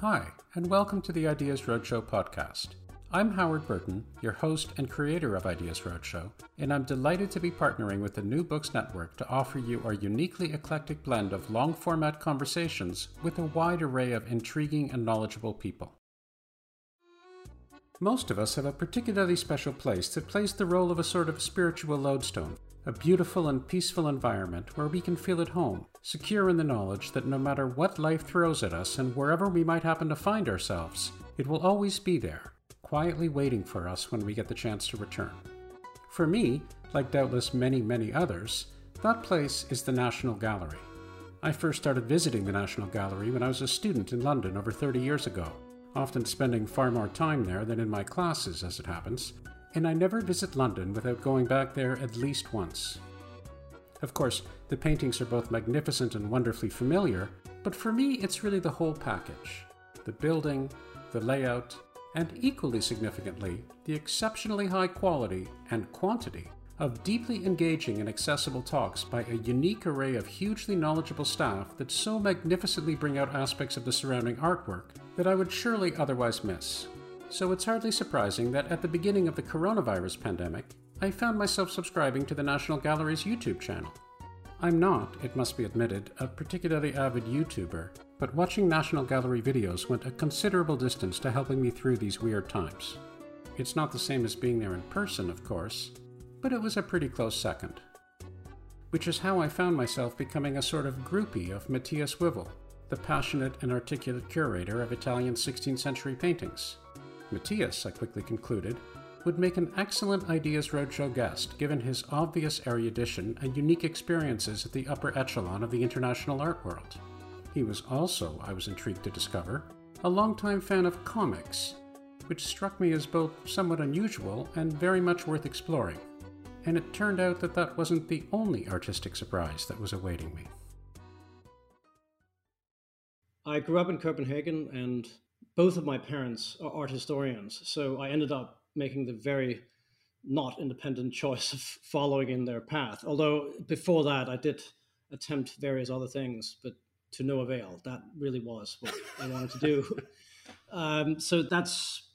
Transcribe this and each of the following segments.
Hi, and welcome to the Ideas Roadshow podcast. I'm Howard Burton, your host and creator of Ideas Roadshow, and I'm delighted to be partnering with the New Books Network to offer you our uniquely eclectic blend of long format conversations with a wide array of intriguing and knowledgeable people. Most of us have a particularly special place that plays the role of a sort of spiritual lodestone a beautiful and peaceful environment where we can feel at home, secure in the knowledge that no matter what life throws at us and wherever we might happen to find ourselves, it will always be there, quietly waiting for us when we get the chance to return. For me, like doubtless many, many others, that place is the National Gallery. I first started visiting the National Gallery when I was a student in London over 30 years ago, often spending far more time there than in my classes, as it happens, and I never visit London without going back there at least once. Of course, the paintings are both magnificent and wonderfully familiar, but for me it's really the whole package the building, the layout, and equally significantly, the exceptionally high quality and quantity of deeply engaging and accessible talks by a unique array of hugely knowledgeable staff that so magnificently bring out aspects of the surrounding artwork that I would surely otherwise miss. So it's hardly surprising that at the beginning of the coronavirus pandemic, I found myself subscribing to the National Gallery's YouTube channel. I'm not, it must be admitted, a particularly avid YouTuber, but watching National Gallery videos went a considerable distance to helping me through these weird times. It's not the same as being there in person, of course, but it was a pretty close second. Which is how I found myself becoming a sort of groupie of Matthias Wivel, the passionate and articulate curator of Italian 16th century paintings. Matthias, I quickly concluded, would make an excellent Ideas Roadshow guest given his obvious erudition and unique experiences at the upper echelon of the international art world. He was also, I was intrigued to discover, a longtime fan of comics, which struck me as both somewhat unusual and very much worth exploring. And it turned out that that wasn't the only artistic surprise that was awaiting me. I grew up in Copenhagen and both of my parents are art historians, so I ended up making the very not independent choice of following in their path. Although before that, I did attempt various other things, but to no avail. That really was what I wanted to do. Um, so that's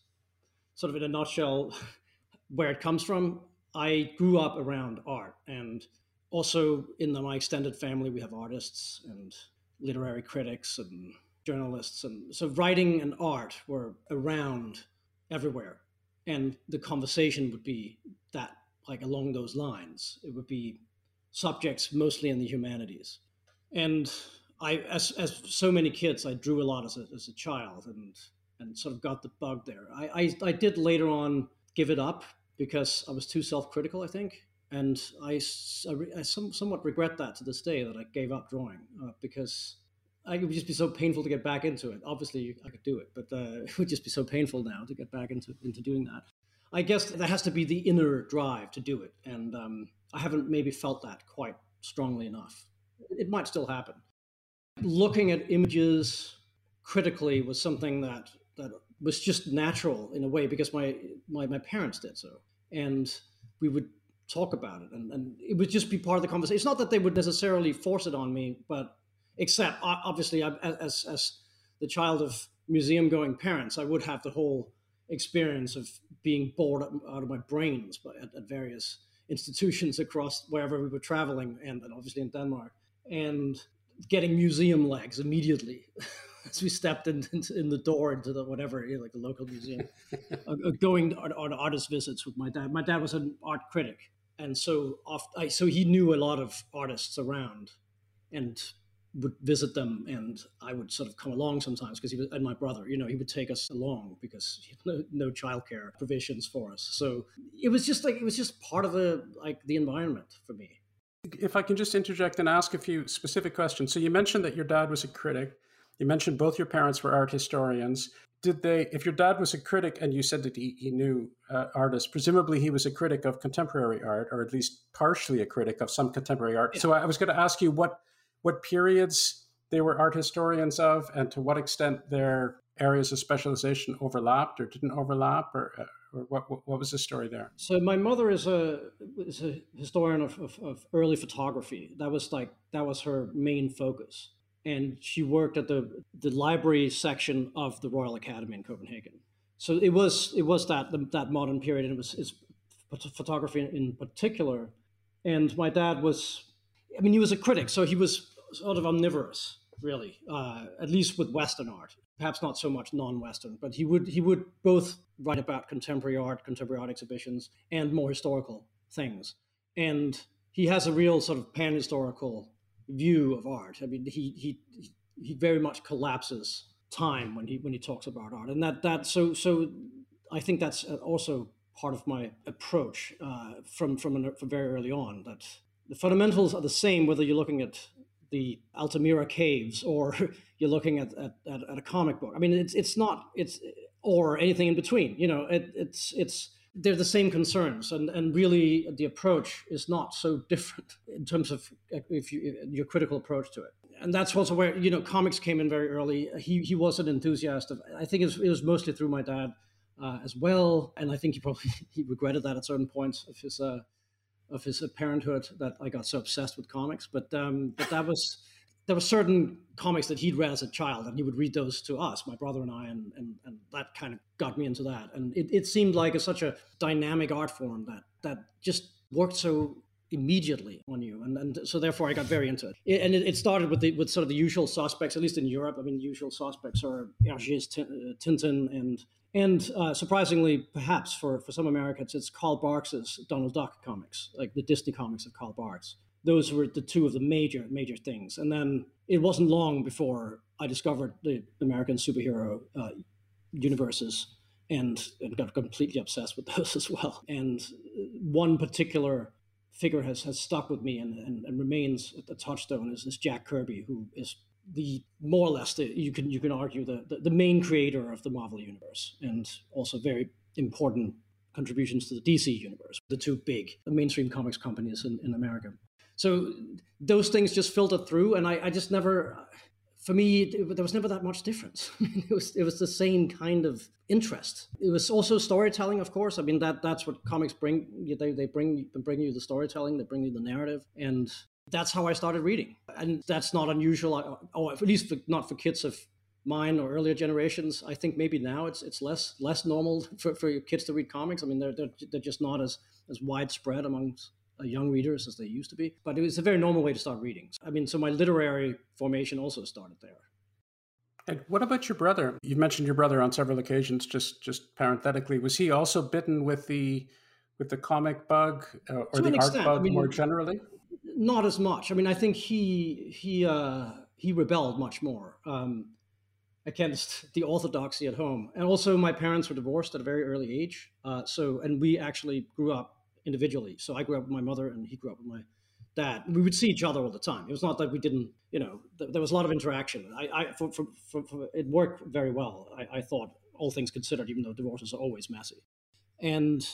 sort of in a nutshell where it comes from. I grew up around art, and also in the, my extended family, we have artists and literary critics and journalists and so writing and art were around everywhere. And the conversation would be that like along those lines. It would be subjects mostly in the humanities. And i as, as so many kids i drew a lot as a, as a child and and sort of got the bug there. I, I i did later on give it up because i was too self-critical i think. And i, I, I some, somewhat regret that to this day that i gave up drawing uh, because it would just be so painful to get back into it. Obviously, I could do it, but uh, it would just be so painful now to get back into into doing that. I guess there has to be the inner drive to do it, and um, I haven't maybe felt that quite strongly enough. It might still happen. looking at images critically was something that that was just natural in a way because my my, my parents did so and we would talk about it and, and it would just be part of the conversation it's not that they would necessarily force it on me but except obviously as as the child of museum going parents i would have the whole experience of being bored out of my brains at, at various institutions across wherever we were traveling and, and obviously in denmark and getting museum legs immediately as we stepped in, in, in, the door into the whatever, you know, like the local museum, uh, uh, going on, on, artist visits with my dad. My dad was an art critic, and so oft, I, so he knew a lot of artists around, and would visit them, and I would sort of come along sometimes because he was, and my brother, you know, he would take us along because he had no, no childcare provisions for us. So it was just like it was just part of the like the environment for me. If I can just interject and ask a few specific questions. So you mentioned that your dad was a critic. You mentioned both your parents were art historians. Did they, if your dad was a critic and you said that he, he knew uh, artists, presumably he was a critic of contemporary art, or at least partially a critic of some contemporary art. Yeah. So I was going to ask you what what periods they were art historians of, and to what extent their areas of specialization overlapped or didn't overlap, or, uh, or what, what was the story there? So my mother is a is a historian of, of, of early photography. That was like that was her main focus and she worked at the the library section of the Royal Academy in Copenhagen. So it was it was that that modern period, and it was his photography in particular. And my dad was, I mean, he was a critic, so he was sort of omnivorous, really, uh, at least with Western art. Perhaps not so much non-Western, but he would he would both write about contemporary art, contemporary art exhibitions, and more historical things. And he has a real sort of pan-historical view of art. I mean, he he he very much collapses time when he when he talks about art, and that that so so I think that's also part of my approach uh, from from from very early on. That the fundamentals are the same whether you're looking at the Altamira caves or you're looking at, at, at, a comic book. I mean, it's it's not it's or anything in between. You know, it, it's it's they're the same concerns, and, and really the approach is not so different in terms of if you your critical approach to it. And that's also where you know comics came in very early. He he was an enthusiast of. I think it was, it was mostly through my dad uh, as well, and I think he probably he regretted that at certain points of his uh, of his parenthood that I got so obsessed with comics. But um, but that was there were certain comics that he'd read as a child, and he would read those to us, my brother and I, and and, and that kind of got me into that. And it, it seemed like a, such a dynamic art form that that just worked so immediately on you, and, and so therefore I got very into it. it and it, it, started with the, with sort of the usual suspects, at least in Europe. I mean, the usual suspects are Hergé's uh, Tintin and and uh, surprisingly, perhaps for, for some Americans, it's Carl Barks's Donald Duck comics, like the Disney comics of Carl Barks. Those were the two of the major major things. And then it wasn't long before i discovered the american superhero uh, universes and, and got completely obsessed with those as well. And one particular figure has, has stuck with me and, and, and remains a touchstone is, is jack kirby who is the more or less the, you can you can argue the, the, the main creator of the marvel universe and also very important contributions to the DC universe, the two big mainstream comics companies in, in America. So those things just filtered through, and I, I just never, for me, there was never that much difference. it was it was the same kind of interest. It was also storytelling, of course. I mean that that's what comics bring. They they bring bring you the storytelling, they bring you the narrative, and that's how I started reading. And that's not unusual, or at least for, not for kids of mine or earlier generations. I think maybe now it's it's less less normal for, for kids to read comics. I mean, they're, they're, they're just not as as widespread amongst uh, young readers as they used to be. But it was a very normal way to start reading. I mean, so my literary formation also started there. And what about your brother? You've mentioned your brother on several occasions. Just just parenthetically, was he also bitten with the with the comic bug uh, or the art bug I mean, more generally? Not as much. I mean, I think he he uh, he rebelled much more um, against the orthodoxy at home, and also my parents were divorced at a very early age. Uh, so, and we actually grew up individually. So I grew up with my mother, and he grew up with my dad. We would see each other all the time. It was not that we didn't, you know, th- there was a lot of interaction. I, I for, for, for, for, it worked very well. I, I thought, all things considered, even though divorces are always messy. And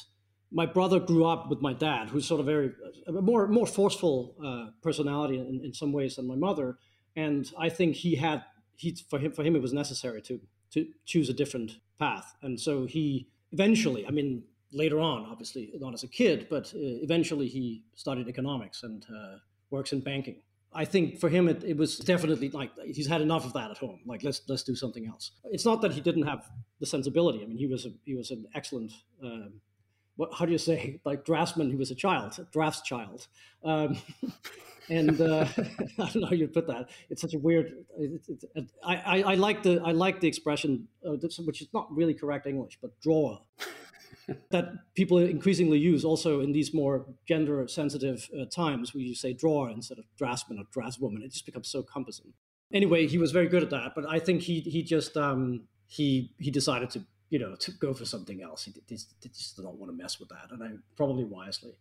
my brother grew up with my dad, who's sort of very a more more forceful uh, personality in, in some ways than my mother. and I think he had he for him for him it was necessary to to choose a different path, and so he eventually, I mean, later on, obviously not as a kid, but uh, eventually he studied economics and uh, works in banking. I think for him it, it was definitely like he's had enough of that at home. Like let's let's do something else. It's not that he didn't have the sensibility. I mean, he was a, he was an excellent. Um, what how do you say like draftsman? He was a child, a drafts child. Um, and uh, I don't know how you put that. It's such a weird. It, it, I, I, I like the I like the expression, uh, which is not really correct English, but drawer, that people increasingly use also in these more gender sensitive uh, times, where you say drawer instead of draftsman or draftswoman. It just becomes so cumbersome. Anyway, he was very good at that, but I think he he just um, he he decided to you know to go for something else. He, he, he just did not want to mess with that, and I probably wisely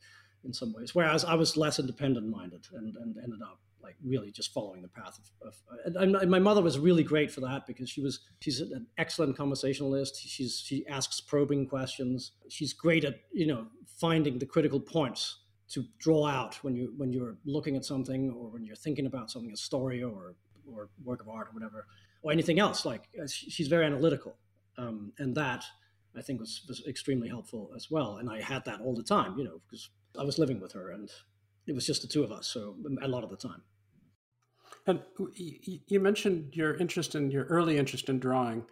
in some ways. Whereas I was less independent minded and, and ended up like really just following the path of, of and, and, my mother was really great for that because she was she's an excellent conversationalist she's she asks probing questions she's great at you know finding the critical points to draw out when you when you're looking at something or when you're thinking about something a story or or work of art or whatever or anything else like uh, she's very analytical um, and that I think was, was extremely helpful as well and I had that all the time you know because I was living with her, and it was just the two of us. So a lot of the time. And you mentioned your interest in your early interest in drawing.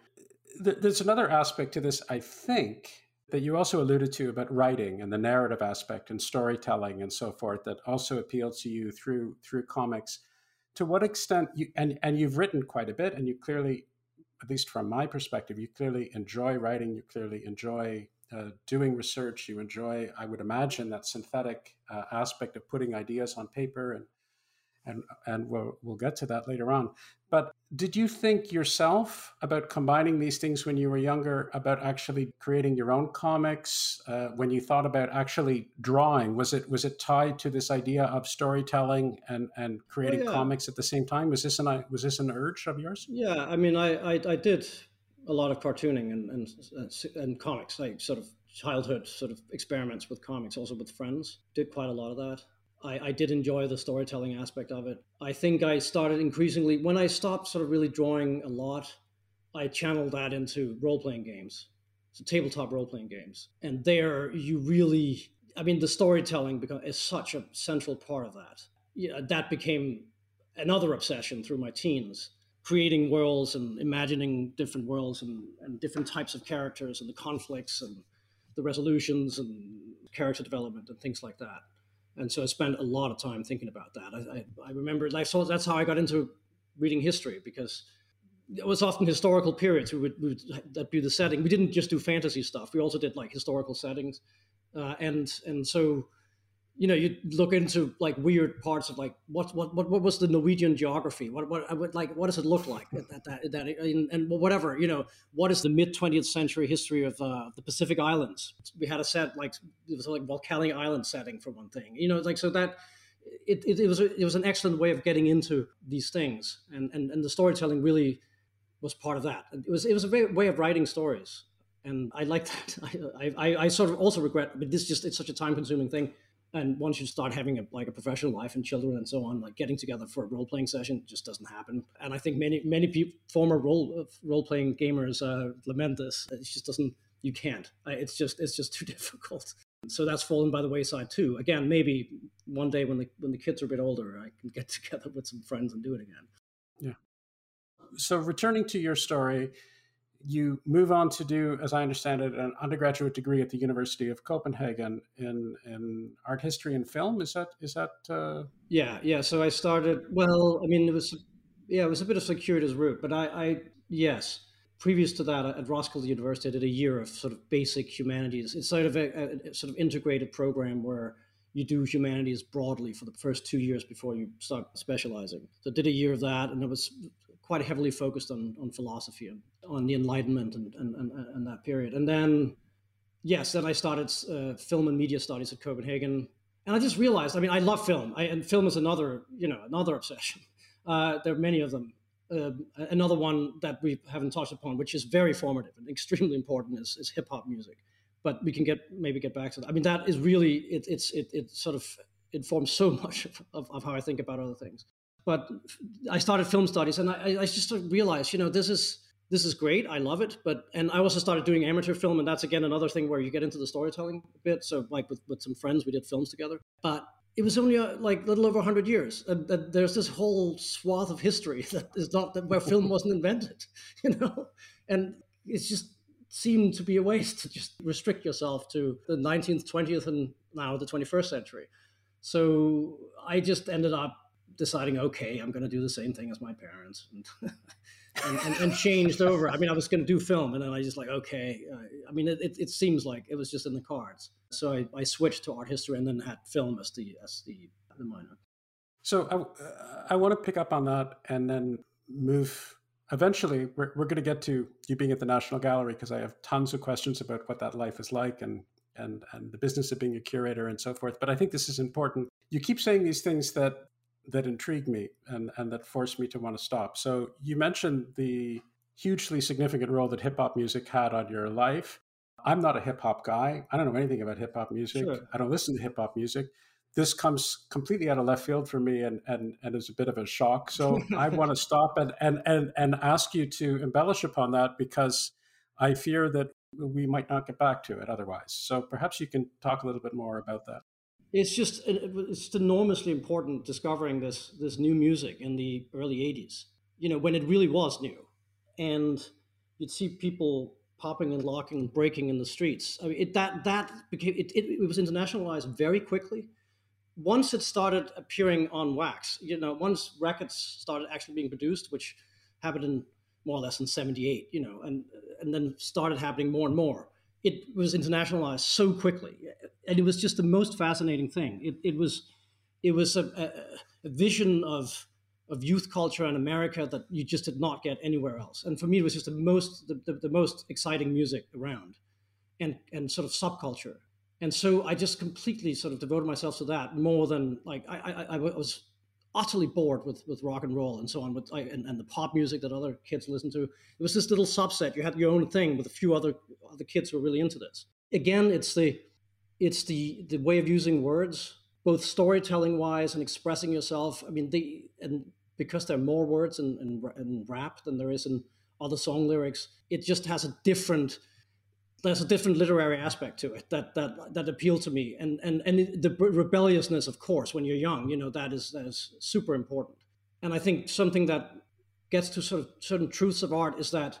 There's another aspect to this, I think, that you also alluded to about writing and the narrative aspect and storytelling and so forth that also appealed to you through through comics. To what extent you and and you've written quite a bit, and you clearly, at least from my perspective, you clearly enjoy writing. You clearly enjoy uh, doing research, you enjoy, I would imagine, that synthetic uh, aspect of putting ideas on paper, and and and we'll we'll get to that later on. But did you think yourself about combining these things when you were younger? About actually creating your own comics? Uh, when you thought about actually drawing, was it was it tied to this idea of storytelling and and creating oh, yeah. comics at the same time? Was this an was this an urge of yours? Yeah, I mean, I I, I did a lot of cartooning and, and, and comics, like sort of childhood sort of experiments with comics, also with friends. Did quite a lot of that. I, I did enjoy the storytelling aspect of it. I think I started increasingly, when I stopped sort of really drawing a lot, I channeled that into role playing games, so tabletop role playing games. And there you really, I mean, the storytelling is such a central part of that. Yeah, that became another obsession through my teens creating worlds and imagining different worlds and, and different types of characters and the conflicts and the resolutions and character development and things like that. And so I spent a lot of time thinking about that. I, I, I remember, that's how I got into reading history because it was often historical periods. We would, we would that be the setting. We didn't just do fantasy stuff. We also did like historical settings, uh, and and so you know, you look into like weird parts of like what what what, what was the Norwegian geography? What what like what does it look like? that, that, that and, and, whatever you know, what is the mid twentieth century history of uh, the Pacific Islands? We had a set like it was like volcanic island setting for one thing. You know, like so that it, it, it was a, it was an excellent way of getting into these things, and and and the storytelling really was part of that. It was it was a way of writing stories, and I like that. I, I I sort of also regret, but this just it's such a time consuming thing and once you start having a like a professional life and children and so on like getting together for a role-playing session just doesn't happen. And i think many many people former role role-playing gamers uh, lament this it just doesn't you can't. It's just it's just too difficult. So that's fallen by the wayside too. Again maybe one day when the when the kids are a bit older i can get together with some friends and do it again. Yeah. So returning to your story you move on to do, as I understand it, an undergraduate degree at the University of Copenhagen in in art history and film. Is that is that? Uh... Yeah, yeah. So I started. Well, I mean, it was yeah, it was a bit of circuitous route, but I, I yes. Previous to that, at Roskilde University, I did a year of sort of basic humanities. It's sort of a, a sort of integrated program where you do humanities broadly for the first two years before you start specializing. So I did a year of that, and it was quite heavily focused on, on philosophy and on the Enlightenment and, and, and, and that period. And then, yes, then I started uh, film and media studies at Copenhagen. And I just realized, I mean, I love film, I, and film is another, you know, another obsession. Uh, there are many of them. Uh, another one that we haven't touched upon, which is very formative and extremely important, is, is hip hop music. But we can get maybe get back to that. I mean, that is really it, it's it, it sort of informs so much of, of, of how I think about other things. But I started film studies, and I, I just realized, you know, this is this is great. I love it. But and I also started doing amateur film, and that's again another thing where you get into the storytelling a bit. So like with, with some friends, we did films together. But it was only a, uh, like a little over 100 years and, and, there's this whole swath of history that is not that where film wasn't invented you know and it's just seemed to be a waste to just restrict yourself to the 19th 20th and now the 21st century so i just ended up deciding okay i'm going to do the same thing as my parents and and, and, and, changed over. I mean, I was going to do film, and then I just like, okay. Uh, I mean, it, it, seems like it was just in the cards. So I, I switched to art history, and then had film as the as the, the minor. So I, I want to pick up on that, and then move. Eventually, we're, we're going to get to you being at the National Gallery because I have tons of questions about what that life is like and and and the business of being a curator and so forth. But I think this is important. You keep saying these things that that intrigued me and, and that forced me to want to stop. So you mentioned the hugely significant role that hip hop music had on your life. I'm not a hip hop guy. I don't know anything about hip hop music. Sure. I don't listen to hip hop music. This comes completely out of left field for me and, and, and is a bit of a shock. So I want to stop and, and, and, and ask you to embellish upon that because I fear that we might not get back to it otherwise. So perhaps you can talk a little bit more about that it's just it's just enormously important discovering this this new music in the early 80s you know when it really was new. And you'd see people popping and locking and breaking in the streets. I mean it, that that became it, it, it was internationalized very quickly. Once it started appearing on wax you know once records started actually being produced which happened in more or less in 78 you know and and then started happening more and more it was internationalized so quickly, and it was just the most fascinating thing. It, it was it was a, a, a, vision of of youth culture in America that you just did not get anywhere else. And for me, it was just the most the, the, the most exciting music around, and and sort of subculture. And so I just completely sort of devoted myself to that more than like I, I, I was utterly bored with, with rock and roll and so on, with and, and the pop music that other kids listen to. It was this little subset. You had your own thing with a few other other kids who were really into this. Again, it's the it's the the way of using words, both storytelling wise and expressing yourself. I mean, the and because there are more words in, in, in rap than there is in other song lyrics, it just has a different there's a different literary aspect to it that that that appealed to me. And and and the rebelliousness of course when you're young you know that is that is super important. And i think something that gets to sort of certain truths of art is that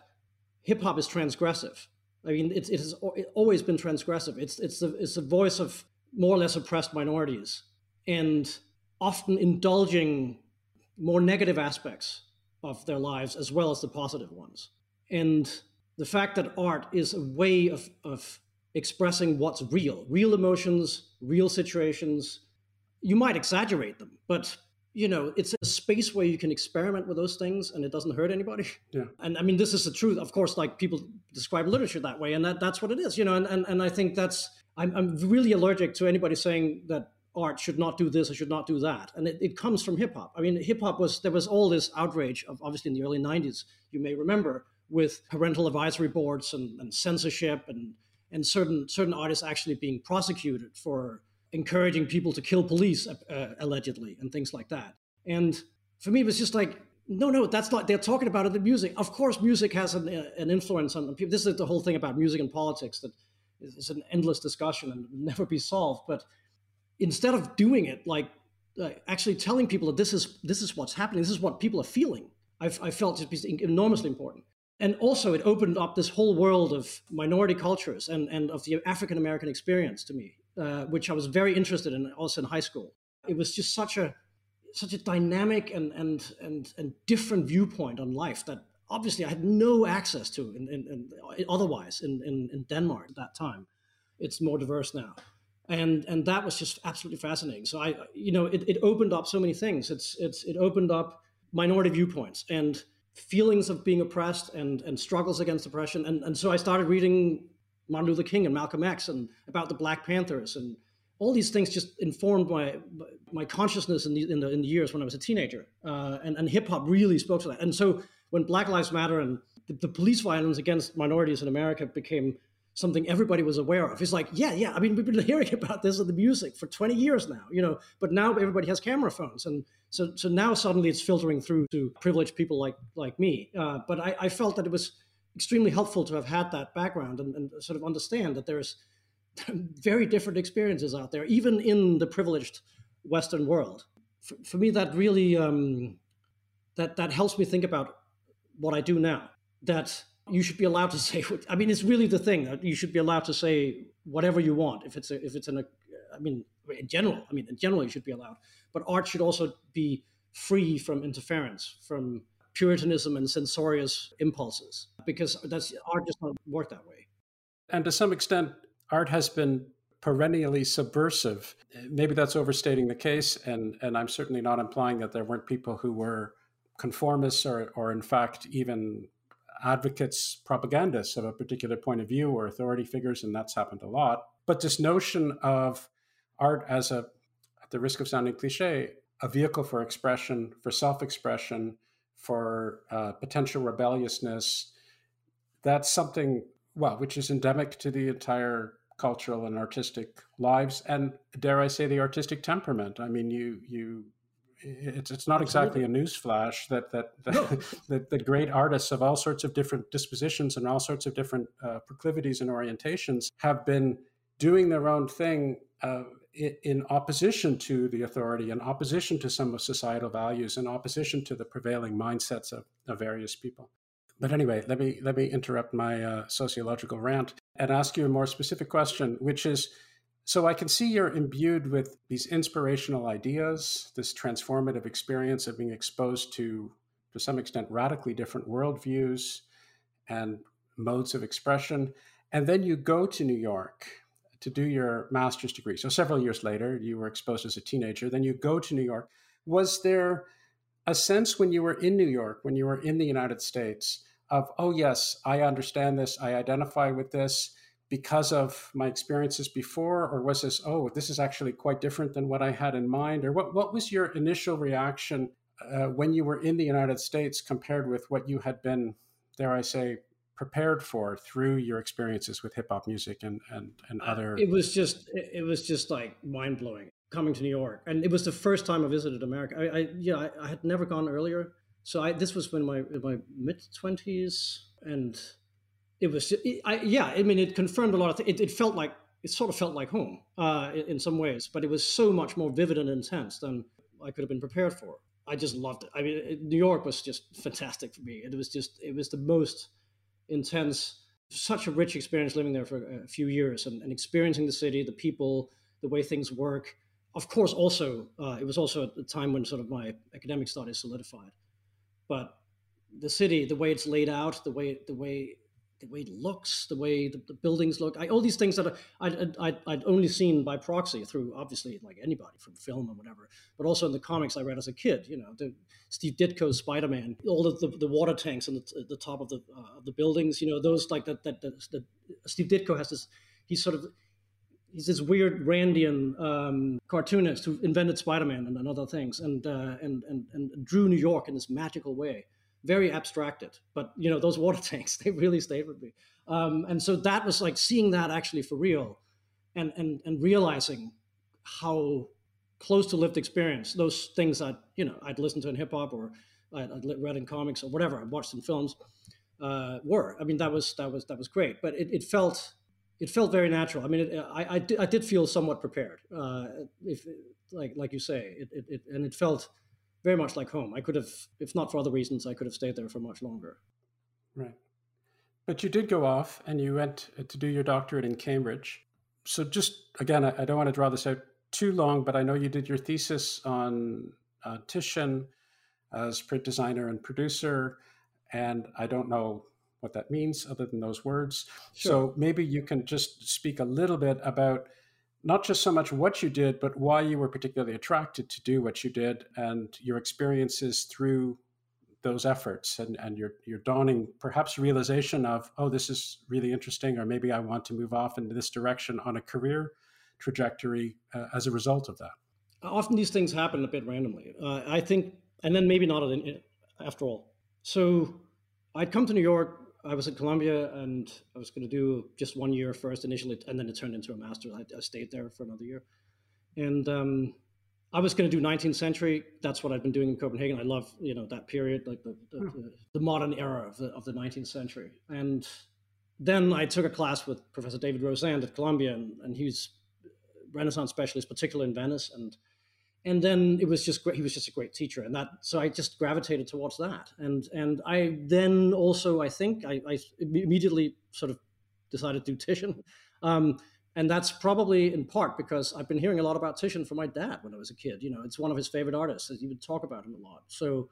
hip hop is transgressive. I mean it, it has always been transgressive. It's it's the it's the voice of more or less oppressed minorities. And often indulging more negative aspects of their lives as well as the positive ones. And the fact that art is a way of, of expressing what's real, real emotions, real situations. You might exaggerate them, but you know, it's a space where you can experiment with those things and it doesn't hurt anybody. Yeah. And I mean, this is the truth. Of course, like people describe literature that way, and that, that's what it is, you know, and, and, and I think that's, I'm, I'm really allergic to anybody saying that art should not do this or should not do that. And it, it comes from hip hop. I mean, hip hop was, there was all this outrage of obviously in the early 90s, you may remember, with parental advisory boards and, and censorship and and certain certain artists actually being prosecuted for encouraging people to kill police uh, allegedly and things like that. And for me, it was just like, no, no, that's not. They're talking about it music. Of course, music has an, uh, an influence on people. This is the whole thing about music and politics that is an endless discussion and never be solved. But instead of doing it like uh, actually telling people that this is this is what's happening, this is what people are feeling, I've, I felt it was enormously important and also it opened up this whole world of minority cultures and, and of the African American experience to me, uh, which I was very interested in also in high school. It was just such a such a dynamic and and and, and different viewpoint on life that obviously I had no access to in, in, in otherwise in, in, in Denmark at that time. It's more diverse now. And and that was just absolutely fascinating. So I you know it, it opened up so many things. It's it's it opened up minority viewpoints and feelings of being oppressed and, and struggles against oppression. And, and so I started reading Martin Luther King and Malcolm X and about the Black Panthers and all these things just informed my my consciousness in the in the, in the years when I was a teenager. Uh, and and hip hop really spoke to that. And so when Black Lives Matter and the, the, police violence against minorities in America became something everybody was aware of. It's like, yeah, yeah. I mean, we've been hearing about this in the music for 20 years now, you know, but now everybody has camera phones. And so, so now suddenly it's filtering through to privileged people like, like me. Uh, but I, I, felt that it was extremely helpful to have had that background and, and sort of understand that there's very different experiences out there, even in the privileged Western world. For, for me, that really, um, that, that helps me think about what I do now. That you should be allowed to say. I mean, it's really the thing that you should be allowed to say whatever you want. If it's a, if it's in a, I mean, in general, I mean, in general, you should be allowed. But art should also be free from interference, from puritanism and censorious impulses, because that's art does not work that way. And to some extent, art has been perennially subversive. Maybe that's overstating the case, and and I'm certainly not implying that there weren't people who were conformists or, or in fact even advocates, propagandists of a particular point of view or authority figures, and that's happened a lot. But this notion of art as a, at the risk of sounding cliche, a vehicle for expression, for self expression, for uh, potential rebelliousness, that's something, well, which is endemic to the entire cultural and artistic lives and dare I say the artistic temperament. I mean, you you it's it's not exactly a newsflash that that that, no. that, that great artists of all sorts of different dispositions and all sorts of different uh, proclivities and orientations have been doing their own thing uh, in opposition to the authority, in opposition to some of societal values, in opposition to the prevailing mindsets of, of various people. But anyway, let me let me interrupt my uh, sociological rant and ask you a more specific question, which is so I can see you're imbued with these inspirational ideas, this transformative experience of being exposed to, to some extent, radically different worldviews and modes of expression. And then you go to New York to do your master's degree. So several years later, you were exposed as a teenager. Then you go to New York. Was there a sense when you were in New York, when you were in the United States, of, oh, yes, I understand this, I identify with this, because of my experiences before, or was this, oh, this is actually quite different than what I had in mind? Or what, what was your initial reaction uh, when you were in the United States compared with what you had been, dare I say, prepared for through your experiences with hip hop music and, and, and uh, other? It was just, it was just like mind blowing coming to New York. And it was the first time I visited America. I, I yeah, I, I had never gone earlier. So I, this was when my, my mid 20s and it was it, I, yeah i mean it confirmed a lot of things it, it, felt like it sort of felt like home uh, in, in, some ways but it was so much more vivid and intense than i could have been prepared for. I just loved it. I mean it, new york was just fantastic for me. It was just it was the most intense such a rich experience living there for a few years and, and experiencing the city the people the way things work. Of course also uh, it was also a time when sort of my academic studies solidified. But the city the way it's laid out the way the way the way it looks, the way the, the buildings look, I, all these things that I'd, I'd, I'd, only seen by proxy through obviously like anybody from film or whatever, but also in the comics I read as a kid. You know, the Steve Ditko's Spider Man, all of the, the water tanks on the, the top of the uh, of the buildings. You know, those like that that, that, that Steve Ditko has this. He's sort of he's this weird Randian um, cartoonist who invented Spider Man and, and, other things, and, uh, and and and drew New York in this magical way very abstracted. But you know, those water tanks, they really stayed with me. Um, and so that was like seeing that actually for real, and and and realizing how close to lived experience those things that you know I'd listened to in hip hop or I'd, I'd, read in comics or whatever I'd watched in films uh, were. I mean, that was that was that was great. But it, it felt it felt very natural. I mean, it, I, I did, I, did, feel somewhat prepared. Uh, if like like you say, it, it, it and it felt very much like home. I could have, if not for other reasons, I could have stayed there for much longer. Right. But you did go off and you went to do your doctorate in Cambridge. So, just again, I, I don't want to draw this out too long, but I know you did your thesis on uh, Titian as print designer and producer. And I don't know what that means other than those words. Sure. So, maybe you can just speak a little bit about not just so much what you did, but why you were particularly attracted to do what you did and your experiences through those efforts and, and your, your dawning perhaps realization of, oh, this is really interesting, or maybe I want to move off into this direction on a career trajectory uh, as a result of that. Often these things happen a bit randomly. Uh, I think, and then maybe not after all. So I'd come to New York I was at Columbia and I was going to do just one year first initially, and then it turned into a master's. I, I stayed there for another year, and um, I was going to do 19th century. That's what I've been doing in Copenhagen. I love you know that period, like the the, hmm. the, the modern era of the of the 19th century. And then I took a class with Professor David Rosand at Columbia, and, and he's Renaissance specialist, particularly in Venice, and and then it was just great. He was just a great teacher, and that so I just gravitated towards that, and and I then also I think I, I immediately sort of decided to do Titian, um, and that's probably in part because I've been hearing a lot about Titian from my dad when I was a kid. You know, it's one of his favorite artists. He would talk about him a lot. So,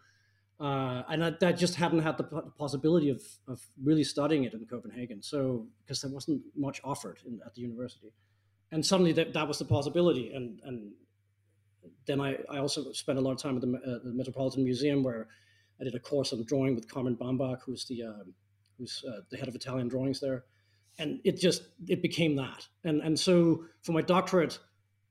uh, and I, I, just hadn't had the possibility of of really studying it in Copenhagen. So because there wasn't much offered in, at the university, and suddenly that, that was the possibility, and and then I, I also spent a lot of time at the, uh, the, Metropolitan Museum where I did a course on drawing with Carmen Bambach, who's the uh, who's uh, the head of Italian drawings there, and it just it became that. And and so for my doctorate,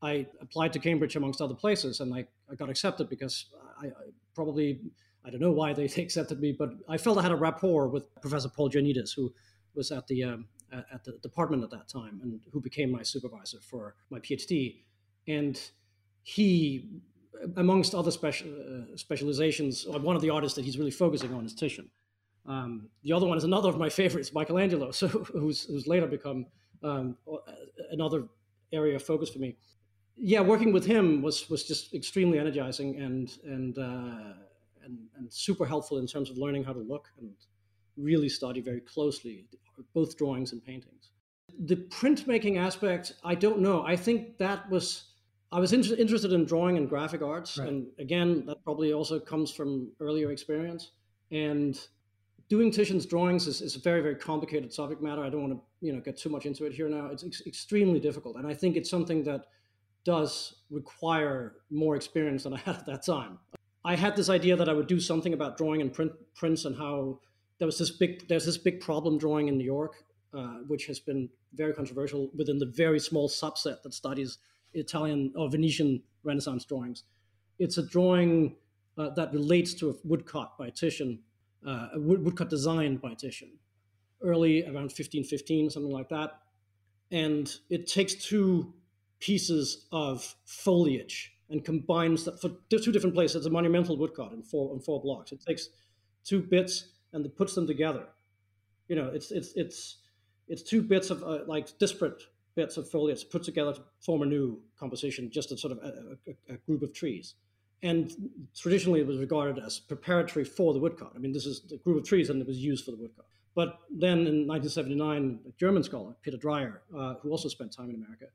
I applied to Cambridge amongst other places, and I, I got accepted because I, I probably I don't know why they accepted me, but I felt I had a rapport with Professor Paul Joannides, who was at the um, at the department at that time and who became my supervisor for my PhD, and he, amongst other special uh, specializations, uh, one of the artists that he's really focusing on is Titian. Um, the other one is another of my favorites, Michelangelo, so who's, who's later become um, another area of focus for me. Yeah, working with him was was just extremely energizing and and uh, and, and super helpful in terms of learning how to look and really study very closely both drawings and paintings. The printmaking aspect, I don't know. I think that was I was inter- interested in drawing and graphic arts, right. and again, that probably also comes from earlier experience. And doing Titian's drawings is, is a very, very complicated subject matter. I don't want to, you know, get too much into it here now. It's ex- extremely difficult, and I think it's something that does require more experience than I had at that time. I had this idea that I would do something about drawing and print prints and how there was this big there's this big problem drawing in New York, uh, which has been very controversial within the very small subset that studies Italian or Venetian Renaissance drawings. It's a drawing uh, that relates to a woodcut by Titian, uh, a wood, woodcut designed by Titian, early around 1515, something like that. And it takes two pieces of foliage and combines that for two different places. It's a monumental woodcut in four in four blocks. It takes two bits and it puts them together. You know, it's it's it's it's two bits of uh, like disparate bits of foliage put together to form a new composition, just a sort of a, a, a, group of trees. And traditionally, it was regarded as preparatory for the woodcut. I mean, this is a group of trees, and it was used for the woodcut. But then in 1979, a German scholar, Peter Dreyer, uh, who also spent time in America,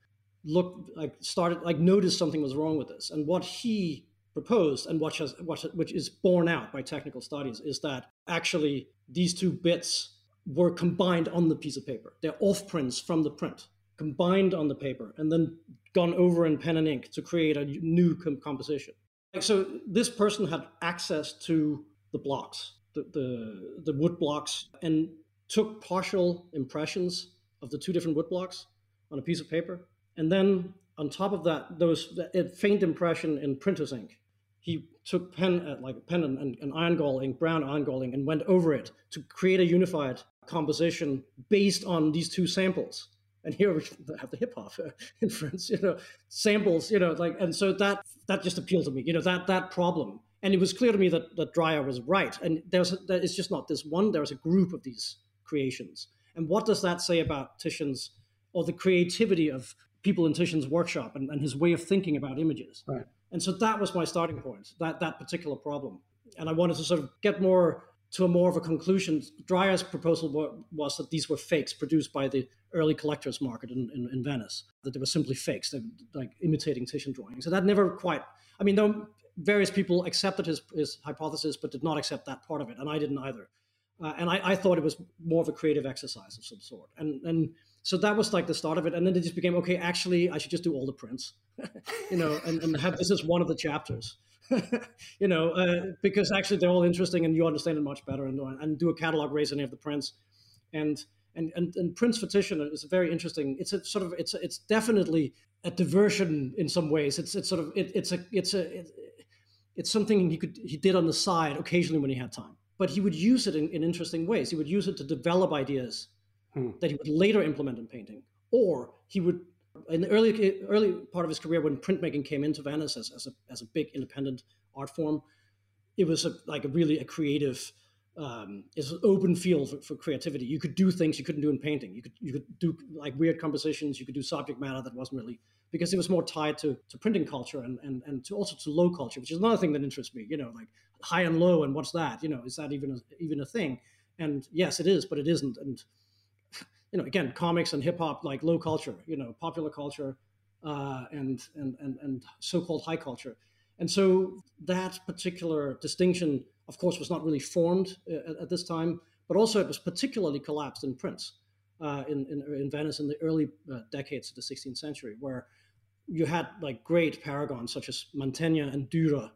looked like started like noticed something was wrong with this. And what he proposed, and what has what, which is borne out by technical studies, is that actually these two bits were combined on the piece of paper. They're off prints from the print combined on the paper and then gone over in pen and ink to create a new com- composition. So this person had access to the blocks, the, the, the wood blocks, and took partial impressions of the two different wood blocks on a piece of paper. And then on top of that, those faint impression in printer's ink. He took pen, uh, like pen and, and, iron gall ink, brown iron gall ink, and went over it to create a unified composition based on these two samples and here we have the hip hop uh, inference, you know, samples, you know, like, and so that that just appealed to me, you know, that that problem, and it was clear to me that that Dreyer was right, and there's that it's just not this one. There's a group of these creations, and what does that say about Titian's or the creativity of people in Titian's workshop and, and his way of thinking about images? Right. And so that was my starting point, that that particular problem, and I wanted to sort of get more to a more of a conclusion. Dreyer's proposal was that these were fakes produced by the early collectors market in, in, in Venice, that they were simply fakes, they like imitating Titian drawings. So that never quite, I mean, though various people accepted his, his hypothesis, but did not accept that part of it, and I didn't either. Uh, and I, I, thought it was more of a creative exercise of some sort. And, and so that was like the start of it. And then it just became, okay, actually, I should just do all the prints, you know, and, and have this as one of the chapters. you know, uh, because actually they're all interesting and you understand it much better and, and do a catalog any of the prints. And, and, and, and Prince Titian is very interesting. It's a sort of, it's, a, it's definitely a diversion in some ways. It's, it's sort of, it, it's a, it's a, it, it's something he could, he did on the side occasionally when he had time. but he would use it in, in interesting ways. He would use it to develop ideas hmm. that he would later implement in painting, or he would in the early early part of his career when printmaking came into Venice as, as a as a big independent art form, it was a, like a really a creative um, it's an open field for, for, creativity. You could do things you couldn't do in painting. You could you could do like weird compositions. You could do subject matter that wasn't really because it was more tied to, to printing culture and, and and to also to low culture, which is another thing that interests me. You know, like high and low, and what's that? You know, is that even a, even a thing? And yes, it is, but it isn't. And you know, again, comics and hip hop, like low culture. You know, popular culture, uh, and and and and so-called high culture. And so that particular distinction of course, was not really formed uh, at, at, this time, but also it was particularly collapsed in prints uh, in, in, in, Venice in the early uh, decades of the 16th century, where you had like great paragons such as Mantegna and Dürer,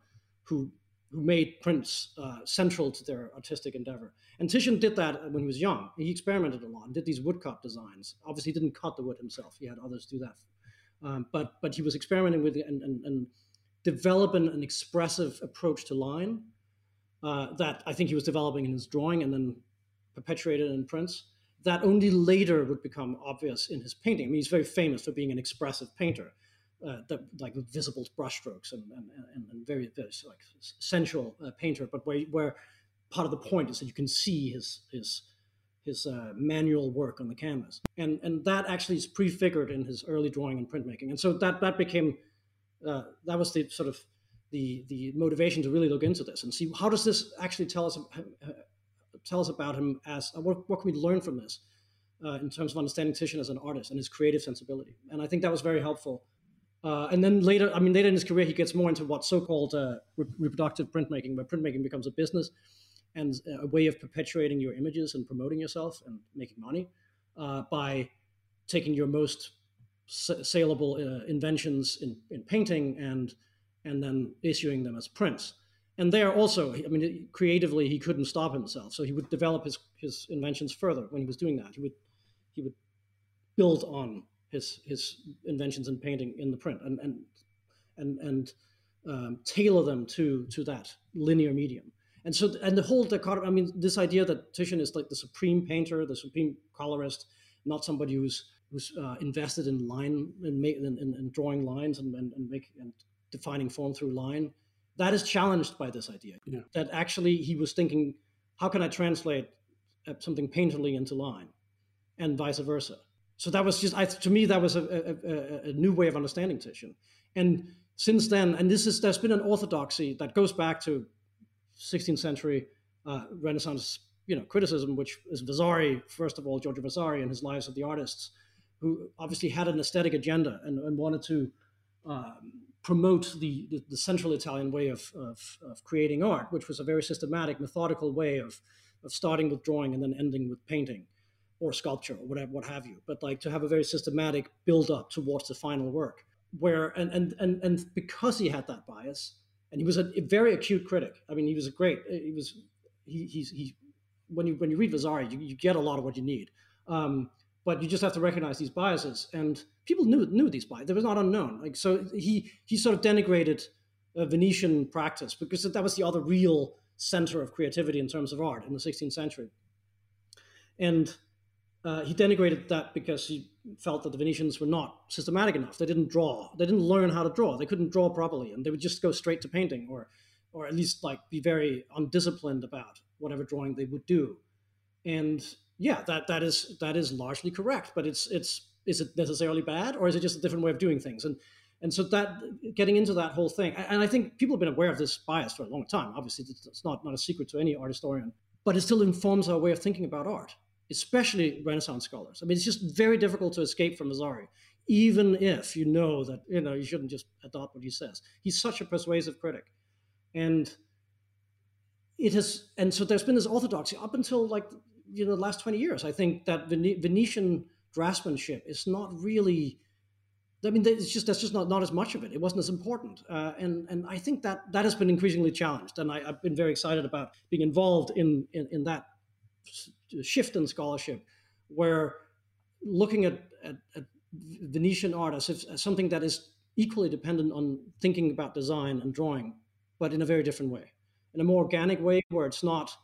who who made prints uh, central to their artistic endeavor. And Titian did that when he was young. He experimented a lot and did these woodcut designs. Obviously, he didn't cut the wood himself. He had others do that. Um, but but he was experimenting with and, and, and developing an expressive approach to line uh, that I think he was developing in his drawing and then perpetuated in prints. That only later would become obvious in his painting. I mean, he's very famous for being an expressive painter, uh, like visible brushstrokes and, and, and, and very, very like sensual uh, painter. But where, where part of the point is that you can see his his his uh, manual work on the canvas, and and that actually is prefigured in his early drawing and printmaking. And so that that became uh, that was the sort of the the motivation to really look into this and see how does this actually tell us uh, tell us about him as uh, what, what can we learn from this uh, in terms of understanding Titian as an artist and his creative sensibility. And I think that was very helpful. Uh, and then later, I mean, later in his career, he gets more into what so-called uh, re- reproductive printmaking, where printmaking becomes a business and a way of perpetuating your images and promoting yourself and making money uh, by taking your most saleable inventions in, in painting and and then issuing them as prints. And there also, I mean, creatively, he couldn't stop himself. So he would develop his, his inventions further when he was doing that. He would he would build on his his inventions in painting in the print and and and and um, tailor them to to that linear medium. And so and the whole dichotomy. I mean, this idea that Titian is like the supreme painter, the supreme colorist, not somebody who's who's uh, invested in line in, in, in, drawing lines and, and, and make and defining form through line, that is challenged by this idea. Yeah. That actually he was thinking, how can I translate uh, something painterly into line, and vice versa. So that was just I, to me that was a, a, a, new way of understanding Titian. And since then, and this is there's been an orthodoxy that goes back to 16th century uh, Renaissance, you know, criticism, which is Vasari first of all, Giorgio Vasari and his Lives of the Artists, who obviously had an aesthetic agenda and, and wanted to um, promote the, the, the, central Italian way of, of, of, creating art, which was a very systematic, methodical way of, of starting with drawing and then ending with painting or sculpture or whatever, what have you. But like to have a very systematic build up towards the final work. Where and and and, and because he had that bias, and he was a, very acute critic. I mean, he was a great. He was he he's he. When you when you read Vasari, you, you get a lot of what you need. Um, but you just have to recognize these biases. And people knew knew these biases; they was not unknown. Like so, he he sort of denigrated Venetian practice because that was the other real center of creativity in terms of art in the 16th century. And uh, he denigrated that because he felt that the Venetians were not systematic enough. They didn't draw. They didn't learn how to draw. They couldn't draw properly, and they would just go straight to painting, or or at least like be very undisciplined about whatever drawing they would do. And yeah, that that is that is largely correct. But it's it's is it necessarily bad, or is it just a different way of doing things? And and so that getting into that whole thing, and I think people have been aware of this bias for a long time. Obviously, it's not not a secret to any art historian, but it still informs our way of thinking about art, especially Renaissance scholars. I mean, it's just very difficult to escape from Vasari, even if you know that you know you shouldn't just adopt what he says. He's such a persuasive critic, and it has and so there's been this orthodoxy up until like you know the last 20 years. I think that Vene- venetian draftsmanship is not really i mean it's just that's just not, not as much of it. It wasn't as important. Uh, and and i think that that has been increasingly challenged. And I, have been very excited about being involved in, in in that shift in scholarship where looking at, at, at venetian art as, if, as something that is equally dependent on thinking about design and drawing but in a very different way. In a more organic way where it's not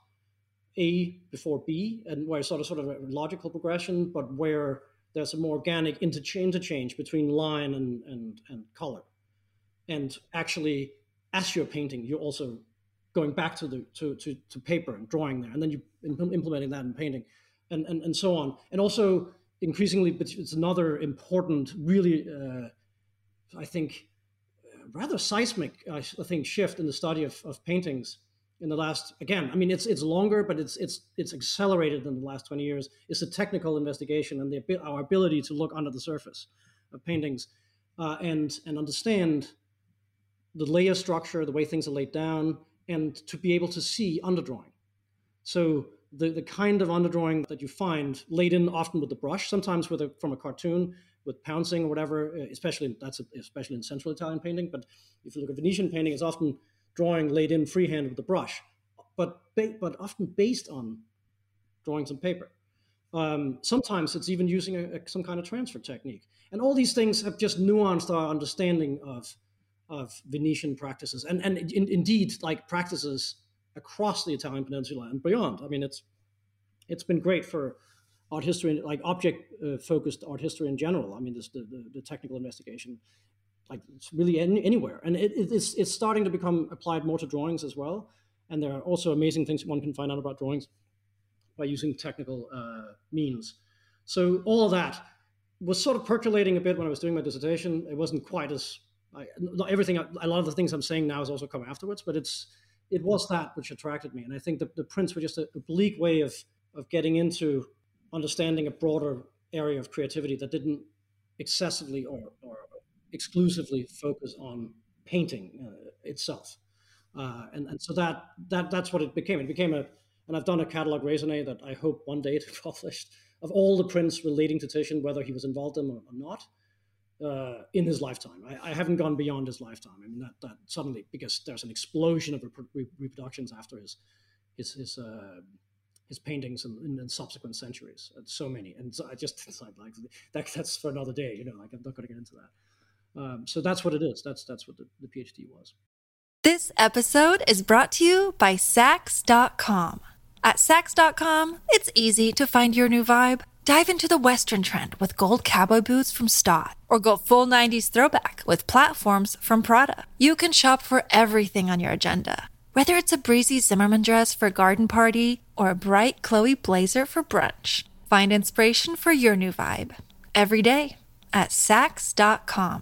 A before B, and where sort of sort of a logical progression, but where there's a more organic interchange, between line and, and, and color. And actually, as you're painting, you're also going back to the to, to, to paper and drawing there, and then you implementing that in painting, and, and, and so on. And also increasingly, but it's another important, really, uh, I think, rather seismic, I think, shift in the study of, of paintings in the last again i mean it's it's longer but it's it's it's accelerated in the last 20 years. Is the technical investigation and the our ability to look under the surface of paintings uh, and and understand the layer structure the way things are laid down and to be able to see underdrawing. So the, the kind of underdrawing that you find laid in often with the brush sometimes with a, from a cartoon with pouncing or whatever uh, especially that's especially in central italian painting but if you look at venetian painting it's often drawing laid in freehand with the brush, but but often based on drawings on paper. Um, sometimes it's even using a, a, some kind of transfer technique, and all these things have just nuanced our understanding of of Venetian practices, and and in, indeed like practices across the Italian peninsula and beyond. I mean, it's it's been great for art history, like object uh, focused art history in general. I mean, this, the, the, the technical investigation like it's really any, anywhere. And it, it's, it's starting to become applied more to drawings as well. And there are also amazing things one can find out about drawings by using technical uh, means. So all that was sort of percolating a bit when I was doing my dissertation. It wasn't quite as I, not everything. A lot of the things I'm saying now has also come afterwards, but it's it was that which attracted me. And I think the, the prints were just a oblique way of of getting into understanding a broader area of creativity that didn't excessively or, or exclusively focus on painting uh, itself. Uh, and, and so that, that that's what it became. It became a, and I've done a catalog raisonné that I hope one day to publish of all the prints relating to Titian, whether he was involved in them or, not, uh, in his lifetime. I, I, haven't gone beyond his lifetime. I mean, that, that suddenly, because there's an explosion of re- reproductions after his, his, his, uh, his paintings in, in, in, subsequent centuries. So many. And so I just, like that, that's for another day, you know, like I'm not going to get into that. Um, so that's what it is. That's that's what the, the PhD was. This episode is brought to you by Saks.com. At Saks.com, it's easy to find your new vibe. Dive into the Western trend with gold cowboy boots from Staud, or go full 90s throwback with platforms from Prada. You can shop for everything on your agenda, whether it's a breezy Zimmermann dress for a garden party or a bright Chloe blazer for brunch. Find inspiration for your new vibe every day at Saks.com.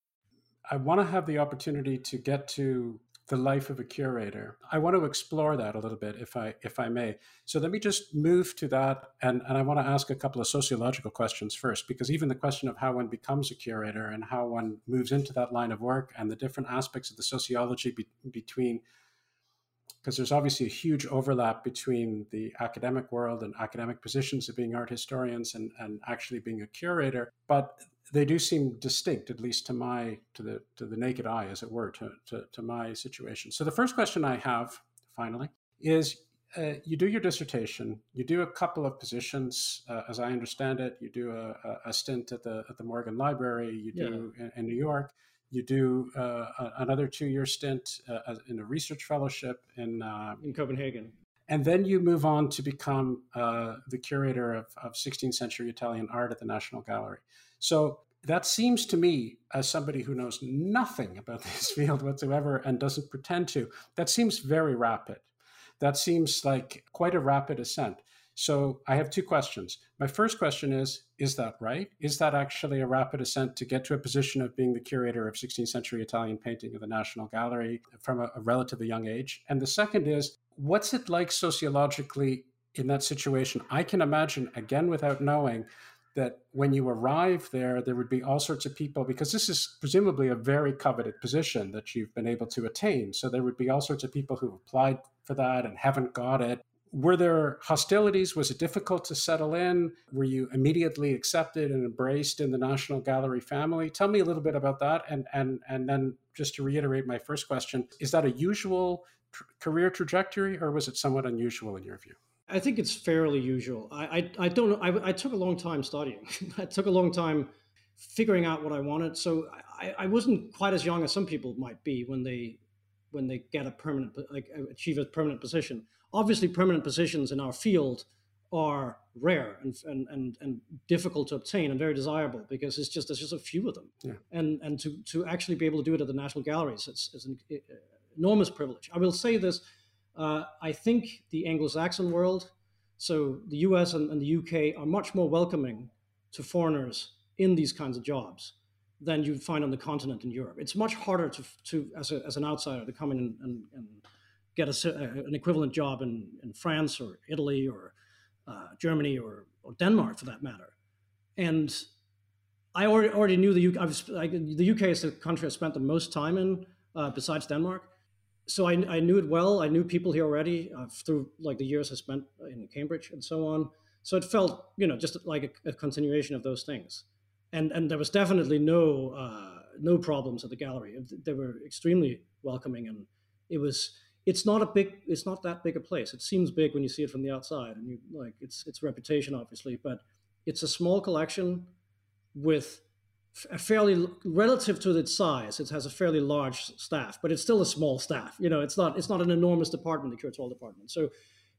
I want to have the opportunity to get to the life of a curator. I want to explore that a little bit, if I if I may. So let me just move to that, and and I want to ask a couple of sociological questions first, because even the question of how one becomes a curator and how one moves into that line of work, and the different aspects of the sociology be, between because there's obviously a huge overlap between the academic world and academic positions of being art historians and, and actually being a curator. But they do seem distinct, at least to my to the to the naked eye, as it were, to, to, to my situation. So the first question I have, finally, is uh, you do your dissertation, you do a couple of positions, uh, as I understand it. You do a, a, stint at the at the Morgan Library. You do yeah. in, in, New York. You do uh, another two-year stint uh, in a research fellowship in uh, in Copenhagen. And then you move on to become uh, the curator of, of 16th century Italian art at the National Gallery. So that seems to me, as somebody who knows nothing about this field whatsoever and doesn't pretend to, that seems very rapid. That seems like quite a rapid ascent. So I have two questions. My first question is Is that right? Is that actually a rapid ascent to get to a position of being the curator of 16th century Italian painting of the National Gallery from a, a relatively young age? And the second is What's it like sociologically in that situation? I can imagine, again, without knowing, that when you arrive there, there would be all sorts of people, because this is presumably a very coveted position that you've been able to attain. So there would be all sorts of people who applied for that and haven't got it. were there hostilities? Was it difficult to settle in? Were you immediately accepted and embraced in the National Gallery family? Tell me a little bit about that. And, and, and then just to reiterate my first question, is that a usual tr- career trajectory or was it somewhat unusual in your view? I think it's fairly usual. I, I, I don't know. I, I, took a long time studying. I took a long time figuring out what I wanted. So I, I wasn't quite as young as some people might be when they when they get a permanent like achieve a permanent position obviously permanent positions in our field are rare and, and, and, and difficult to obtain and very desirable because it's just there's just a few of them. Yeah. And and to, to actually be able to do it at the National Galleries it's, it's an enormous privilege. I will say this, uh, I think the Anglo-Saxon world, so the US and, and the UK are much more welcoming to foreigners in these kinds of jobs than you find on the continent in Europe. It's much harder to, to as, a, as an outsider to come in and, and, and get a, an equivalent job in, in France or Italy or uh, Germany or, or Denmark for that matter. And I already, already knew the UK. I, the UK is the country I spent the most time in, uh, besides Denmark. So I, I, knew it well. I knew people here already uh, through like the years I spent in Cambridge and so on. So it felt, you know, just like a, a continuation of those things. And and there was definitely no uh, no problems at the gallery. They were extremely welcoming, and it was it's not a big it's not that big a place it seems big when you see it from the outside and you like it's it's reputation obviously but it's a small collection with a fairly relative to its size it has a fairly large staff but it's still a small staff you know it's not it's not an enormous department the curatorial department so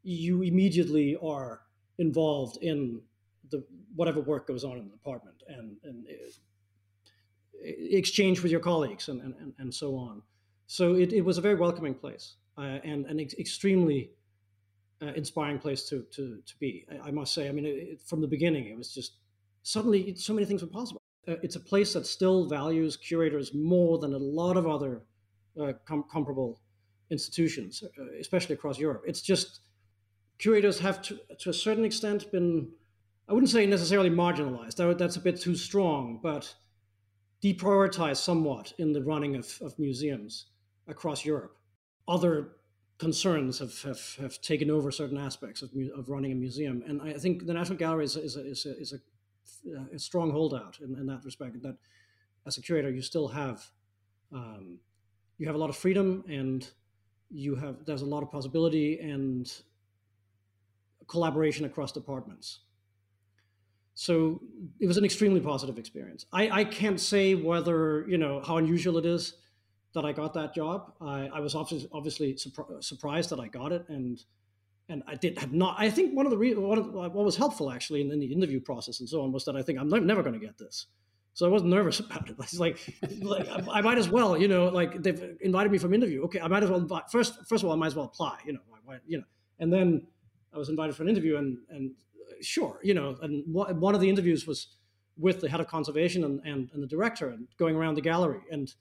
you immediately are involved in the whatever work goes on in the department and and uh, exchange with your colleagues and and, and so on so it, it was a very welcoming place uh, and an ex- extremely uh, inspiring place to to to be. I, I must say. I mean, it, from the beginning, it was just suddenly so many things were possible. Uh, it's a place that still values curators more than a lot of other uh, com- comparable institutions, uh, especially across Europe. It's just curators have to to a certain extent been. I wouldn't say necessarily marginalized. That, that's a bit too strong, but deprioritized somewhat in the running of, of museums across Europe other concerns have, have, have taken over certain aspects of, of running a museum. And I think the National Gallery is, is, a, is, a, is a, a, strong holdout in, in that respect, that as a curator, you still have, um, you have a lot of freedom and you have, there's a lot of possibility and collaboration across departments. So it was an extremely positive experience. I, I can't say whether, you know, how unusual it is that I got that job. I, I was obviously, obviously surpri- surprised that I got it, and and I did have not. I think one of the re- one of, what was helpful actually in, in, the interview process and so on was that I think I'm never going to get this, so I wasn't nervous about it. It's like, like I, I, might as well, you know, like they've invited me from interview. Okay, I might as well invite, first. First of all, I might as well apply, you know, you know, and then I was invited for an interview, and and uh, sure, you know, and one of the interviews was with the head of conservation and, and, and the director and going around the gallery and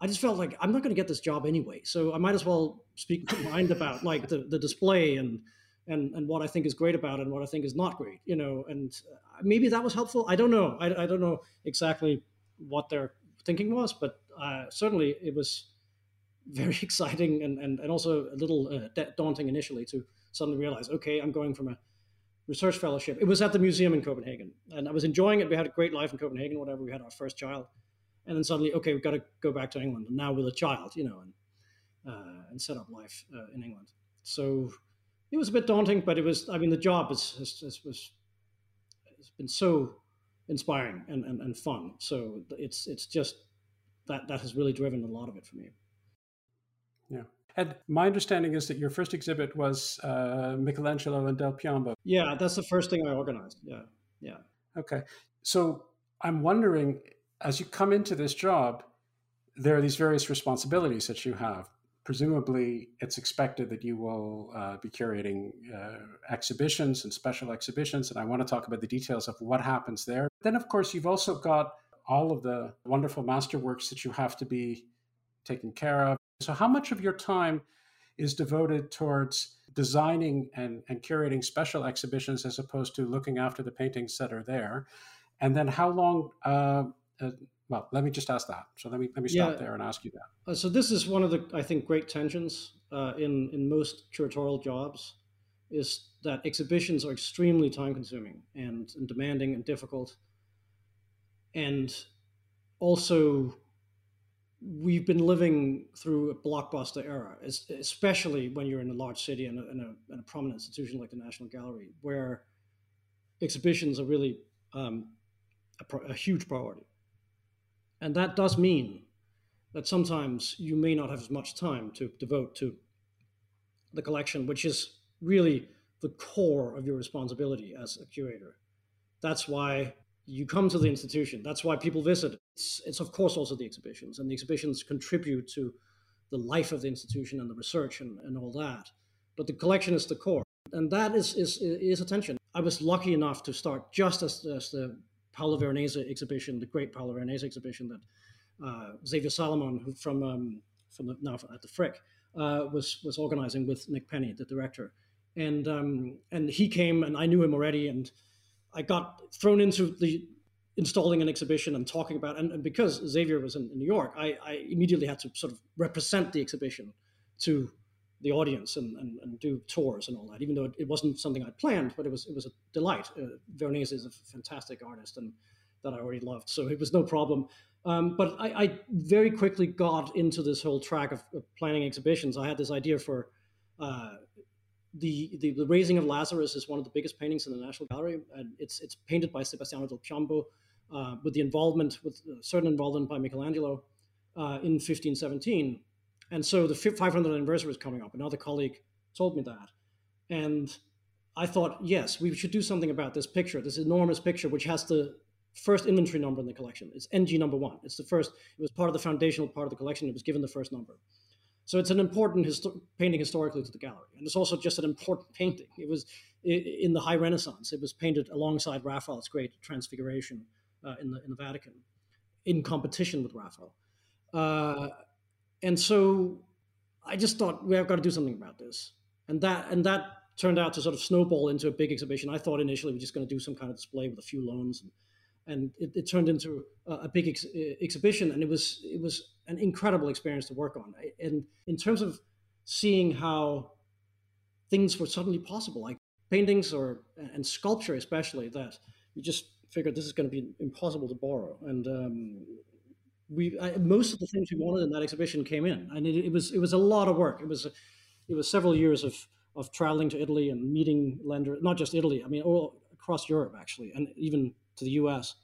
I just felt like I'm not going to get this job anyway, so I might as well speak my mind about like the, the display and and and what I think is great about it and what I think is not great, you know. And uh, maybe that was helpful. I don't know. I, I don't know exactly what their thinking was, but uh, certainly it was very exciting and and, and also a little uh, daunting initially to suddenly realize, okay, I'm going from a research fellowship. It was at the museum in Copenhagen, and I was enjoying it. We had a great life in Copenhagen. Whatever, we had our first child and then suddenly, okay, we've got to go back to England, and now with a child, you know, and uh, and set up life uh, in England. So it was a bit daunting, but it was. I mean, the job is, is, is was has been so inspiring and, and, and fun. So it's it's just that that has really driven a lot of it for me. Yeah. And my understanding is that your first exhibit was uh, Michelangelo and Del Piombo. Yeah, that's the first thing I organized. Yeah, yeah. Okay, so I'm wondering as you come into this job, there are these various responsibilities that you have. Presumably, it's expected that you will uh, be curating uh, exhibitions and special exhibitions, and I want to talk about the details of what happens there. Then, of course, you've also got all of the wonderful masterworks that you have to be taken care of. So, how much of your time is devoted towards designing and, and curating special exhibitions as opposed to looking after the paintings that are there? And then, how long uh, uh, well, let me just ask that. So let me let me stop yeah. there and ask you that. Uh, so this is one of the I think great tensions uh, in in most curatorial jobs, is that exhibitions are extremely time consuming and, and demanding and difficult. And also, we've been living through a blockbuster era, especially when you're in a large city and a, and a, and a prominent institution like the National Gallery, where exhibitions are really um, a, a huge priority. And that does mean that sometimes you may not have as much time to devote to the collection, which is really the core of your responsibility as a curator. That's why you come to the institution. That's why people visit. It's, it's, of course also the exhibitions, and the exhibitions contribute to the life of the institution and the research and, and all that. But the collection is the core, and that is is is attention. I was lucky enough to start just as, as the Paolo Veronese exhibition, the great Paolo Veronese exhibition that uh, Xavier Salomon, from um, from the, now at the Frick, uh, was was organizing with Nick Penny, the director, and um, and he came and I knew him already, and I got thrown into the installing an exhibition and talking about and, and because Xavier was in, in New York, I, I, immediately had to sort of represent the exhibition to the audience and, and, and, do tours and all that. Even though it, wasn't something I planned, but it was it was a delight. Uh, Veronese is a fantastic artist and that I already loved, so it was no problem. Um, but I, I, very quickly got into this whole track of, of planning exhibitions. I had this idea for uh, the, the, the raising of Lazarus is one of the biggest paintings in the National Gallery, and it's it's painted by Sebastiano del Piombo, uh, with the involvement with certain involvement by Michelangelo uh, in 1517. And so the 500th anniversary was coming up. Another colleague told me that, and I thought, yes, we should do something about this picture, this enormous picture, which has the first inventory number in the collection. It's NG number one. It's the first. It was part of the foundational part of the collection. It was given the first number. So it's an important histo- painting historically to the gallery, and it's also just an important painting. It was in the High Renaissance. It was painted alongside Raphael's great Transfiguration uh, in the in the Vatican, in competition with Raphael. Uh, and so I just thought we have got to do something about this, and that and that turned out to sort of snowball into a big exhibition. I thought initially we are just going to do some kind of display with a few loans and and it, it turned into a, a big ex- exhibition, and it was it was an incredible experience to work on. And in terms of seeing how things were suddenly possible, like paintings or and sculpture especially, that you just figured this is going to be impossible to borrow, and um, we I, most of the things we wanted in that exhibition came in, and it, it was it was a lot of work. It was it was several years of of traveling to Italy and meeting lenders, not just Italy, I mean all across Europe actually, and even to the US.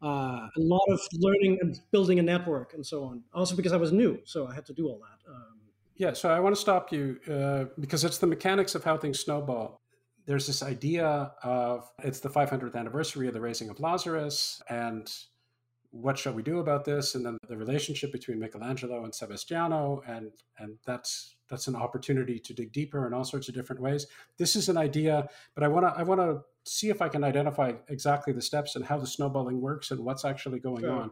Uh, a lot of learning and building a network and so on. Also because I was new, so I had to do all that. Um, yeah, so I want to stop you uh, because it's the mechanics of how things snowball. There's this idea of it's the 500th anniversary of the raising of Lazarus, and what shall we do about this? And then the relationship between Michelangelo and Sebastiano, and and that's that's an opportunity to dig deeper in all sorts of different ways. This is an idea, but I want to I want to see if I can identify exactly the steps and how the snowballing works and what's actually going sure. on,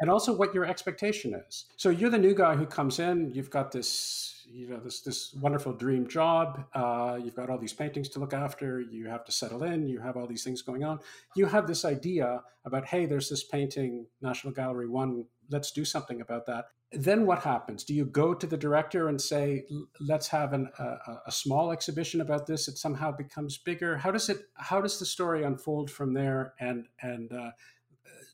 and also what your expectation is. So you're the new guy who comes in. You've got this you know this this wonderful dream job. Uh, you've got all these paintings to look after. You have to settle in. You have all these things going on. You have this idea about hey, there's this painting, National Gallery one. Let's do something about that. Then what happens? Do you go to the director and say, let's have an, a, a small exhibition about this? It somehow becomes bigger. How does it? How does the story unfold from there? And and uh,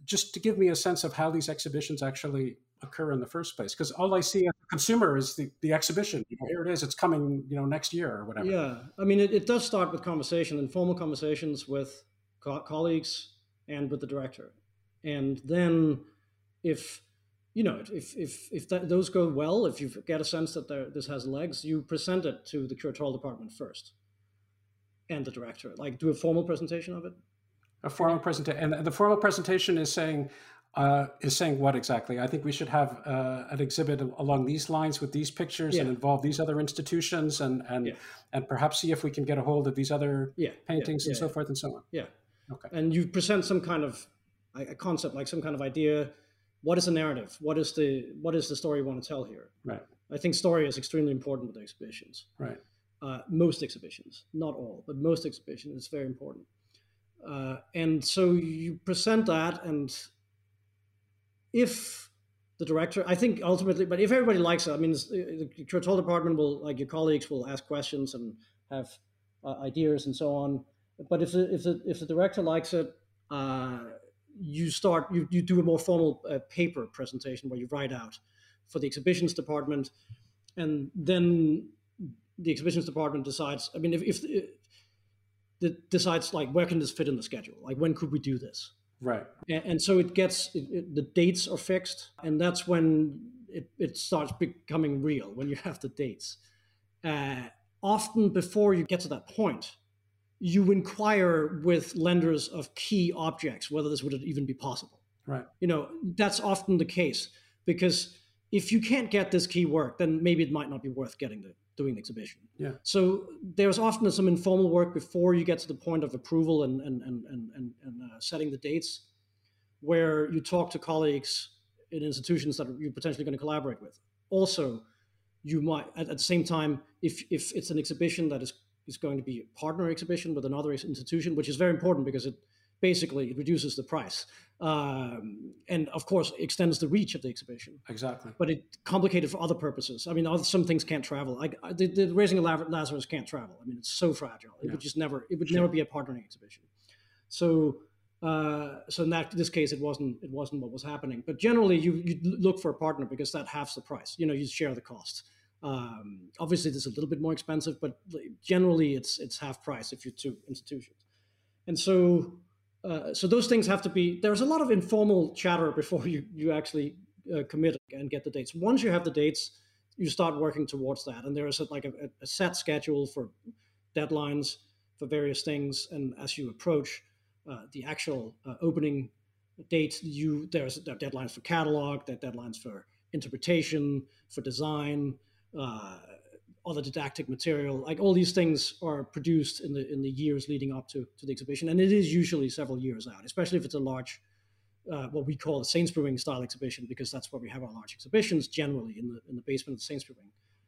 just to give me a sense of how these exhibitions actually occur in the first place because all i see as a consumer is the, the exhibition you know, here it is it's coming you know next year or whatever. Yeah i mean it, it does start with conversation informal conversations with co- colleagues and with the director. And then if you know if if if that, those go well if you get a sense that there, this has legs you present it to the curatorial department first and the director. Like do a formal presentation of it a formal presentation and the formal presentation is saying uh, is saying what exactly? I think we should have uh, an exhibit along these lines with these pictures yeah. and involve these other institutions and and yeah. and perhaps see if we can get a hold of these other yeah. paintings and so forth and so on. Yeah. Okay. And you present some kind of a concept, like some kind of idea. What is the narrative? What is the what is the story you want to tell here? Right. I think story is extremely important with exhibitions. Right. Uh, most exhibitions, not all, but most exhibitions, it's very important. Uh, and so you present that and if the director, I think ultimately, but if everybody likes it, I mean, the curatorial department will, like your colleagues, will ask questions and have uh, ideas and so on. But if the, if the, if the director likes it, uh, you start, you, you do a more formal uh, paper presentation where you write out for the exhibitions department. And then the exhibitions department decides, I mean, if, if, it decides like, where can this fit in the schedule? Like, when could we do this? Right. And, and so it gets, it, it, the dates are fixed. And that's when it, it starts becoming real, when you have the dates. Uh, often before you get to that point, you inquire with lenders of key objects whether this would even be possible. Right. You know, that's often the case because if you can't get this key work, then maybe it might not be worth getting the doing the exhibition. Yeah. So there's often some informal work before you get to the point of approval and and and and, and, and uh, setting the dates, where you talk to colleagues in institutions that you're potentially going to collaborate with. Also, you might at, at the same time if if it's an exhibition that is is going to be a partner exhibition with another institution which is very important because it basically it reduces the price um, and of course extends the reach of the exhibition exactly but it complicated for other purposes i mean other, some things can't travel like the, the raising of lazarus can't travel i mean it's so fragile it yeah. would just never it would sure. never be a partnering exhibition so uh, so in that this case, it wasn't it wasn't what was happening. But generally, you you look for a partner because that halves the price. You know, you share the cost. Um, obviously, this is a little bit more expensive, but generally, it's it's half price if you're two institutions. And so, uh, so those things have to be. There's a lot of informal chatter before you you actually uh, commit and get the dates. Once you have the dates, you start working towards that, and there is a, like a, a set schedule for deadlines for various things. And as you approach uh, the actual uh, opening date, you there's there are deadlines for catalog, there deadlines for interpretation, for design, uh, other didactic material. Like all these things are produced in the in the years leading up to, to the exhibition, and it is usually several years out, especially if it's a large. Uh, what we call a Sainsbury style exhibition, because that's where we have our large exhibitions generally in the in the basement of the Sainsbury.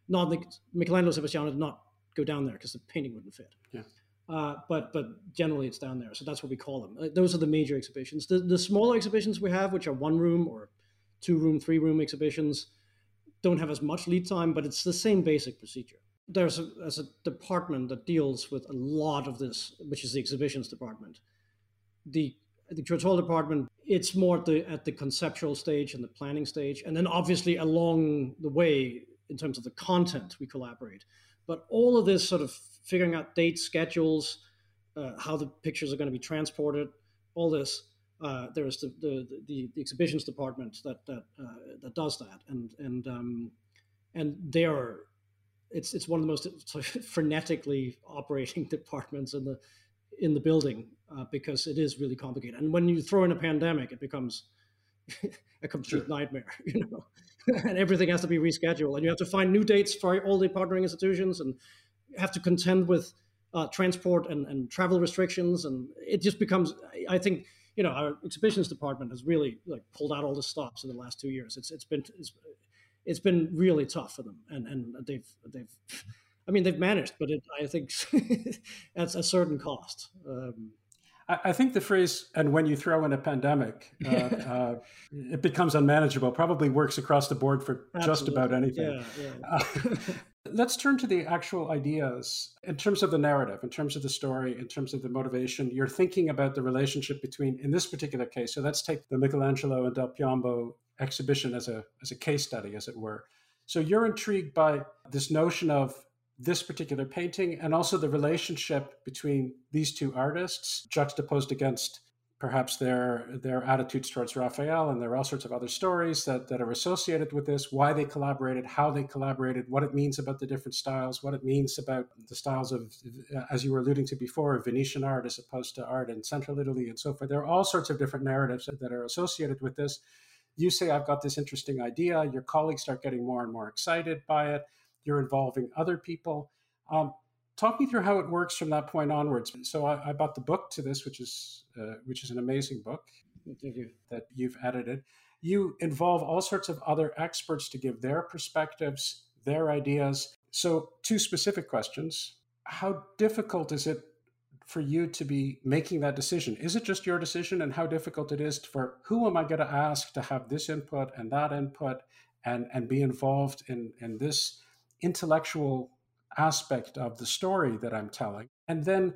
Not the Michelangelo Sebastiano did not go down there because the painting wouldn't fit. Yeah. Uh, but but generally it's down there, so that's what we call them. Uh, those are the major exhibitions. The the smaller exhibitions we have, which are one room or two room, three room exhibitions, don't have as much lead time, but it's the same basic procedure. There's a, there's a department that deals with a lot of this, which is the exhibitions department. The the curatorial department, it's more at the at the conceptual stage and the planning stage, and then obviously along the way in terms of the content we collaborate. But all of this sort of figuring out dates, schedules, uh, how the pictures are going to be transported, all this. Uh, there's the, the, the, the, exhibitions department that that uh, that does that, and and um, and they are it's it's one of the most frenetically operating departments in the in the building uh, because it is really complicated. And when you throw in a pandemic, it becomes a complete sure. nightmare, you know, and everything has to be rescheduled, and you have to find new dates for all the partnering institutions, and have to contend with uh, transport and, and travel restrictions, and it just becomes. I think you know our exhibitions department has really like pulled out all the stops in the last two years. It's it's been it's, it's been really tough for them, and and they've they've. I mean, they've managed, but it, I think at a certain cost. Um, I think the phrase "and when you throw in a pandemic," uh, uh, it becomes unmanageable. Probably works across the board for Absolutely. just about anything. Yeah, yeah. Let's turn to the actual ideas in terms of the narrative, in terms of the story, in terms of the motivation. You're thinking about the relationship between, in this particular case. So let's take the Michelangelo and Del Piombo exhibition as a as a case study, as it were. So you're intrigued by this notion of this particular painting and also the relationship between these two artists juxtaposed against perhaps their their attitudes towards Raphael and there are all sorts of other stories that, that are associated with this, why they collaborated, how they collaborated, what it means about the different styles, what it means about the styles of, as you were alluding to before, Venetian art as opposed to art in central Italy and so forth. There are all sorts of different narratives that are associated with this. You say, I've got this interesting idea. Your colleagues start getting more and more excited by it you're involving other people. Um, talk me through how it works from that point onwards. So I, I bought the book to this, which is uh, which is an amazing book you. that you've edited. You involve all sorts of other experts to give their perspectives, their ideas. So two specific questions: How difficult is it for you to be making that decision? Is it just your decision, and how difficult it is for who am I going to ask to have this input and that input, and and be involved in in this intellectual aspect of the story that I'm telling. And then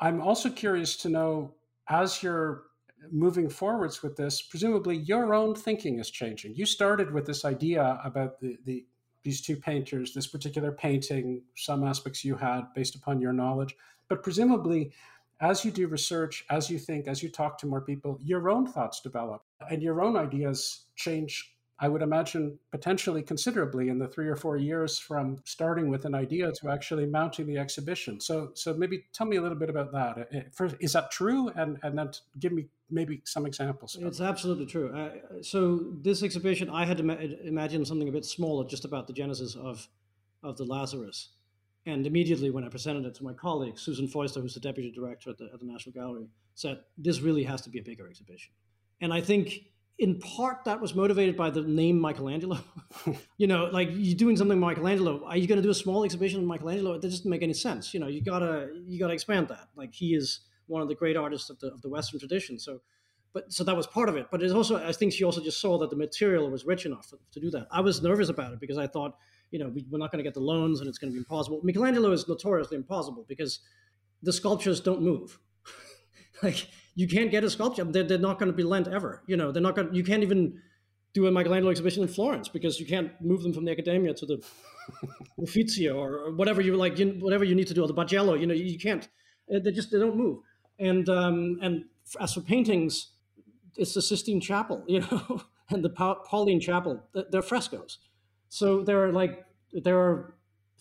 I'm also curious to know as you're moving forwards with this, presumably your own thinking is changing. You started with this idea about the, the these two painters, this particular painting, some aspects you had based upon your knowledge, but presumably as you do research, as you think, as you talk to more people, your own thoughts develop and your own ideas change I would imagine potentially considerably in the three or four years from starting with an idea to actually mounting the exhibition. So, so maybe tell me a little bit about that. First, is that true? And and then give me maybe some examples. It's absolutely true. Uh, so this exhibition, I had imagined something a bit smaller, just about the genesis of of the Lazarus. And immediately when I presented it to my colleague, Susan Foister, who's the deputy director at the, at the National Gallery, said, this really has to be a bigger exhibition. And I think in part that was motivated by the name Michelangelo. you know, like you're doing something Michelangelo. Are you going to do a small exhibition of Michelangelo? That doesn't make any sense. You know, you gotta you gotta expand that. Like he is one of the great artists of the of the Western tradition. So, but so that was part of it. But it's also I think she also just saw that the material was rich enough to do that. I was nervous about it because I thought, you know, we, we're not going to get the loans and it's going to be impossible. Michelangelo is notoriously impossible because the sculptures don't move. like you can't get a sculpture. They're, they're not going to be lent ever. You know, they're not going. You can't even do a Michelangelo exhibition in Florence because you can't move them from the Accademia to the Uffizi or, whatever you like, you, whatever you need to do, or the Bargello. You know, you can't. Uh, they just they don't move. And um, and as for paintings, it's the Sistine Chapel, you know, and the Pauline Chapel. They're frescoes. So there are like there are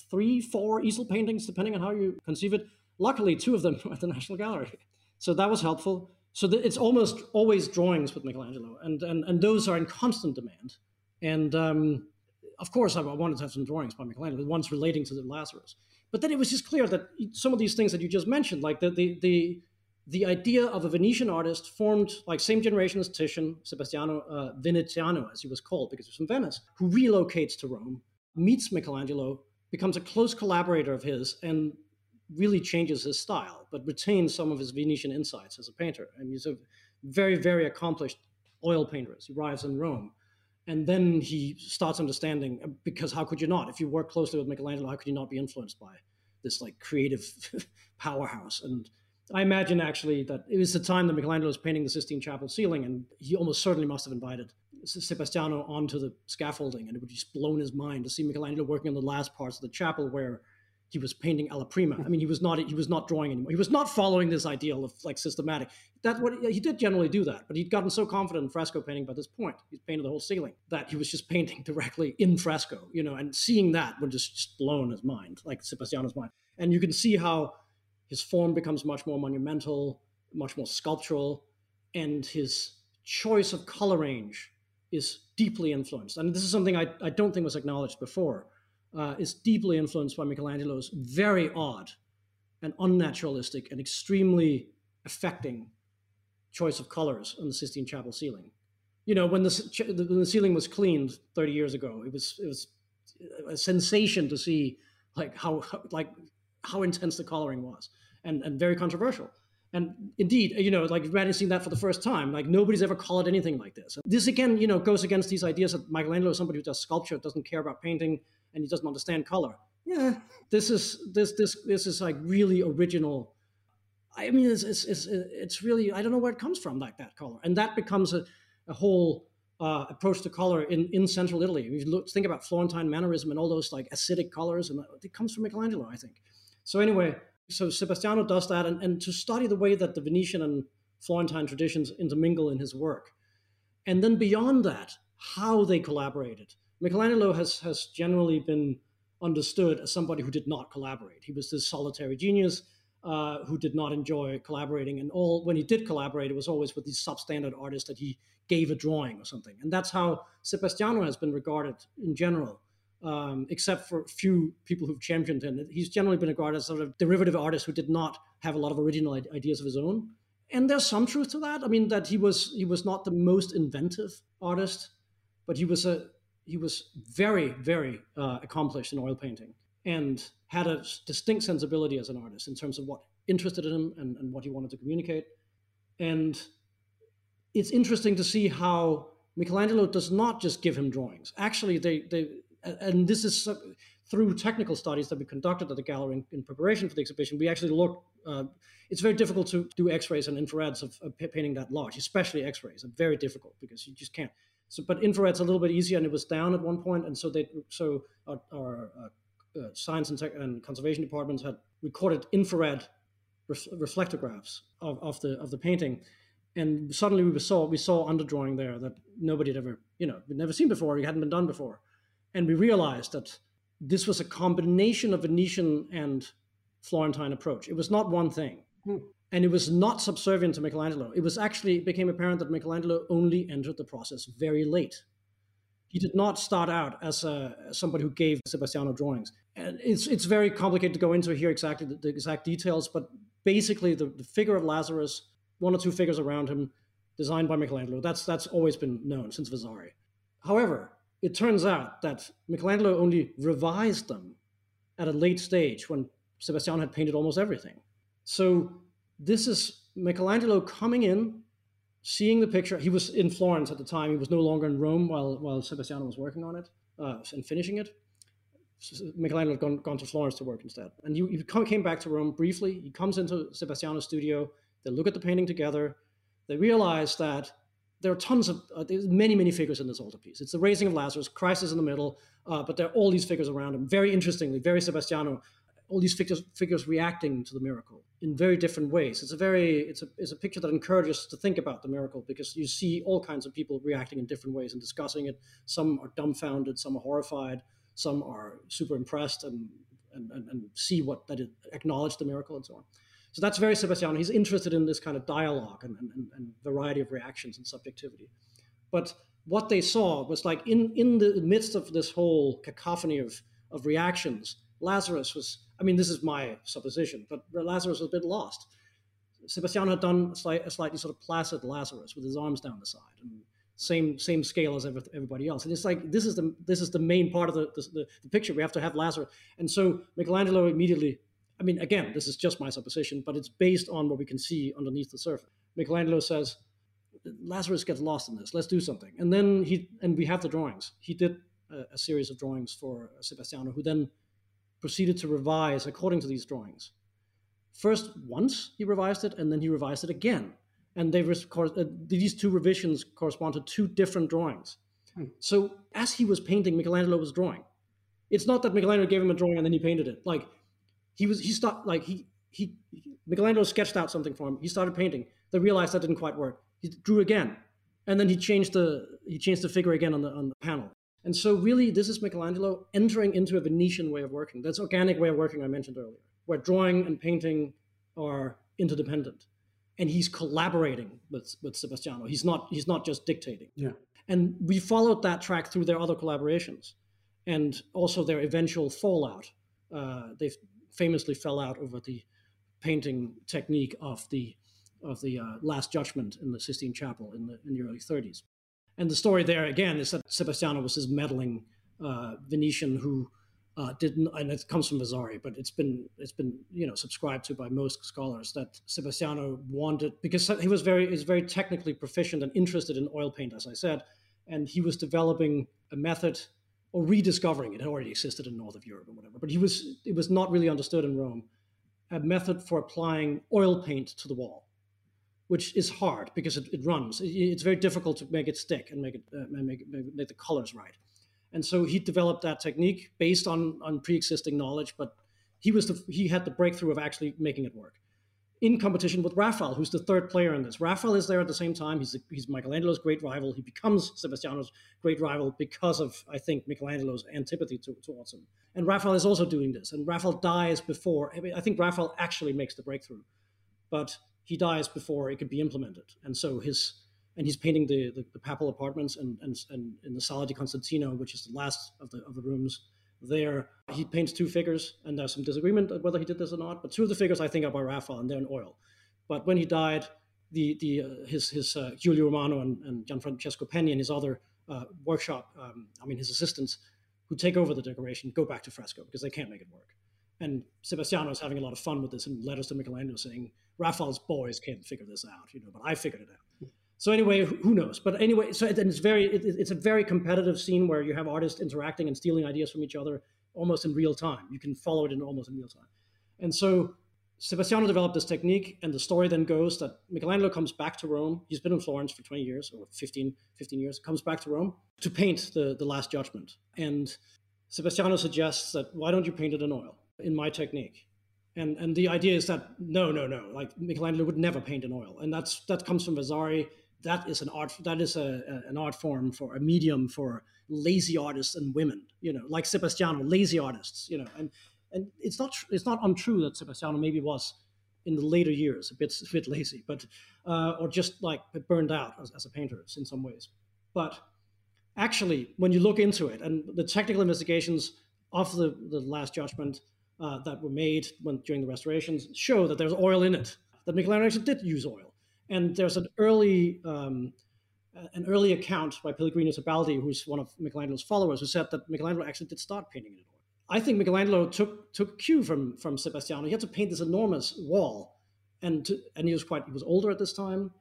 three, four easel paintings, depending on how you conceive it. Luckily, two of them are at the National Gallery. So that was helpful. So it's almost always drawings with Michelangelo, and and and those are in constant demand. And um, of course, I wanted to have some drawings by Michelangelo, the ones relating to the Lazarus. But then it was just clear that some of these things that you just mentioned, like the the the the idea of a Venetian artist formed like same generation as Titian, Sebastiano uh, Veneziano, as he was called, because he was from Venice, who relocates to Rome, meets Michelangelo, becomes a close collaborator of his, and really changes his style, but retains some of his Venetian insights as a painter. And he's a very, very accomplished oil painter. He arrives in Rome. And then he starts understanding, uh, because how could you not? If you work closely with Michelangelo, how could you not be influenced by this like creative powerhouse? And I imagine actually that it was the time that Michelangelo was painting the Sistine Chapel ceiling, and he almost certainly must have invited Sebastiano onto the scaffolding, and it would just blown his mind to see Michelangelo working on the last parts of the chapel where he was painting alla prima. I mean, he was not he was not drawing anymore. He was not following this ideal of like systematic. That what he did generally do that, but he'd gotten so confident in fresco painting by this point, he's painted the whole ceiling that he was just painting directly in fresco, you know, and seeing that would just, just blown his mind, like Sebastiano's mind. And you can see how his form becomes much more monumental, much more sculptural, and his choice of color range is deeply influenced. And this is something I, I don't think was acknowledged before uh, is deeply influenced by Michelangelo's very odd and unnaturalistic and extremely affecting choice of colors on the Sistine Chapel ceiling. You know, when the, when the ceiling was cleaned 30 years ago, it was it was a sensation to see like how like how intense the coloring was and and very controversial. And indeed, you know, like seeing that for the first time. Like nobody's ever colored anything like this. This again, you know, goes against these ideas that Michelangelo is somebody who does sculpture, doesn't care about painting, and he doesn't understand color. Yeah, this is this this this is like really original. I mean, it's it's it's, it's really I don't know where it comes from like that color, and that becomes a, a whole uh, approach to color in, in central Italy. If you look, think about Florentine mannerism and all those like acidic colors, and it comes from Michelangelo, I think. So anyway, so Sebastiano does that, and, and to study the way that the Venetian and Florentine traditions intermingle in his work, and then beyond that, how they collaborated Michelangelo has, has generally been understood as somebody who did not collaborate. He was this solitary genius uh, who did not enjoy collaborating. And all when he did collaborate, it was always with these substandard artists that he gave a drawing or something. And that's how Sebastiano has been regarded in general. Um, except for a few people who've championed him. He's generally been regarded as sort of derivative artist who did not have a lot of original ideas of his own. And there's some truth to that. I mean, that he was he was not the most inventive artist, but he was a he was very, very uh, accomplished in oil painting and had a distinct sensibility as an artist in terms of what interested him and, and what he wanted to communicate. And it's interesting to see how Michelangelo does not just give him drawings. Actually, they, they and this is through technical studies that we conducted at the gallery in, in preparation for the exhibition, we actually looked. Uh, it's very difficult to do X-rays and infrareds of, of painting that large, especially X-rays. It's very difficult because you just can't. So, but infrared's a little bit easier, and it was down at one point, and so they so our, our uh, uh, science and, tech and conservation departments had recorded infrared ref- reflectographs of, of the of the painting, and suddenly we saw we saw underdrawing there that nobody had ever you know we'd never seen before, it hadn't been done before, and we realized that this was a combination of Venetian and Florentine approach. It was not one thing. Hmm. And it was not subservient to Michelangelo. It was actually it became apparent that Michelangelo only entered the process very late. He did not start out as a, somebody who gave Sebastiano drawings. And it's it's very complicated to go into here exactly the, the exact details, but basically the, the figure of Lazarus, one or two figures around him, designed by Michelangelo. That's that's always been known since Vasari. However, it turns out that Michelangelo only revised them at a late stage when Sebastiano had painted almost everything. So this is Michelangelo coming in, seeing the picture. He was in Florence at the time. He was no longer in Rome while, while Sebastiano was working on it uh, and finishing it. Michelangelo had gone, gone to Florence to work instead. And he, he came back to Rome briefly. He comes into Sebastiano's studio. They look at the painting together. They realize that there are tons of uh, there's many many figures in this altarpiece. It's the raising of Lazarus, Christ is in the middle, uh, but there are all these figures around him. Very interestingly, very Sebastiano, all these figures figures reacting to the miracle in very different ways. It's a very it's a it's a picture that encourages us to think about the miracle because you see all kinds of people reacting in different ways and discussing it. Some are dumbfounded, some are horrified, some are super impressed and and, and, and see what that acknowledge the miracle and so on. So that's very Sebastiano. He's interested in this kind of dialogue and, and, and variety of reactions and subjectivity. But what they saw was like in, in the midst of this whole cacophony of, of reactions, Lazarus was, I mean, this is my supposition, but Lazarus was a bit lost. Sebastiano had done a, slight, a slightly sort of placid Lazarus with his arms down the side and same same scale as everybody else. And it's like this is the this is the main part of the, the, the picture. We have to have Lazarus, and so Michelangelo immediately I mean, again, this is just my supposition, but it's based on what we can see underneath the surface. Michelangelo says, Lazarus gets lost in this. Let's do something. And then he, and we have the drawings. He did a, a series of drawings for Sebastiano, who then proceeded to revise according to these drawings. First, once he revised it, and then he revised it again. And they uh, these two revisions correspond to two different drawings. Hmm. So as he was painting, Michelangelo was drawing. It's not that Michelangelo gave him a drawing and then he painted it. Like he was he stopped like he he Michelangelo sketched out something for him. He started painting. They realized that didn't quite work. He drew again, and then he changed the he changed the figure again on the on the panel. And so really, this is Michelangelo entering into a Venetian way of working. That's organic way of working I mentioned earlier, where drawing and painting are interdependent, and he's collaborating with with Sebastiano. He's not he's not just dictating. Yeah. And we followed that track through their other collaborations, and also their eventual fallout. Uh, they've famously fell out over the painting technique of the of the uh, Last Judgment in the Sistine Chapel in the in the early 30s. And the story there again is that Sebastiano was this meddling uh, Venetian who uh, didn't, and it comes from Vasari, but it's been it's been you know subscribed to by most scholars that Sebastiano wanted because he was very is very technically proficient and interested in oil paint, as I said, and he was developing a method or rediscovering it. It already existed in north of Europe or whatever, but he was it was not really understood in Rome. A method for applying oil paint to the wall, which is hard because it, it runs. It, it's very difficult to make it stick and make it uh, make, make the colors right. And so he developed that technique based on on pre-existing knowledge, but he was the, he had the breakthrough of actually making it work in competition with Raphael, who's the third player in this. Raphael is there at the same time. He's, he's Michelangelo's great rival. He becomes Sebastiano's great rival because of, I think, Michelangelo's antipathy to, towards him. And Raphael is also doing this. And Raphael dies before, I, mean, I think Raphael actually makes the breakthrough, but he dies before it could be implemented. And so his, and he's painting the, the, the papal apartments and, and, and in the Sala di Constantino, which is the last of the, of the rooms there. He paints two figures, and there's some disagreement whether he did this or not. But two of the figures I think are by Raphael, and they're in oil. But when he died, the the uh, his his uh, Giulio Romano and, and Gianfrancesco Penni and his other uh, workshop, um, I mean his assistants, who take over the decoration, go back to fresco because they can't make it work. And Sebastiano is having a lot of fun with this and letters to Michelangelo saying Raphael's boys can't figure this out, you know, but I figured it out. So anyway, who knows? But anyway, so it's very it, it's a very competitive scene where you have artists interacting and stealing ideas from each other. almost in real time. You can follow it in almost in real time. And so Sebastiano developed this technique, and the story then goes that Michelangelo comes back to Rome. He's been in Florence for 20 years or 15, 15 years, comes back to Rome to paint the, the Last Judgment. And Sebastiano suggests that why don't you paint it in oil in my technique? And, and the idea is that no, no, no, like Michelangelo would never paint in oil. And that's that comes from Vasari. That is an art that is a, an art form for a medium for lazy artists and women, you know, like Sebastiano, lazy artists, you know, and and it's not it's not untrue that Sebastiano maybe was in the later years a bit a bit lazy, but uh, or just like burned out as, as a painter in some ways. But actually, when you look into it, and the technical investigations of the the Last Judgment uh, that were made when during the restorations show that there's oil in it. That Michelangelo actually did use oil, and there's an early um, an early account by Pellegrino Tibaldi, who's one of Michelangelo's followers, who said that Michelangelo actually did start painting in oil. I think Michelangelo took took cue from from Sebastiano. He had to paint this enormous wall, and to, and he was quite he was older at this time,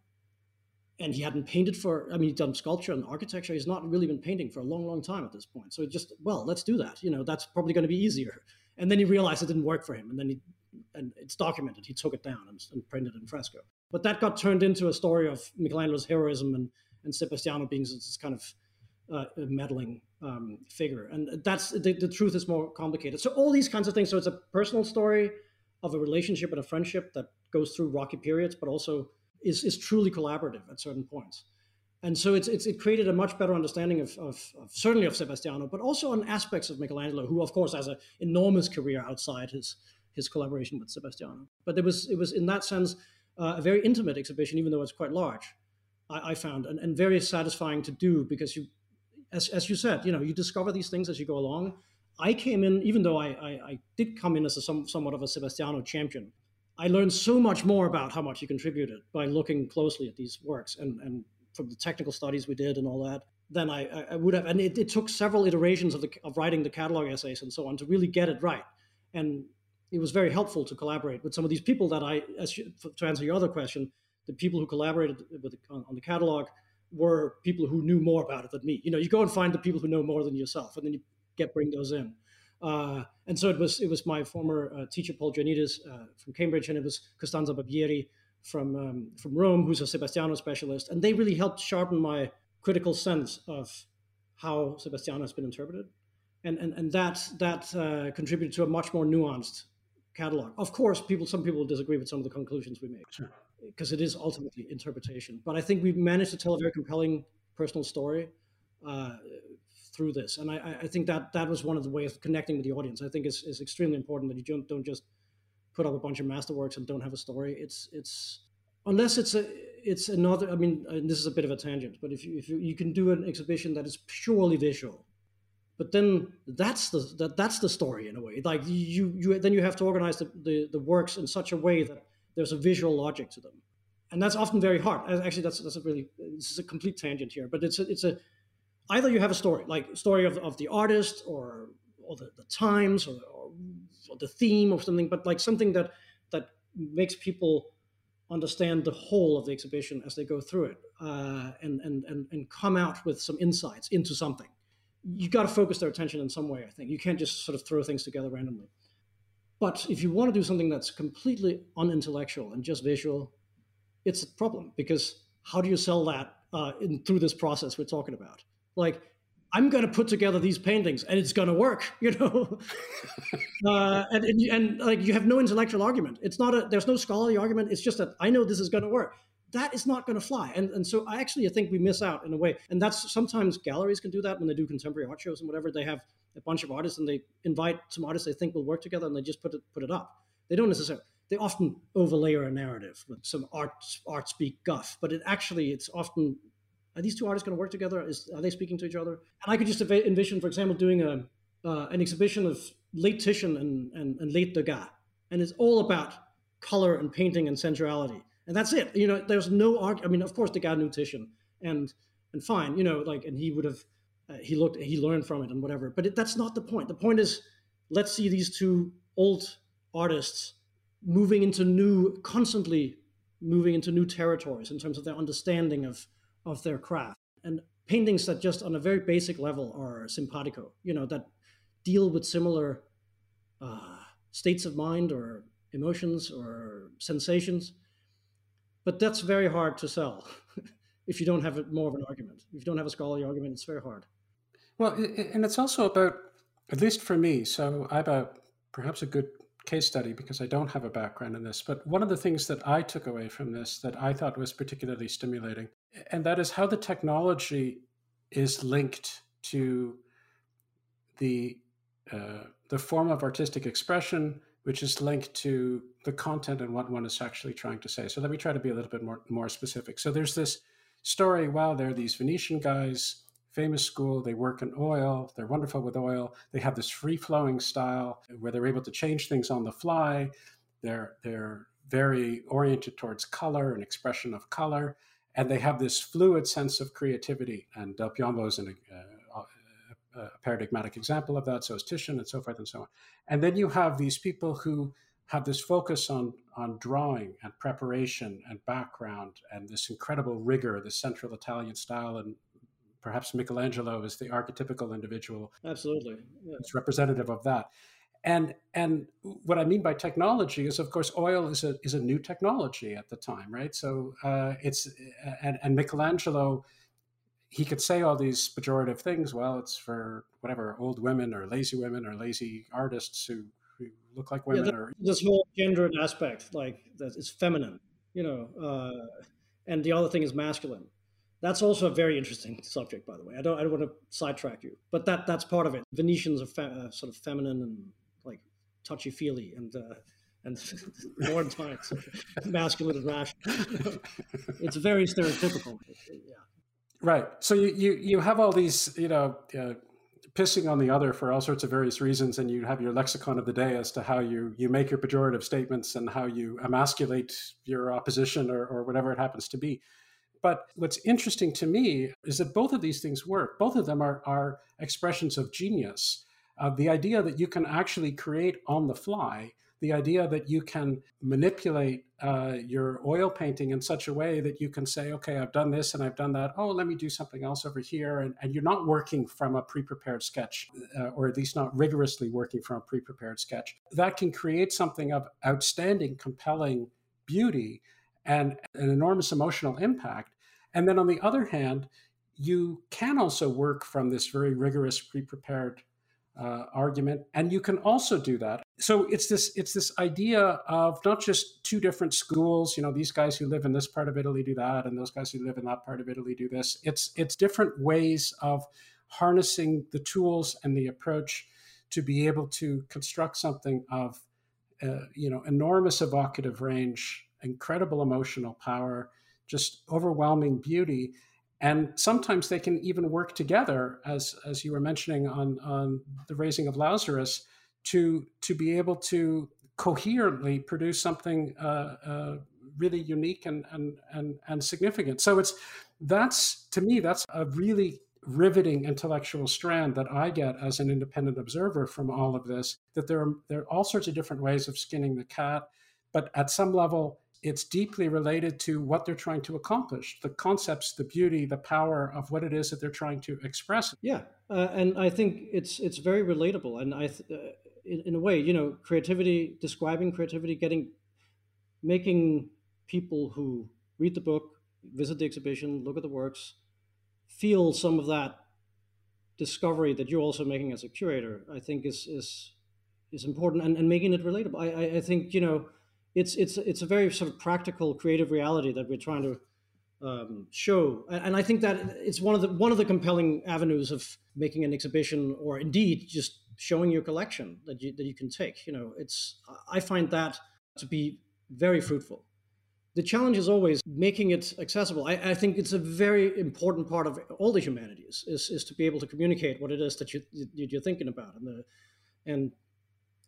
and he hadn't painted for. I mean, he'd done sculpture and architecture. He's not really been painting for a long, long time at this point. So just well, let's do that. You know, that's probably going to be easier. And then he realized it didn't work for him, and then he and it's documented. He took it down and, and printed in fresco. But that got turned into a story of Michelangelo's heroism and and Sebastiano being this kind of uh, meddling um, figure. And that's the, the truth is more complicated. So all these kinds of things. So it's a personal story of a relationship and a friendship that goes through rocky periods, but also is, is truly collaborative at certain points. And so it's, it's, it created a much better understanding of, of, of, certainly of Sebastiano, but also on aspects of Michelangelo, who of course has an enormous career outside his his collaboration with Sebastiano. But it was it was in that sense uh, a very intimate exhibition, even though it's quite large. I, I found and, and very satisfying to do because you as, as you said, you know, you discover these things as you go along. I came in, even though I, I, I did come in as a, some, somewhat of a Sebastiano champion, I learned so much more about how much he contributed by looking closely at these works and, and from the technical studies we did and all that then I, I would have. And it, it, took several iterations of, the, of writing the catalog essays and so on to really get it right. And it was very helpful to collaborate with some of these people that I, as you, to answer your other question, the people who collaborated with on, on the catalog were people who knew more about it than me. You know, you go and find the people who know more than yourself, and then you get bring those in. Uh, and so it was it was my former uh, teacher Paul Joannides uh, from Cambridge, and it was Costanza Barbieri from um, from Rome, who's a Sebastiano specialist, and they really helped sharpen my critical sense of how Sebastiano has been interpreted, and and and that that uh, contributed to a much more nuanced catalog. Of course, people some people disagree with some of the conclusions we made. Sure because it is ultimately interpretation. But I think we've managed to tell a very compelling personal story uh, through this, and I, I, think that that was one of the ways of connecting with the audience. I think is is extremely important that you don't don't just put up a bunch of masterworks and don't have a story. It's it's unless it's a it's another. I mean, this is a bit of a tangent, but if you if you, you can do an exhibition that is purely visual, but then that's the that, that's the story in a way. Like you you then you have to organize the, the, the works in such a way that there's a visual logic to them and that's often very hard actually that's that's a really this is a complete tangent here but it's a, it's a either you have a story like story of, of the artist or or the, the times or, or, or the theme or something but like something that that makes people understand the whole of the exhibition as they go through it uh, and, and, and, and come out with some insights into something. You got to focus their attention in some way, I think. You can't just sort of throw things together randomly. But if you want to do something that's completely unintellectual and just visual, it's a problem because how do you sell that uh, in, through this process we're talking about? Like, I'm going to put together these paintings and it's going to work, you know? uh, and, and, and, like, you have no intellectual argument. It's not a, there's no scholarly argument. It's just that I know this is going to work that is not going to fly. And, and so I actually think we miss out in a way. And that's sometimes galleries can do that when they do contemporary art shows and whatever. They have a bunch of artists and they invite some artists they think will work together and they just put it put it up. They don't necessarily. They often overlay a narrative with some art art speak guff, but it actually it's often are these two artists going to work together? Is are they speaking to each other? And I could just envision, for example, doing a uh, an exhibition of late Titian and, and, and late Degas, and it's all about color and painting and sensuality and that's it. You know, there's no arg. I mean, of course, guy knew Titian, and and fine, you know, like, and he would have, uh, he looked, he learned from it and whatever. But it, that's not the point. The point is, let's see these two old artists moving into new, constantly moving into new territories in terms of their understanding of of their craft and paintings that just on a very basic level are simpatico. You know that deal with similar uh, states of mind or emotions or sensations. But that's very hard to sell if you don't have more of an argument. If you don't have a scholarly argument, it's very hard. Well, and it's also about, at least for me, so I have a perhaps a good case study because I don't have a background in this. But one of the things that I took away from this that I thought was particularly stimulating, and that is how the technology is linked to the uh, the form of artistic expression, which is linked to the content and what one is actually trying to say. So let me try to be a little bit more more specific. So there's this story. Wow, there are these Venetian guys famous school. They work in oil. They're wonderful with oil. They have this free flowing style where they're able to change things on the fly. They're they're very oriented towards color and expression of color, and they have this fluid sense of creativity. And Del Piombo is an, uh, a paradigmatic example of that. So is Titian, and so forth and so on. And then you have these people who have this focus on on drawing and preparation and background and this incredible rigor, the central Italian style and perhaps Michelangelo is the archetypical individual. Absolutely, yeah. it's representative of that. And and what I mean by technology is, of course, oil is a is a new technology at the time, right? So uh, it's and, and Michelangelo, he could say all these pejorative things. Well, it's for whatever old women or lazy women or lazy artists who, who look like women. Yeah, or this whole gendered aspect, like that, is feminine, you know, uh, and the other thing is masculine that's also a very interesting subject, by the way. I don't, I don't want to sidetrack you, but that that's part of it. Venetians are fe- uh, sort of feminine and like touchy feely, and uh, and Florentines masculine and rational. it's very stereotypical. Yeah. Right. So you, you you have all these, you know. Uh, pissing on the other for all sorts of various reasons and you have your lexicon of the day as to how you you make your pejorative statements and how you emasculate your opposition or, or whatever it happens to be but what's interesting to me is that both of these things work. Both of them are, are expressions of genius. Uh, the idea that you can actually create on the fly, the idea that you can manipulate uh, your oil painting in such a way that you can say, okay, I've done this and I've done that. Oh, let me do something else over here. And, and you're not working from a pre prepared sketch, uh, or at least not rigorously working from a pre prepared sketch. That can create something of outstanding, compelling beauty and an enormous emotional impact. And then on the other hand, you can also work from this very rigorous pre-prepared uh, argument, and you can also do that. So it's this it's this idea of not just two different schools. You know, these guys who live in this part of Italy do that, and those guys who live in that part of Italy do this. It's it's different ways of harnessing the tools and the approach to be able to construct something of uh, you know enormous evocative range incredible emotional power, just overwhelming beauty. And sometimes they can even work together, as, as you were mentioning on, on the raising of Lazarus, to, to be able to coherently produce something uh, uh, really unique and, and, and, and significant. So it's that's to me, that's a really riveting intellectual strand that I get as an independent observer from all of this. That there are there are all sorts of different ways of skinning the cat, but at some level, it's deeply related to what they're trying to accomplish the concepts the beauty the power of what it is that they're trying to express. Yeah uh, and i think it's it's very relatable and i th- uh, in, in, a way you know creativity describing creativity getting making people who read the book visit the exhibition look at the works feel some of that discovery that you're also making as a curator i think is is is important and, and making it relatable. I, I i think you know it's it's it's a very sort of practical, creative reality that we're trying to um, show, and I think that it's one of the one of the compelling avenues of making an exhibition, or indeed just showing your collection that you that you can take. You know, it's I find that to be very fruitful. The challenge is always making it accessible. I, I think it's a very important part of all the humanities is, is to be able to communicate what it is that you, you're thinking about and the and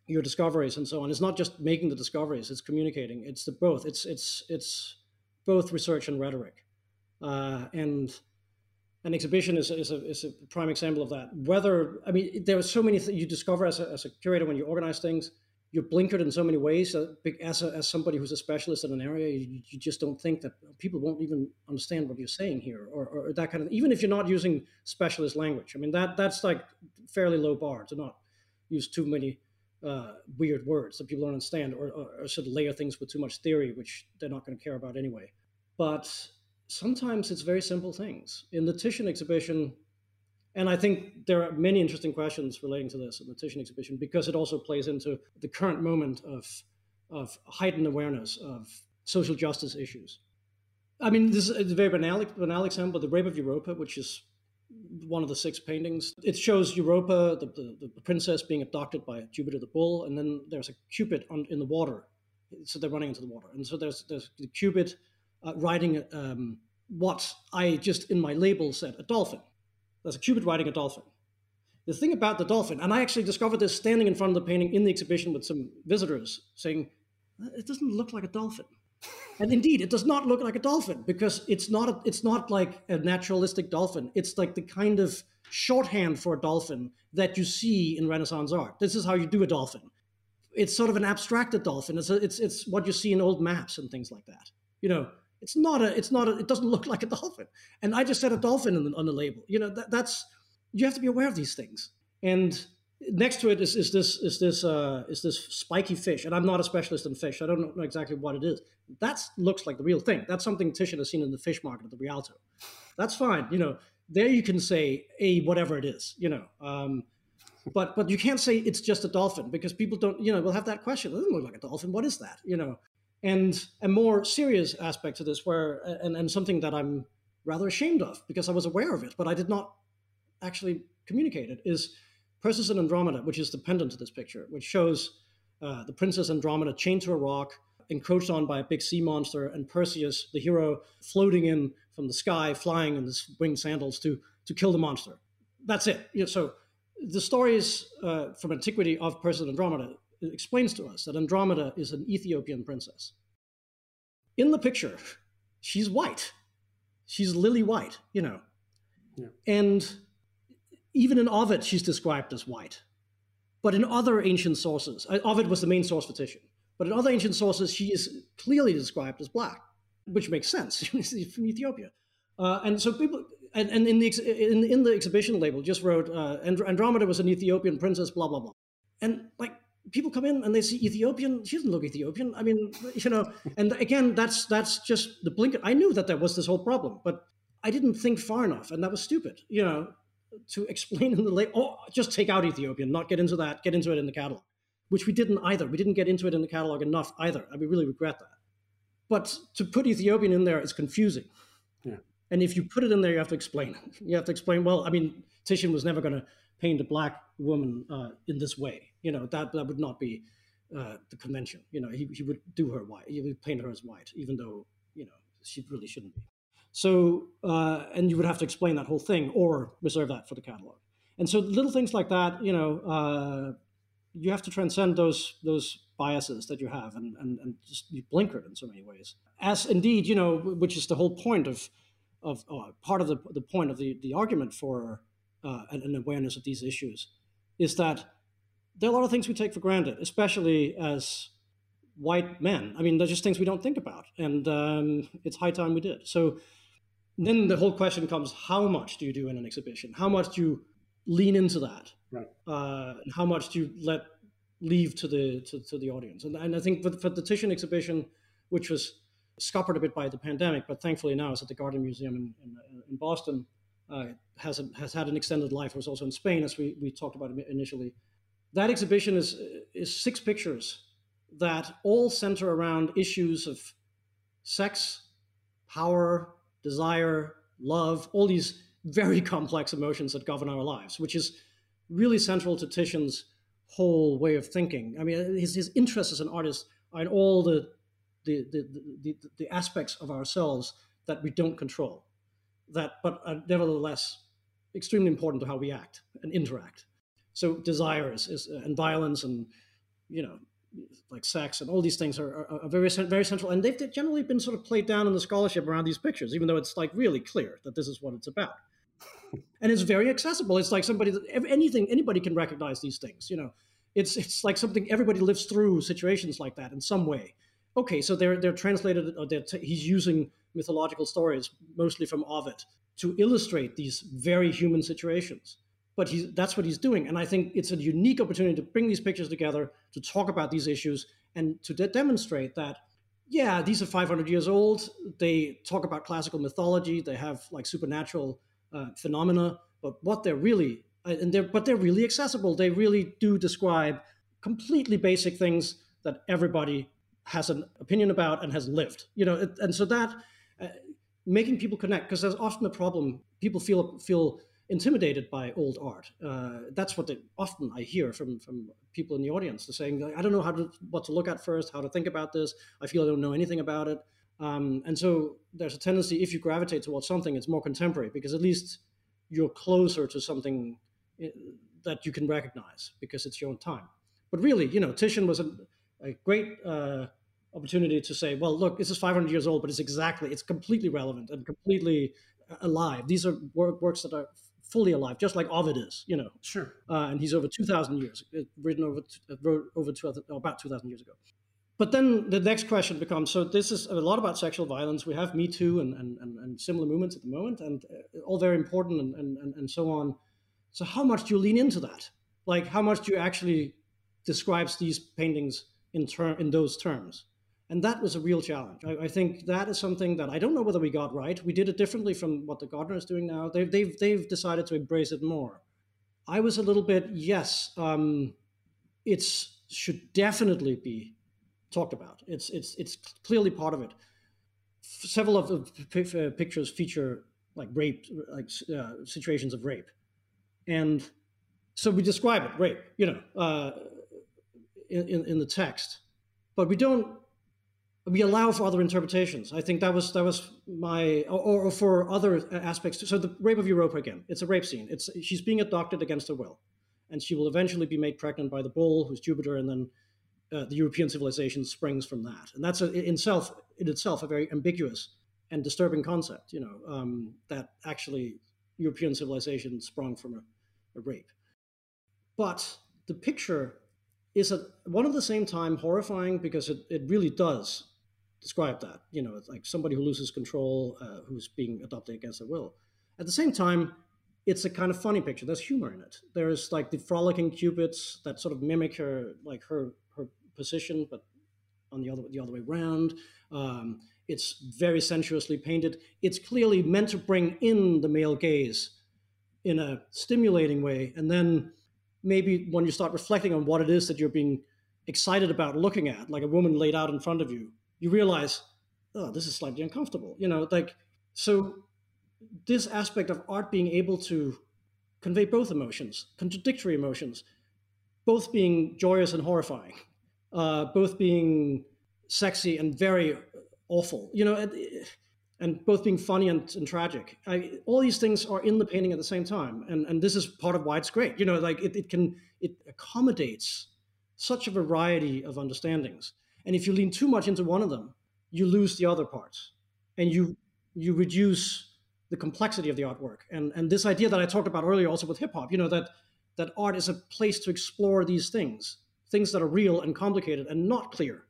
your discoveries and so on. It's not just making the discoveries; it's communicating. It's the both. It's it's it's both research and rhetoric, uh, and an exhibition is, is, a, is a prime example of that. Whether I mean, there are so many things you discover as a, as a curator when you organize things. You're blinkered in so many ways. as, a, as somebody who's a specialist in an area, you, you, just don't think that people won't even understand what you're saying here, or, or that kind of. Even if you're not using specialist language, I mean that that's like fairly low bar to not use too many uh, weird words that people don't understand or, or, or sort of layer things with too much theory, which they're not going to care about anyway. But sometimes it's very simple things. In the Titian exhibition, and I think there are many interesting questions relating to this in the Titian exhibition because it also plays into the current moment of, of heightened awareness of social justice issues. I mean, this is a very banal, banal example, the Rape of Europa, which is one of the six paintings. It shows Europa, the, the, the, princess, being abducted by Jupiter the bull, and then there's a cupid on, in the water. So they're running into the water, and so there's there's the cupid uh, riding um, what I just in my label said a dolphin. There's a cupid riding a dolphin. The thing about the dolphin, and I actually discovered this standing in front of the painting in the exhibition with some visitors, saying it doesn't look like a dolphin. And indeed, it does not look like a dolphin because it's not a, it's not like a naturalistic dolphin. It's like the kind of shorthand for a dolphin that you see in Renaissance art. This is how you do a dolphin. It's sort of an abstracted dolphin. It's a, it's it's what you see in old maps and things like that. You know, it's not a it's not a, it doesn't look like a dolphin. And I just said a dolphin on the, on the label. You know, that, that's you have to be aware of these things. And next to it is, is this is this uh, is this spiky fish, and I'm not a specialist in fish. I don't know exactly what it is. That looks like the real thing. That's something Titian has seen in the fish market at the Rialto. That's fine. You know, there you can say a whatever it is. You know, um, but but you can't say it's just a dolphin because people don't. You know, will have that question. It doesn't look like a dolphin. What is that? You know, and a more serious aspect to this, where and and something that I'm rather ashamed of because I was aware of it, but I did not actually communicate it is Perseus and Andromeda, which is the pendant to this picture, which shows uh, the princess Andromeda chained to a rock, encroached on by a big sea monster, and Perseus, the hero, floating in from the sky, flying in his winged sandals to to kill the monster. That's it. You know, so the stories uh, from antiquity of Perseus and Andromeda explains to us that Andromeda is an Ethiopian princess. In the picture, she's white. She's lily white, you know. Yeah. And even in Ovid, she's described as white. But in other ancient sources, uh, Ovid was the main source for Titian. But in other ancient sources, she is clearly described as black, which makes sense. She's from Ethiopia. Uh, and so people, and, and in, the, in, in, the exhibition label, just wrote uh, Andromeda was an Ethiopian princess, blah, blah, blah. And like people come in and they see Ethiopian. She doesn't look Ethiopian. I mean, you know, and again, that's that's just the blink. I knew that there was this whole problem, but I didn't think far enough, and that was stupid. You know, to explain in the late, oh, just take out Ethiopian, not get into that, get into it in the catalog, which we didn't either. We didn't get into it in the catalog enough either. I mean, really regret that. But to put Ethiopian in there is confusing. Yeah. And if you put it in there, you have to explain. You have to explain, well, I mean, Titian was never going to paint a black woman uh, in this way. You know, that, that would not be uh, the convention. You know, he, he would do her white. He would paint her as white, even though, you know, she really shouldn't be. So, uh, and you would have to explain that whole thing or reserve that for the catalog. And so, little things like that, you know, uh, you have to transcend those those biases that you have, and and, and just you blinker it in so many ways. As indeed, you know, which is the whole point of of uh, part of the the point of the the argument for uh, an, an awareness of these issues is that there are a lot of things we take for granted, especially as white men. I mean, they're just things we don't think about, and um, it's high time we did. So then the whole question comes how much do you do in an exhibition? How much do you lean into that? Right. uh, and how much do you let leave to the to, to the audience? And, and i think for, for the titian exhibition which was scuppered a bit by the pandemic but thankfully now it's at the Gardner museum in, in, in boston uh, has, a, has had an extended life. It was also in spain as we, we talked about initially. That exhibition is is six pictures that all center around issues of sex power desire, love, all these very complex emotions that govern our lives, which is really central to Titian's whole way of thinking. I mean, his, his interests as an artist are in all the the, the, the, the aspects of ourselves that we don't control, that but are nevertheless extremely important to how we act and interact. So desires is, and violence and you know like sex and all these things are, are, are, very very central and they've generally been sort of played down in the scholarship around these pictures even though it's like really clear that this is what it's about. And it's very accessible. It's like somebody that anything anybody can recognize these things you know. It's it's like something everybody lives through situations like that in some way. Okay so they're they're translated or they're t- he's using mythological stories mostly from ovid to illustrate these very human situations but that's what he's doing. And I think it's a unique opportunity to bring these pictures together, to talk about these issues, and to de- demonstrate that, yeah, these are 500 years old. They talk about classical mythology. They have like supernatural uh, phenomena, but what they're really, uh, and they're, but they're really accessible. They really do describe completely basic things that everybody has an opinion about and has lived. You know, and so that uh, making people connect because there's often a problem. People feel feel intimidated by old art. Uh, that's what they, often I hear from from people in the audience. They're saying, "I don't know how to what to look at first, how to think about this. I feel I don't know anything about it." Um, and so there's a tendency if you gravitate towards something, it's more contemporary because at least you're closer to something eh, that you can recognize because it's your own time. But really, you know, Titian was a, a great uh, opportunity to say, well, look, this is 500 years old, but it's exactly, it's completely relevant and completely alive. These are work, works that are fully alive, just like Ovid is, you know. Sure. Uh, and he's over 2,000 years, uh, written over, uh, wrote over 2000, about 2,000 years ago. But then the next question becomes so this is a lot about sexual violence. We have Me Too and, and, and, and similar movements at the moment, and uh, all very important and, and, and so on. So, how much do you lean into that? Like, how much do you actually describes these paintings in term in those terms? And that was a real challenge. I, I, think that is something that I don't know whether we got right. We did it differently from what the Gardner is doing now. They've, they've, they've decided to embrace it more. I was a little bit, yes, um, it should definitely be talked about. It's, it's, it's clearly part of it. Several of the pictures feature like rape, like uh, situations of rape. And so we describe it, rape, you know, uh, in, in the text. But we don't we allow for other interpretations. I think that was that was my or, or, for other aspects. So the rape of Europa again, it's a rape scene. It's she's being abducted against her will, and she will eventually be made pregnant by the bull, who's Jupiter, and then uh, the European civilization springs from that. And that's a, in itself in itself a very ambiguous and disturbing concept. You know um, that actually European civilization sprung from a, a rape, but the picture is at one of the same time horrifying because it, it really does describe that. You know, like somebody who loses control, uh, who's being adopted against their will. At the same time, it's a kind of funny picture. There's humor in it. There's like the frolicking cupids that sort of mimic her, like her her position, but on the other the other way around. Um, it's very sensuously painted. It's clearly meant to bring in the male gaze in a stimulating way, and then maybe when you start reflecting on what it is that you're being excited about looking at, like a woman laid out in front of you, you realize, oh, this is slightly uncomfortable. You know, like, so this aspect of art being able to convey both emotions, contradictory emotions, both being joyous and horrifying, uh, both being sexy and very awful, you know, and, and both being funny and, and tragic. I, all these things are in the painting at the same time, and and this is part of why it's great. You know, like it, it can it accommodates such a variety of understandings and if you lean too much into one of them, you lose the other parts, and you you reduce the complexity of the artwork. And and this idea that I talked about earlier, also with hip hop, you know that that art is a place to explore these things, things that are real and complicated and not clear,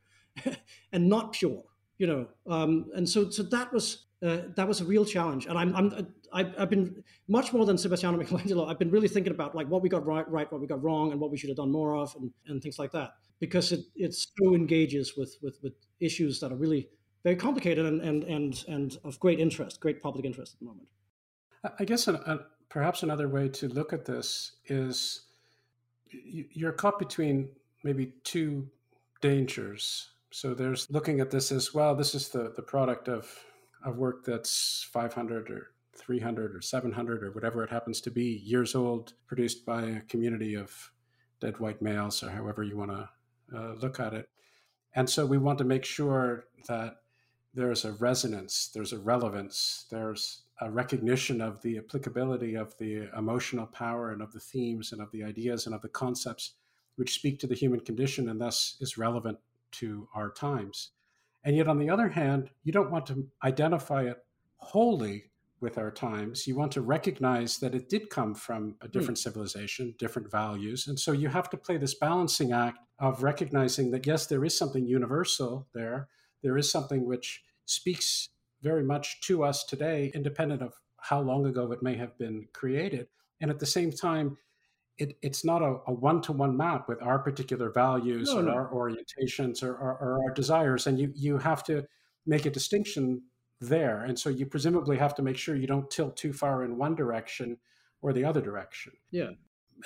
and not pure. You know, um, and so so that was uh, that was a real challenge. And I'm, I'm I've, I've been much more than Sebastiano Michelangelo. I've been really thinking about like what we got right, right, what we got wrong, and what we should have done more of, and, and things like that because it, it so engages with, with, with issues that are really very complicated and, and, and, and of great interest, great public interest at the moment. I guess an, perhaps another way to look at this is you're caught between maybe two dangers. So there's looking at this as well, this is the, the product of, of work that's 500 or 300 or 700 or whatever it happens to be years old, produced by a community of dead white males or however you want to uh, look at it. And so we want to make sure that there's a resonance, there's a relevance, there's a recognition of the applicability of the emotional power and of the themes and of the ideas and of the concepts which speak to the human condition and thus is relevant to our times. And yet, on the other hand, you don't want to identify it wholly with our times. You want to recognize that it did come from a different mm. civilization, different values. And so you have to play this balancing act of recognizing that, yes, there is something universal there. There is something which speaks very much to us today, independent of how long ago it may have been created. and at the same time, it, it's not a, a one-to-one map with our particular values No, or no. our orientations or, or, or our desires and you, you have to make a distinction there. And so you presumably have to make sure you don't tilt too far in one direction or the other direction. Yeah.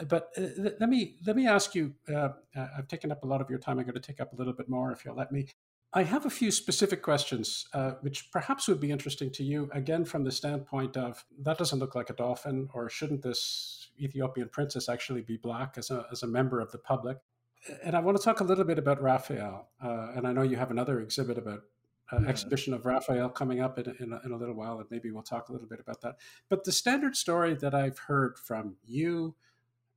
but uh, th- let me let me ask you uh, uh, i've taken up a lot of your time. I'm going to take up a little bit more if you'll let me. I have a few specific questions uh, which perhaps would be interesting to you again from the standpoint of that doesn't look like a dolphin or shouldn't this ethiopian princess actually be black as a, as a member of the public? And i want to talk a little bit about raphael uh, and i know you have another exhibit about uh, Yeah. exhibition of Raphael coming up in, in, a, in a little while, and maybe we'll talk a little bit about that. But the standard story that I've heard from you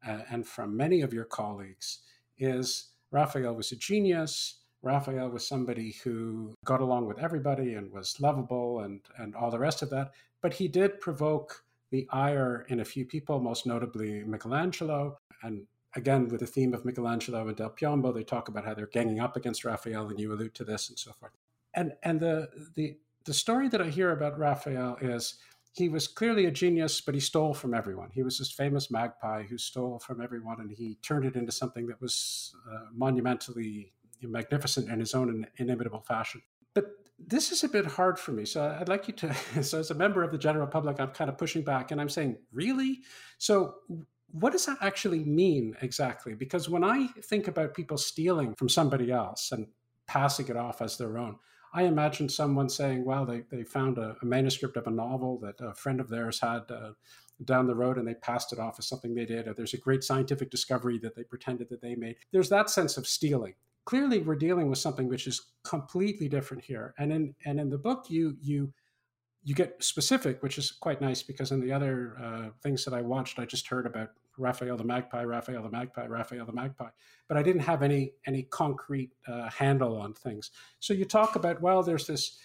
uh, and from many of your colleagues is Raphael was a genius. Raphael was somebody who got along with everybody and was lovable and, and all the rest of that. But he did provoke the ire in a few people, most notably Michelangelo. And again, with the theme of Michelangelo and Del Piombo, they talk about how they're ganging up against Raphael, and you allude to this and so forth. And and the the the story that I hear about Raphael is he was clearly a genius, but he stole from everyone. He was this famous magpie who stole from everyone, and he turned it into something that was uh, monumentally magnificent in his own inimitable fashion. But this is a bit hard for me. So I'd like you to, so as a member of the general public, I'm kind of pushing back and I'm saying, really? So what does that actually mean exactly? Because when I think about people stealing from somebody else and passing it off as their own, I imagine someone saying, well, they, they found a, a manuscript of a novel that a friend of theirs had uh, down the road and they passed it off as something they did, or there's a great scientific discovery that they pretended that they made. There's that sense of stealing. Clearly, we're dealing with something which is completely different here. And in and in the book, you you you get specific, which is quite nice because in the other uh, things that I watched, I just heard about Raphael the Magpie, Raphael the Magpie, Raphael the Magpie, but I didn't have any any concrete uh, handle on things. So you talk about well, there's this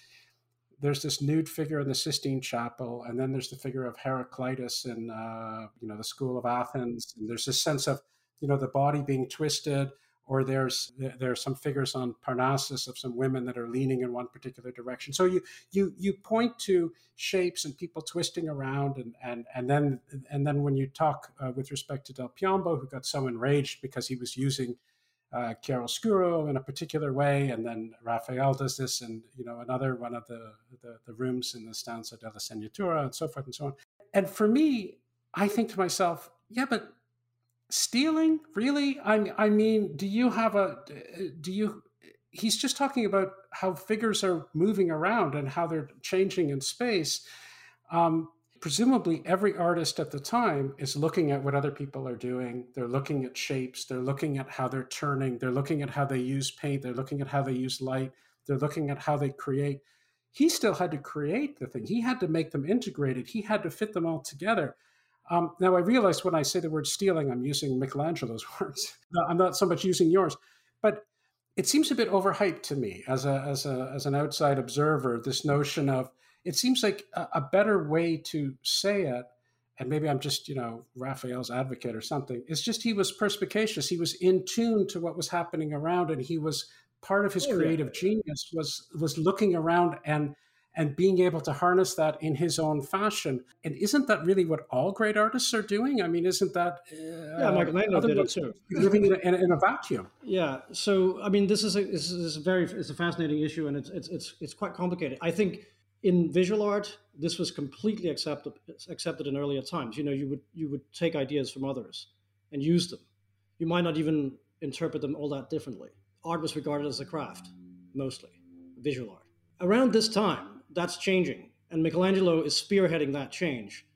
there's this nude figure in the Sistine Chapel, and then there's the figure of Heraclitus in uh, you know the School of Athens, and there's this sense of you know the body being twisted or there's there are some figures on Parnassus of some women that are leaning in one particular direction. So you you you point to shapes and people twisting around, and and and then and then when you talk uh, with respect to Del Piombo, who got so enraged because he was using uh, chiaroscuro in a particular way, and then Raphael does this, and you know another one of the the, the rooms in the stanza della Segnatura, and so forth and so on. And for me, I think to myself, yeah, but stealing? Really? I i mean do you have a do you he's just talking about how figures are moving around and how they're changing in space. Um, presumably every artist at the time is looking at what other people are doing. They're looking at shapes. They're looking at how they're turning. They're looking at how they use paint. They're looking at how they use light. They're looking at how they create. He still had to create the thing. He had to make them integrated. He had to fit them all together um, now, I realize when I say the word stealing, I'm using Michelangelo's words. I'm not so much using yours, but it seems a bit overhyped to me as a as a as an outside observer. This notion of it seems like a, a better way to say it, and maybe I'm just you know Raphael's advocate or something. It's just he was perspicacious. He was in tune to what was happening around, and he was part of his Oh, creative genius was was looking around and and being able to harness that in his own fashion. And isn't that really what all great artists are doing? I mean, isn't that uh, Yeah, Michelangelo did it too. living in a, in, a, vacuum? Yeah. So I mean, this is a this is a very it's a fascinating issue, and it's it's it's it's quite complicated. I think in visual art, this was completely accepted accepted in earlier times. You know, you would you would take ideas from others and use them. You might not even interpret them all that differently. Art was regarded as a craft, mostly visual art. Around this time, that's changing, and Michelangelo is spearheading that change.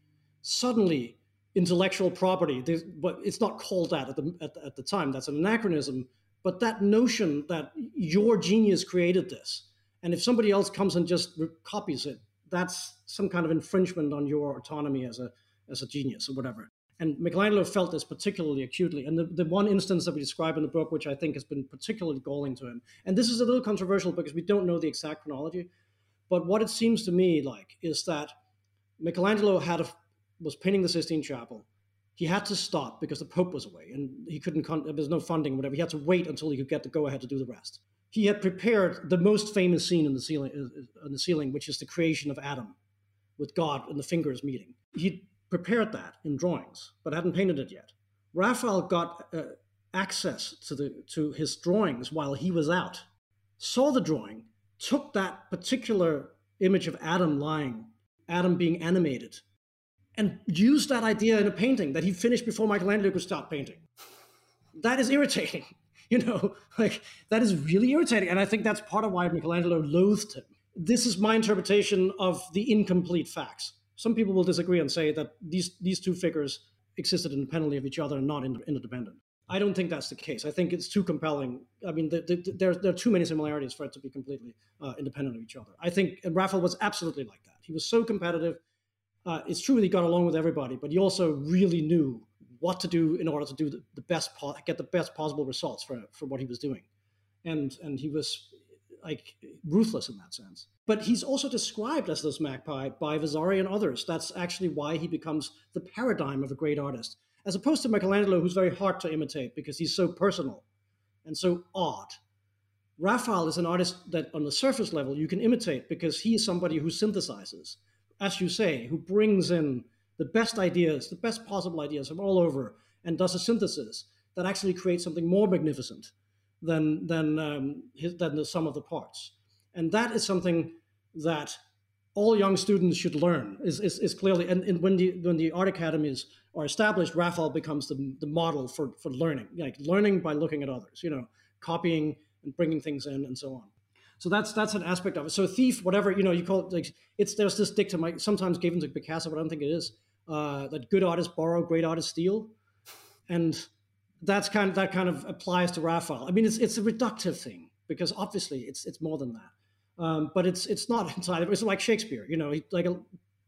Suddenly, intellectual property, but it's not called that at the, at, at the time. That's an anachronism. But that notion that your genius created this, and if somebody else comes and just copies it, that's some kind of infringement on your autonomy as a as a genius or whatever. And Michelangelo felt this particularly acutely. And the, the one instance that we describe in the book, which I think has been particularly galling to him, and this is a little controversial because we don't know the exact chronology, but what it seems to me like is that Michelangelo had a, was painting the Sistine Chapel. He had to stop because the Pope was away and he couldn't. Con- there was no funding, whatever. He had to wait until he could get the go ahead to do the rest. He had prepared the most famous scene in the ceiling, on the ceiling, which is the creation of Adam, with God and the fingers meeting. He prepared that in drawings, but hadn't painted it yet. Raphael got uh, access to the to his drawings while he was out, saw the drawing, took that particular image of Adam lying, Adam being animated, and used that idea in a painting that he finished before Michelangelo could start painting. That is irritating, you know, like that is really irritating. And I think that's part of why Michelangelo loathed him. This is my interpretation of the incomplete facts. Some people will disagree and say that these, these two figures existed independently of each other and not interdependent. I don't think that's the case. I think it's too compelling. I mean, the, the, there, there, are too many similarities for it to be completely uh, independent of each other. I think Raphael was absolutely like that. He was so competitive. Uh, it's true that he got along with everybody, but he also really knew what to do in order to do the, the best, po- get the best possible results for, for what he was doing. And, and he was like ruthless in that sense. But he's also described as this magpie by Vasari and others. That's actually why he becomes the paradigm of a great artist as opposed to Michelangelo, who's very hard to imitate because he's so personal and so odd. Raphael is an artist that, on the surface level, you can imitate because he is somebody who synthesizes, as you say, who brings in the best ideas, the best possible ideas from all over, and does a synthesis that actually creates something more magnificent than than um, his, than the sum of the parts. And that is something that all young students should learn. Is is, is clearly and, and when the when the art academies are established, Raphael becomes the, the model for, for learning, like learning by looking at others, you know, copying and bringing things in and so on. So that's that's an aspect of it. So thief, whatever you know, you call it like it's there's this dictum I sometimes given to Picasso, but I don't think it is uh, that good artists borrow, great artists steal, and that's kind of that kind of applies to Raphael. I mean, it's it's a reductive thing because obviously it's it's more than that, um, but it's it's not entirely. It's like Shakespeare, you know, he, like a,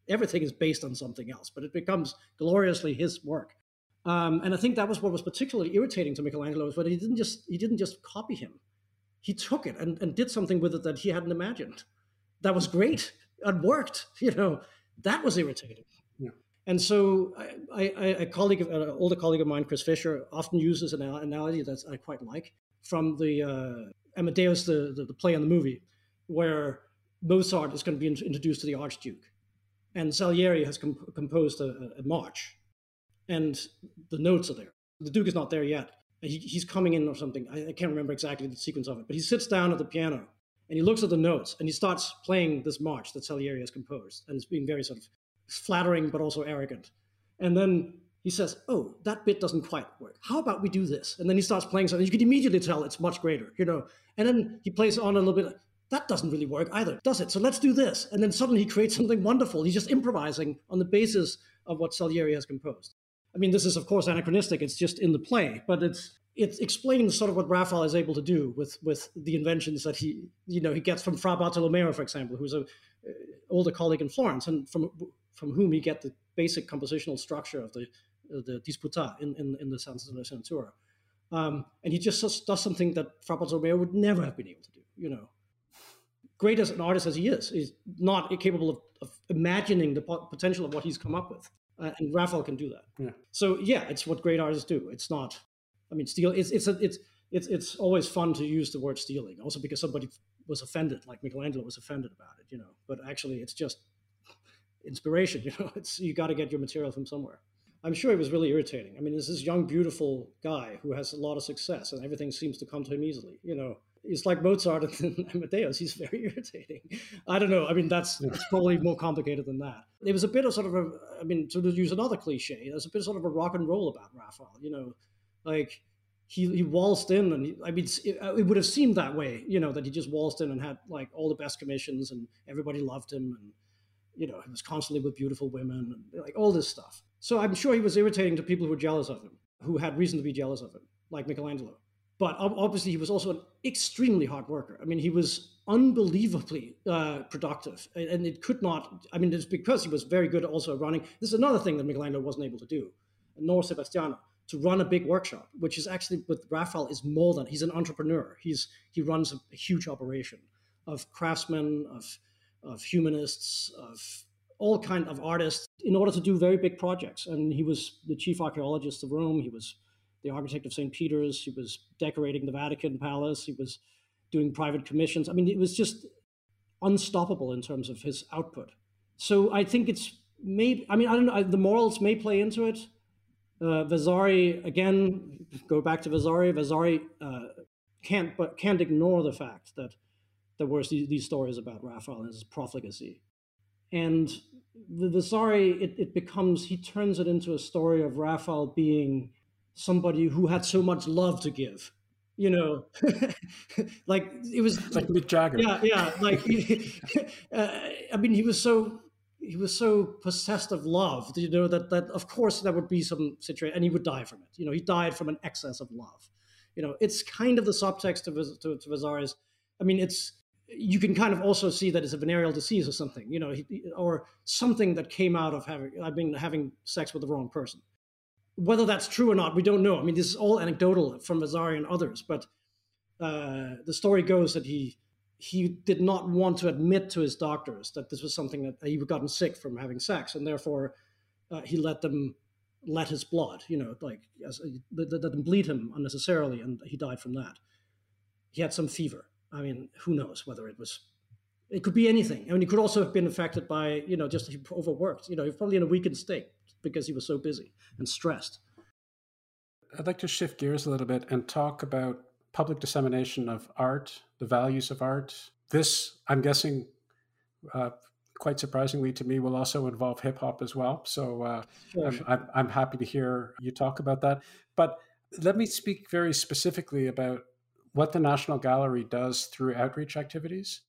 everything is based on something else, but it becomes gloriously his work. Um, and I think that was what was particularly irritating to Michelangelo is that he didn't just he didn't just copy him. He took it and, and did something with it that he hadn't imagined. That was great. It worked. You know, that was irritating. Yeah. And so I, I, a colleague, an older colleague of mine, Chris Fischer, often uses an analogy that I quite like from the uh, Amadeus, the, the, the play and the movie, where Mozart is going to be introduced to the Archduke and Salieri has comp- composed a, a, march, and the notes are there. The Duke is not there yet. He, he's coming in or something. I, I, can't remember exactly the sequence of it, but he sits down at the piano and he looks at the notes and he starts playing this march that Salieri has composed, and it's being very sort of flattering but also arrogant. And then he says, "Oh, that bit doesn't quite work. How about we do this?" And then he starts playing something. You can immediately tell it's much greater, you know. And then he plays on a little bit that doesn't really work either, does it? So let's do this. And then suddenly he creates something wonderful. He's just improvising on the basis of what Salieri has composed. I mean, this is of course anachronistic. It's just in the play, but it's it explains sort of what Raphael is able to do with with the inventions that he you know he gets from Fra Bartolomeo, for example, who's a uh, older colleague in Florence, and from from whom he get the basic compositional structure of the uh, the Disputa in, in, in the Santa Segnatura. Um, and he just does something that Fra Bartolomeo would never have been able to do, you know great as an artist as he is, he's not capable of, of imagining the potential of what he's come up with. Uh, and Raphael can do that. Yeah. So yeah, it's what great artists do. It's not. I mean, steal. It's it's a, it's it's it's always fun to use the word stealing, also because somebody was offended, like Michelangelo was offended about it, you know. But actually, it's just inspiration. You know, it's you got to get your material from somewhere. I'm sure it was really irritating. I mean, there's this young, beautiful guy who has a lot of success, and everything seems to come to him easily. You know, it's like Mozart and Amadeus. He's very irritating. I don't know. I mean, that's probably more complicated than that. There was a bit of sort of a, I mean, to use another cliche, there's a bit of sort of a rock and roll about Raphael. You know, like he, he waltzed in and he, I mean, it, uh, it, would have seemed that way, you know, that he just waltzed in and had like all the best commissions and everybody loved him and, you know, he was constantly with beautiful women and like all this stuff. So I'm sure he was irritating to people who were jealous of him, who had reason to be jealous of him, like Michelangelo but obviously he was also an extremely hard worker. I mean, he was unbelievably uh, productive, and it could not. I mean, it's because he was very good also at running. This is another thing that Michelangelo wasn't able to do, nor Sebastiano, to run a big workshop, which is actually with Raphael is more than he's an entrepreneur. He's he runs a, a huge operation of craftsmen, of of humanists, of all kind of artists in order to do very big projects. And he was the chief archaeologist of Rome. He was the architect of St. Peter's. He was decorating the Vatican Palace. He was doing private commissions. I mean, it was just unstoppable in terms of his output. So I think it's maybe I mean I don't know. The morals may play into it. Uh, Vasari again, go back to Vasari. Vasari uh, can't but can't ignore the fact that there were these, these stories about Raphael and his profligacy, and the Vasari it, it becomes he turns it into a story of Raphael being somebody who had so much love to give you know? Like it was like Mick Jagger. Yeah yeah like uh, I mean he was so he was so possessed of love you know that that of course there would be some situation and he would die from it you know? He died from an excess of love you know? It's kind of the subtext of to, to Vasari's I mean it's you can kind of also see that it's a venereal disease or something you know? He, or something that came out of having I've been having sex with the wrong person whether that's true or not, we don't know. I mean, this is all anecdotal from Vasari and others, but uh, the story goes that he he did not want to admit to his doctors that this was something that he had gotten sick from having sex, and therefore uh, he let them let his blood, you know, like as, let, them bleed him unnecessarily, and he died from that. He had some fever. I mean, who knows whether it was it could be anything. I mean, he could also have been affected by, you know, just he overworked. You know, he's probably in a weakened state because he was so busy and stressed. I'd like to shift gears a little bit and talk about public dissemination of art, the values of art. This, I'm guessing, uh, quite surprisingly to me, will also involve hip hop as well. So uh, sure. I'm, I'm, I'm happy to hear you talk about that. But let me speak very specifically about what the National Gallery does through outreach activities.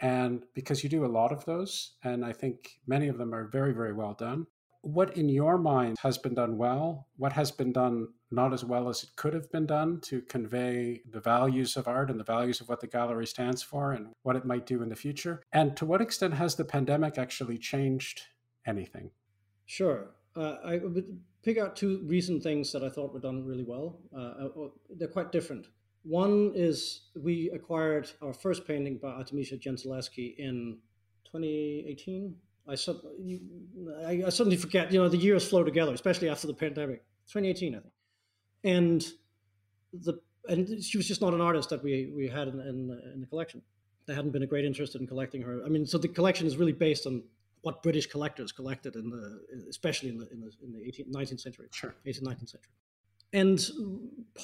And because you do a lot of those, and I think many of them are very, very well done what in your mind has been done well? What has been done not as well as it could have been done to convey the values of art and the values of what the gallery stands for and what it might do in the future? And to what extent has the pandemic actually changed anything? Sure. Uh, I would pick out two recent things that I thought were done really well. Uh, uh they're quite different. One is we acquired our first painting by Artemisia Gentileschi in 2018, I, I, I suddenly forget. You know, the years flow together, especially after the pandemic. 2018, I think. And the and she was just not an artist that we we had in, in, in the collection. There hadn't been a great interest in collecting her. I mean, so the collection is really based on what British collectors collected in the, especially in the in the, in the 18th, 19th century, sure, 18th, 19th century. And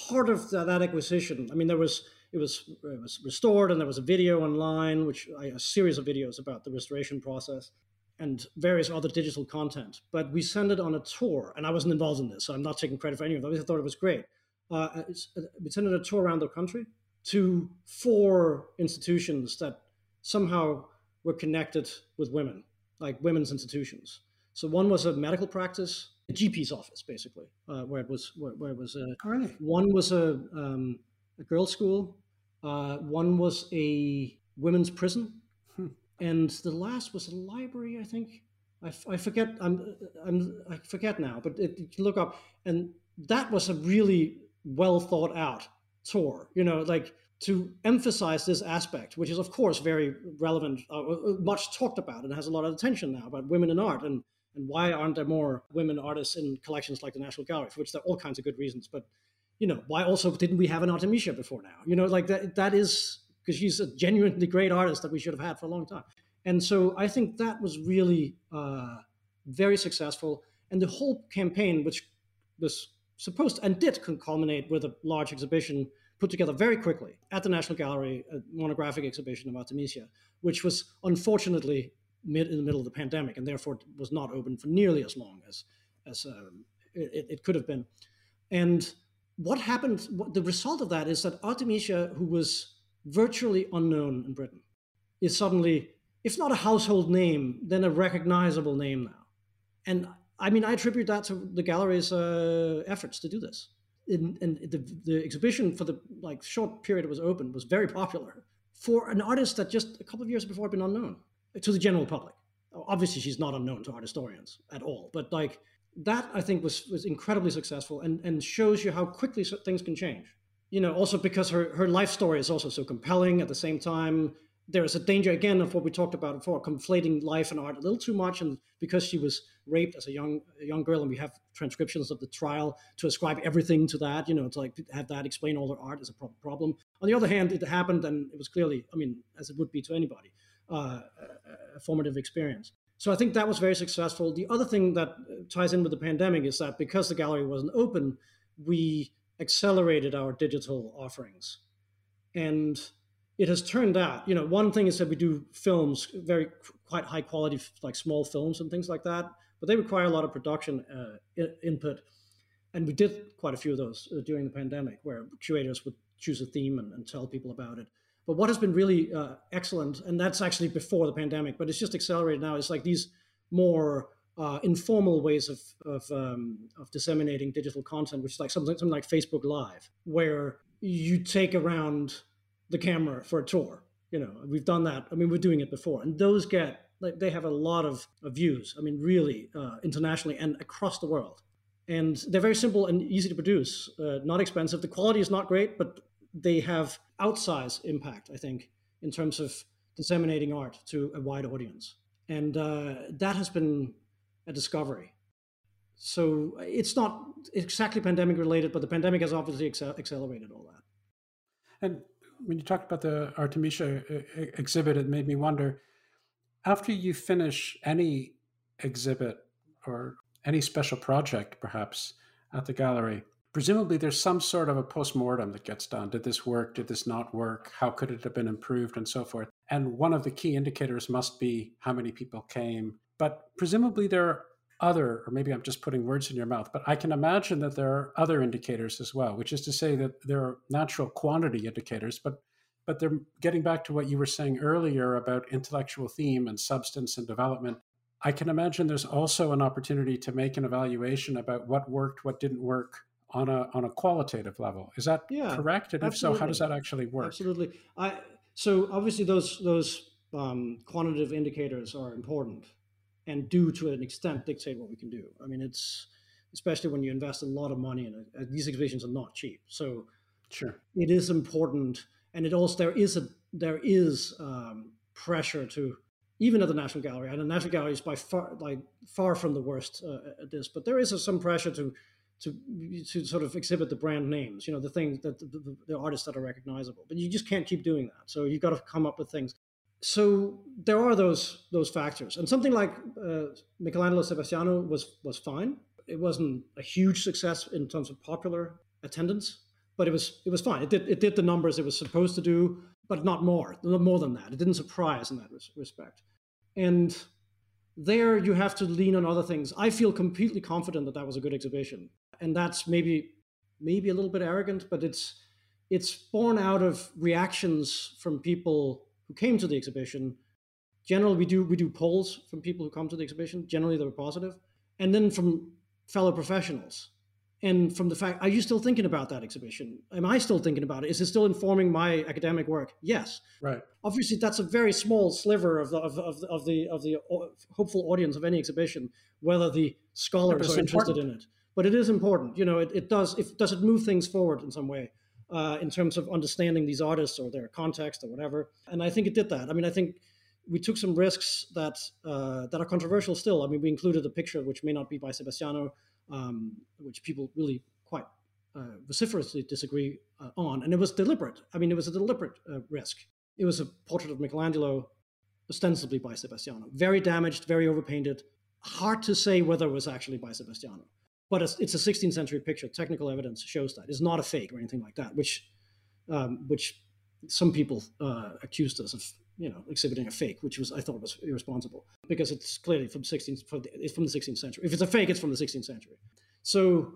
part of that, that acquisition, I mean, there was it was it was restored, and there was a video online, which I, a series of videos about the restoration process and various other digital content. But we sent it on a tour, and I wasn't involved in this, so I'm not taking credit for any of it. I thought it was great. Uh, uh, we sent it on a tour around the country to four institutions that somehow were connected with women, like women's institutions. So one was a medical practice, a GP's office, basically, uh, where it was. Where, where it was. A, oh, really? One was a, um, a girls' school. Uh, one was a women's prison and the last was a library, I think. I, I forget. I'm, I'm I forget now, but it, you look up, and that was a really well thought out tour. You know, like to emphasize this aspect, which is of course very relevant, uh, uh, much talked about, and has a lot of attention now about women in art and and why aren't there more women artists in collections like the National Gallery, for which there are all kinds of good reasons. But you know, why also didn't we have an Artemisia before now? You know, like that that is because she's a genuinely great artist that we should have had for a long time. And so I think that was really uh, very successful. And the whole campaign, which was supposed to, and did culminate with a large exhibition put together very quickly at the National Gallery, a monographic exhibition of Artemisia, which was unfortunately mid in the middle of the pandemic and therefore was not open for nearly as long as as um, it, it, could have been. And what happened? What, the result of that is that Artemisia, who was virtually unknown in Britain, is suddenly, if not a household name, then a recognizable name now. And I mean, I attribute that to the gallery's uh, efforts to do this. In, and the, the exhibition for the like short period it was open was very popular for an artist that just a couple of years before had been unknown to the general public. Obviously, she's not unknown to art historians at all, but like that, I think was was incredibly successful and and shows you how quickly things can change you know, also because her, her life story is also so compelling at the same time. There is a danger again of what we talked about before, conflating life and art a little too much. And because she was raped as a young a young girl, and we have transcriptions of the trial to ascribe everything to that, you know, to like have that explain all her art is a pro- problem. On the other hand, it happened, and it was clearly, I mean, as it would be to anybody, uh, a formative experience. So I think that was very successful. The other thing that ties in with the pandemic is that because the gallery wasn't open, we accelerated our digital offerings. And it has turned out, you know, one thing is that we do films, very quite high quality, like small films and things like that, but they require a lot of production uh, input. And we did quite a few of those uh, during the pandemic where curators would choose a theme and, and tell people about it. But what has been really uh, excellent, and that's actually before the pandemic, but it's just accelerated now, is like these more uh, informal ways of of, um, of disseminating digital content, which is like something something like Facebook Live, where you take around the camera for a tour. You know, we've done that. I mean, we're doing it before, and those get like they have a lot of, of views. I mean, really uh, internationally and across the world, and they're very simple and easy to produce. Uh, not expensive. The quality is not great, but they have outsized impact. I think in terms of disseminating art to a wide audience, and uh, that has been a discovery. So it's not exactly pandemic related, but the pandemic has obviously accel- accelerated all that. And when you talked about the Artemisia uh, exhibit, it made me wonder after you finish any exhibit or any special project, perhaps at the gallery, presumably there's some sort of a post-mortem that gets done. Did this work? Did this not work? How could it have been improved? And so forth. And one of the key indicators must be how many people came but presumably there are other, or maybe I'm just putting words in your mouth, but I can imagine that there are other indicators as well, which is to say that there are natural quantity indicators, but but they're getting back to what you were saying earlier about intellectual theme and substance and development. I can imagine there's also an opportunity to make an evaluation about what worked, what didn't work on a on a qualitative level. Is that yeah, correct? And absolutely. if so, how does that actually work? Absolutely. I so obviously those those um, quantitative indicators are important and do to an extent dictate what we can do. I mean, it's especially when you invest a lot of money in it. Uh, these exhibitions are not cheap, so sure, it is important, and it also there is a there is um, pressure to even at the National Gallery, and the National Gallery is by far like far from the worst uh, at this, but there is a, some pressure to to to sort of exhibit the brand names, you know, the things that the, the, the, artists that are recognizable. But you just can't keep doing that. So you've got to come up with things so there are those those factors, and something like uh, Michelangelo Sebastiano was was fine. It wasn't a huge success in terms of popular attendance, but it was it was fine. It did it did the numbers it was supposed to do, but not more, not more than that. It didn't surprise in that respect. And there you have to lean on other things. I feel completely confident that that was a good exhibition, and that's maybe maybe a little bit arrogant, but it's it's born out of reactions from people who came to the exhibition. Generally, we do we do polls from people who come to the exhibition. Generally, they're positive, and then from fellow professionals, and from the fact, are you still thinking about that exhibition? Am I still thinking about it? Is it still informing my academic work? Yes. Right. Obviously, that's a very small sliver of the of, of, of the of the uh, hopeful audience of any exhibition, whether the scholars are interested important. in it. But it is important. You know, it, it does. If does it move things forward in some way? Uh, in terms of understanding these artists or their context or whatever. And I think it did that. I mean, I think we took some risks that uh, that are controversial still. I mean, we included a picture which may not be by Sebastiano, um, which people really quite uh, vociferously disagree uh, on, and it was deliberate. I mean, it was a deliberate uh, risk. It was a portrait of Michelangelo, ostensibly by Sebastiano, very damaged, very overpainted. Hard to say whether it was actually by Sebastiano but it's, a 16th century picture. Technical evidence shows that it's not a fake or anything like that, which um, which some people uh, accused us of you know exhibiting a fake, which was I thought was irresponsible because it's clearly from 16th it's from the 16th century. If it's a fake, it's from the 16th century. So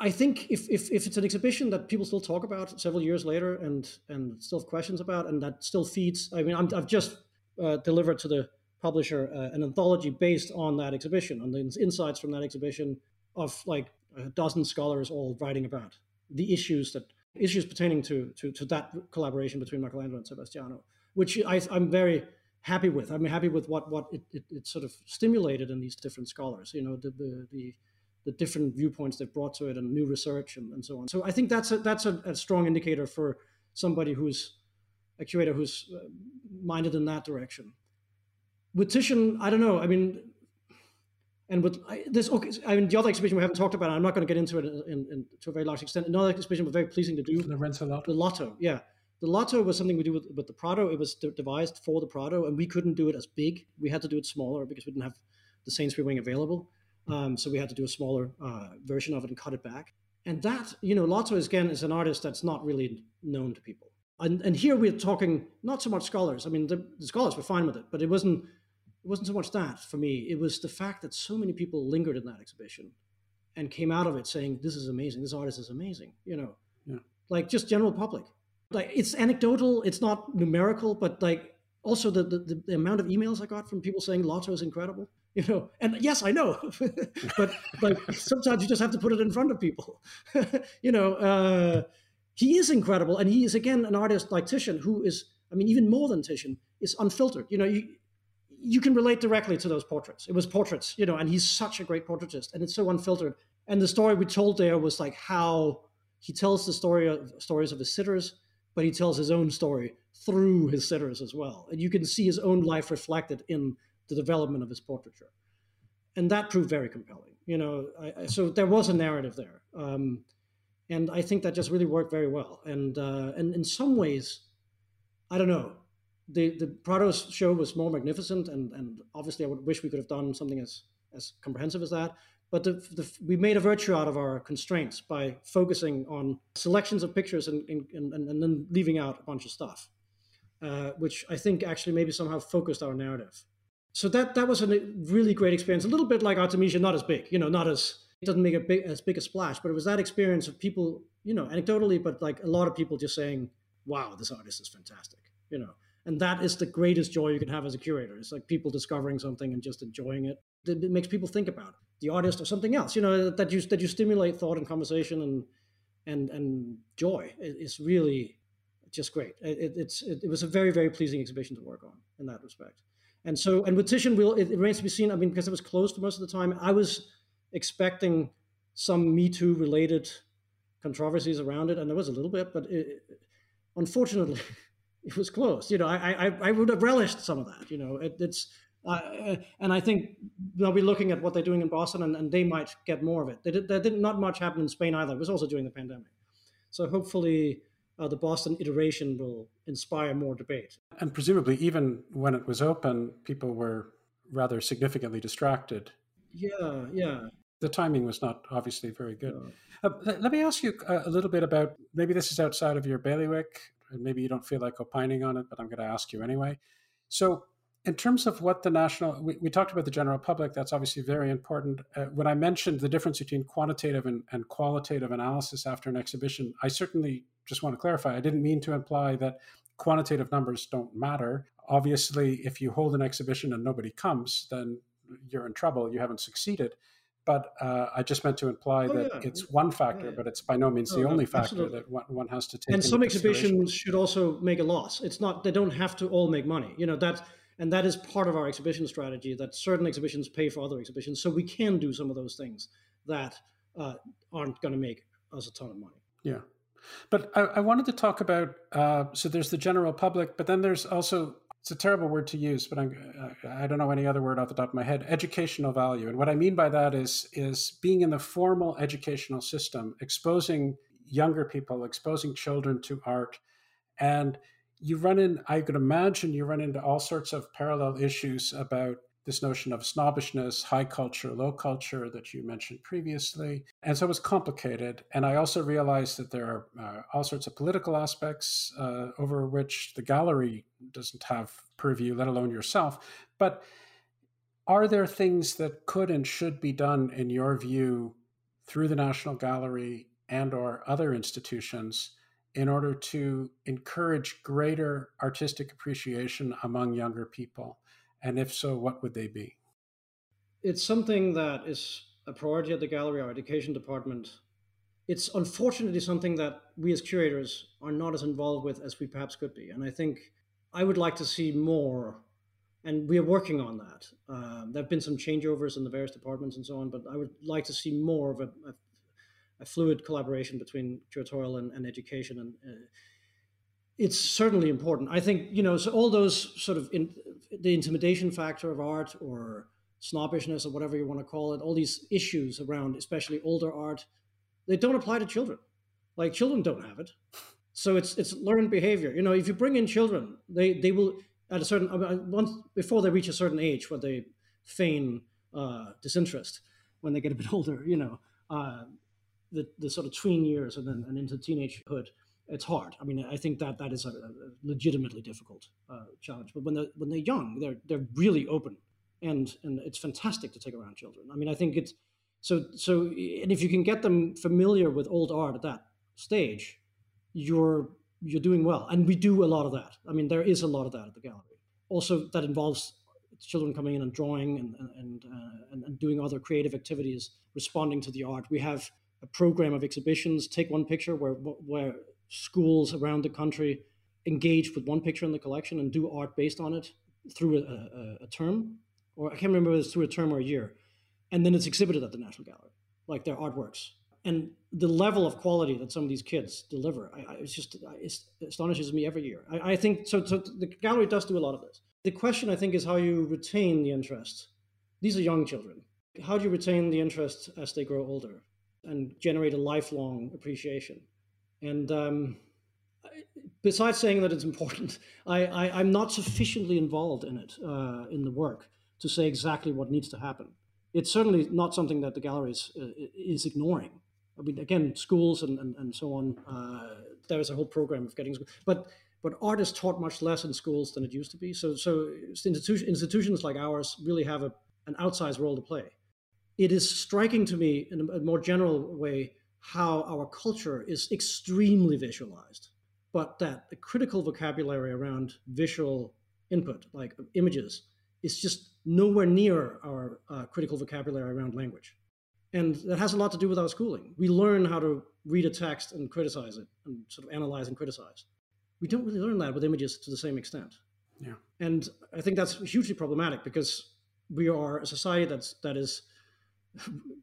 I think if, if, if it's an exhibition that people still talk about several years later and and still have questions about and that still feeds, I mean, i have just uh, delivered to the publisher uh, an anthology based on that exhibition, on the insights from that exhibition, of like a dozen scholars all writing about the issues that issues pertaining to to, to that collaboration between Michelangelo and Sebastiano, which I, am very happy with. I'm happy with what what it, it, it, sort of stimulated in these different scholars. You know, the the, the the different viewpoints they've brought to it and new research and, and so on. So I think that's a, that's a, a strong indicator for somebody who's a curator who's uh, minded in that direction. With Titian, I don't know. I mean, and with this, okay, I mean, the other exhibition we haven't talked about, I'm not going to get into it in, in, to a very large extent. Another exhibition was very pleasing to do. The Lotto. The Lotto, yeah. The Lotto was something we do with, with the Prado. It was devised for the Prado, and we couldn't do it as big. We had to do it smaller because we didn't have the Sainsbury wing available. Um, so we had to do a smaller uh, version of it and cut it back. And that, you know, Lotto is, again is an artist that's not really known to people. And, and here we're talking not so much scholars. I mean, the, the scholars were fine with it, but it wasn't it wasn't so much that for me. It was the fact that so many people lingered in that exhibition and came out of it saying, "This is amazing. This artist is amazing." You know, yeah. like just general public. Like it's anecdotal. It's not numerical, but like also the, the, the amount of emails I got from people saying Lotto is incredible. You know, and yes, I know, but like sometimes you just have to put it in front of people. you know, uh, he is incredible, and he is again an artist like Titian, who is, I mean, even more than Titian, is unfiltered. You know, you you can relate directly to those portraits. It was portraits, you know, and he's such a great portraitist, and it's so unfiltered. And the story we told there was like how he tells the story of stories of his sitters, but he tells his own story through his sitters as well, and you can see his own life reflected in the development of his portraiture, and that proved very compelling. You know, I, I, so there was a narrative there, um, and I think that just really worked very well. And uh, and in some ways, I don't know the the Prado's show was more magnificent, and and obviously I would wish we could have done something as as comprehensive as that. But the, the, we made a virtue out of our constraints by focusing on selections of pictures and, and, and, and then leaving out a bunch of stuff, uh, which I think actually maybe somehow focused our narrative. So that that was a really great experience. A little bit like Artemisia, not as big, you know, not as it doesn't make a big as big a splash, but it was that experience of people, you know, anecdotally, but like a lot of people just saying, "Wow, this artist is fantastic," you know and that is the greatest joy you can have as a curator. It's like people discovering something and just enjoying it. It makes people think about it, the artist or something else you know that you that you stimulate thought and conversation and and and joy. It's really just great. It, it's it, it, was a very very pleasing exhibition to work on in that respect. And so and with Titian will it, it remains to be seen. I mean because it was closed most of the time i was expecting some me too related controversies around it and there was a little bit but it, unfortunately it was closed. You know, I, I, I would have relished some of that. You know, it, it's uh, and I think they'll be looking at what they're doing in Boston, and, and they might get more of it. They did, there did not much happen in Spain either. It was also during the pandemic, so hopefully uh, the Boston iteration will inspire more debate. And presumably, even when it was open, people were rather significantly distracted. Yeah, yeah. The timing was not obviously very good. Uh, let me ask you uh, a little bit about maybe this is outside of your bailiwick, and maybe you don't feel like opining on it, but I'm going to ask you anyway. So, in terms of what the national, we, we talked about the general public, that's obviously very important. Uh, when I mentioned the difference between quantitative and, and qualitative analysis after an exhibition, I certainly just want to clarify, I didn't mean to imply that quantitative numbers don't matter. Obviously, if you hold an exhibition and nobody comes, then you're in trouble, you haven't succeeded but uh, I just meant to imply oh, that yeah. it's one factor, yeah, yeah. but it's by no means the only factor that one, one, has to take. And some exhibitions should also make a loss. It's not; they don't have to all make money. You know that, and that is part of our exhibition strategy. That certain exhibitions pay for other exhibitions, so we can do some of those things that uh, aren't going to make us a ton of money. Yeah. But I, I wanted to talk about uh, so there's the general public, but then there's also it's a terrible word to use, but I'm, uh, I don't know any other word off the top of my head. Educational value, and what I mean by that is is being in the formal educational system, exposing younger people, exposing children to art, and you run in. I could imagine you run into all sorts of parallel issues about this notion of snobbishness, high culture, low culture that you mentioned previously. And so it was complicated. And I also realized that there are uh, all sorts of political aspects uh, over which the gallery doesn't have purview, let alone yourself. But are there things that could and should be done, in your view, through the National Gallery and or other institutions in order to encourage greater artistic appreciation among younger people? And if so, what would they be? It's something that is a priority at the gallery, our education department. It's unfortunately something that we as curators are not as involved with as we perhaps could be. And I think I would like to see more, and we are working on that. Uh, there have been some changeovers in the various departments and so on, but I would like to see more of a, a, a fluid collaboration between curatorial and, and education. And uh, it's certainly important. I think, you know, so all those sort of in, the intimidation factor of art or snobbishness or whatever you want to call it, all these issues around especially older art, they don't apply to children. Like children don't have it. So it's it's learned behavior. You know, if you bring in children, they they will at a certain once before they reach a certain age where they feign uh, disinterest when they get a bit older. You know, uh, the the sort of tween years and then and into teenagehood. It's hard. I mean, I think that that is a, a legitimately difficult uh, challenge. But when they're when they're young, they're they're really open, and and it's fantastic to take around children. I mean, I think it's so so. And if you can get them familiar with old art at that stage, you're you're doing well. And we do a lot of that. I mean, there is a lot of that at the gallery. Also, that involves children coming in and drawing and and, uh, and, and doing other creative activities, responding to the art. We have a program of exhibitions. Take one picture where where schools around the country engage with one picture in the collection and do art based on it through a, a, a term, or I can't remember if it's through a term or a year, and then it's exhibited at the National Gallery, like their artworks and the level of quality that some of these kids deliver, I, I, it's just it astonishes me every year. I, I think so, so. The gallery does do a lot of this. The question, I think, is how you retain the interest. These are young children. How do you retain the interest as they grow older and generate a lifelong appreciation? And um, besides saying that it's important, I, am not sufficiently involved in it, uh, in the work, to say exactly what needs to happen. It's certainly not something that the gallery is, uh, is ignoring. I mean, again, schools and, and, and so on, uh, there is a whole program of getting, but but art is taught much less in schools than it used to be. So so institution, institutions like ours really have a, an outsized role to play. It is striking to me in a more general way how our culture is extremely visualized, but that the critical vocabulary around visual input, like images, is just nowhere near our uh, critical vocabulary around language. And that has a lot to do with our schooling. We learn how to read a text and criticize it and sort of analyze and criticize. We don't really learn that with images to the same extent. Yeah. And I think that's hugely problematic because we are a society that's that is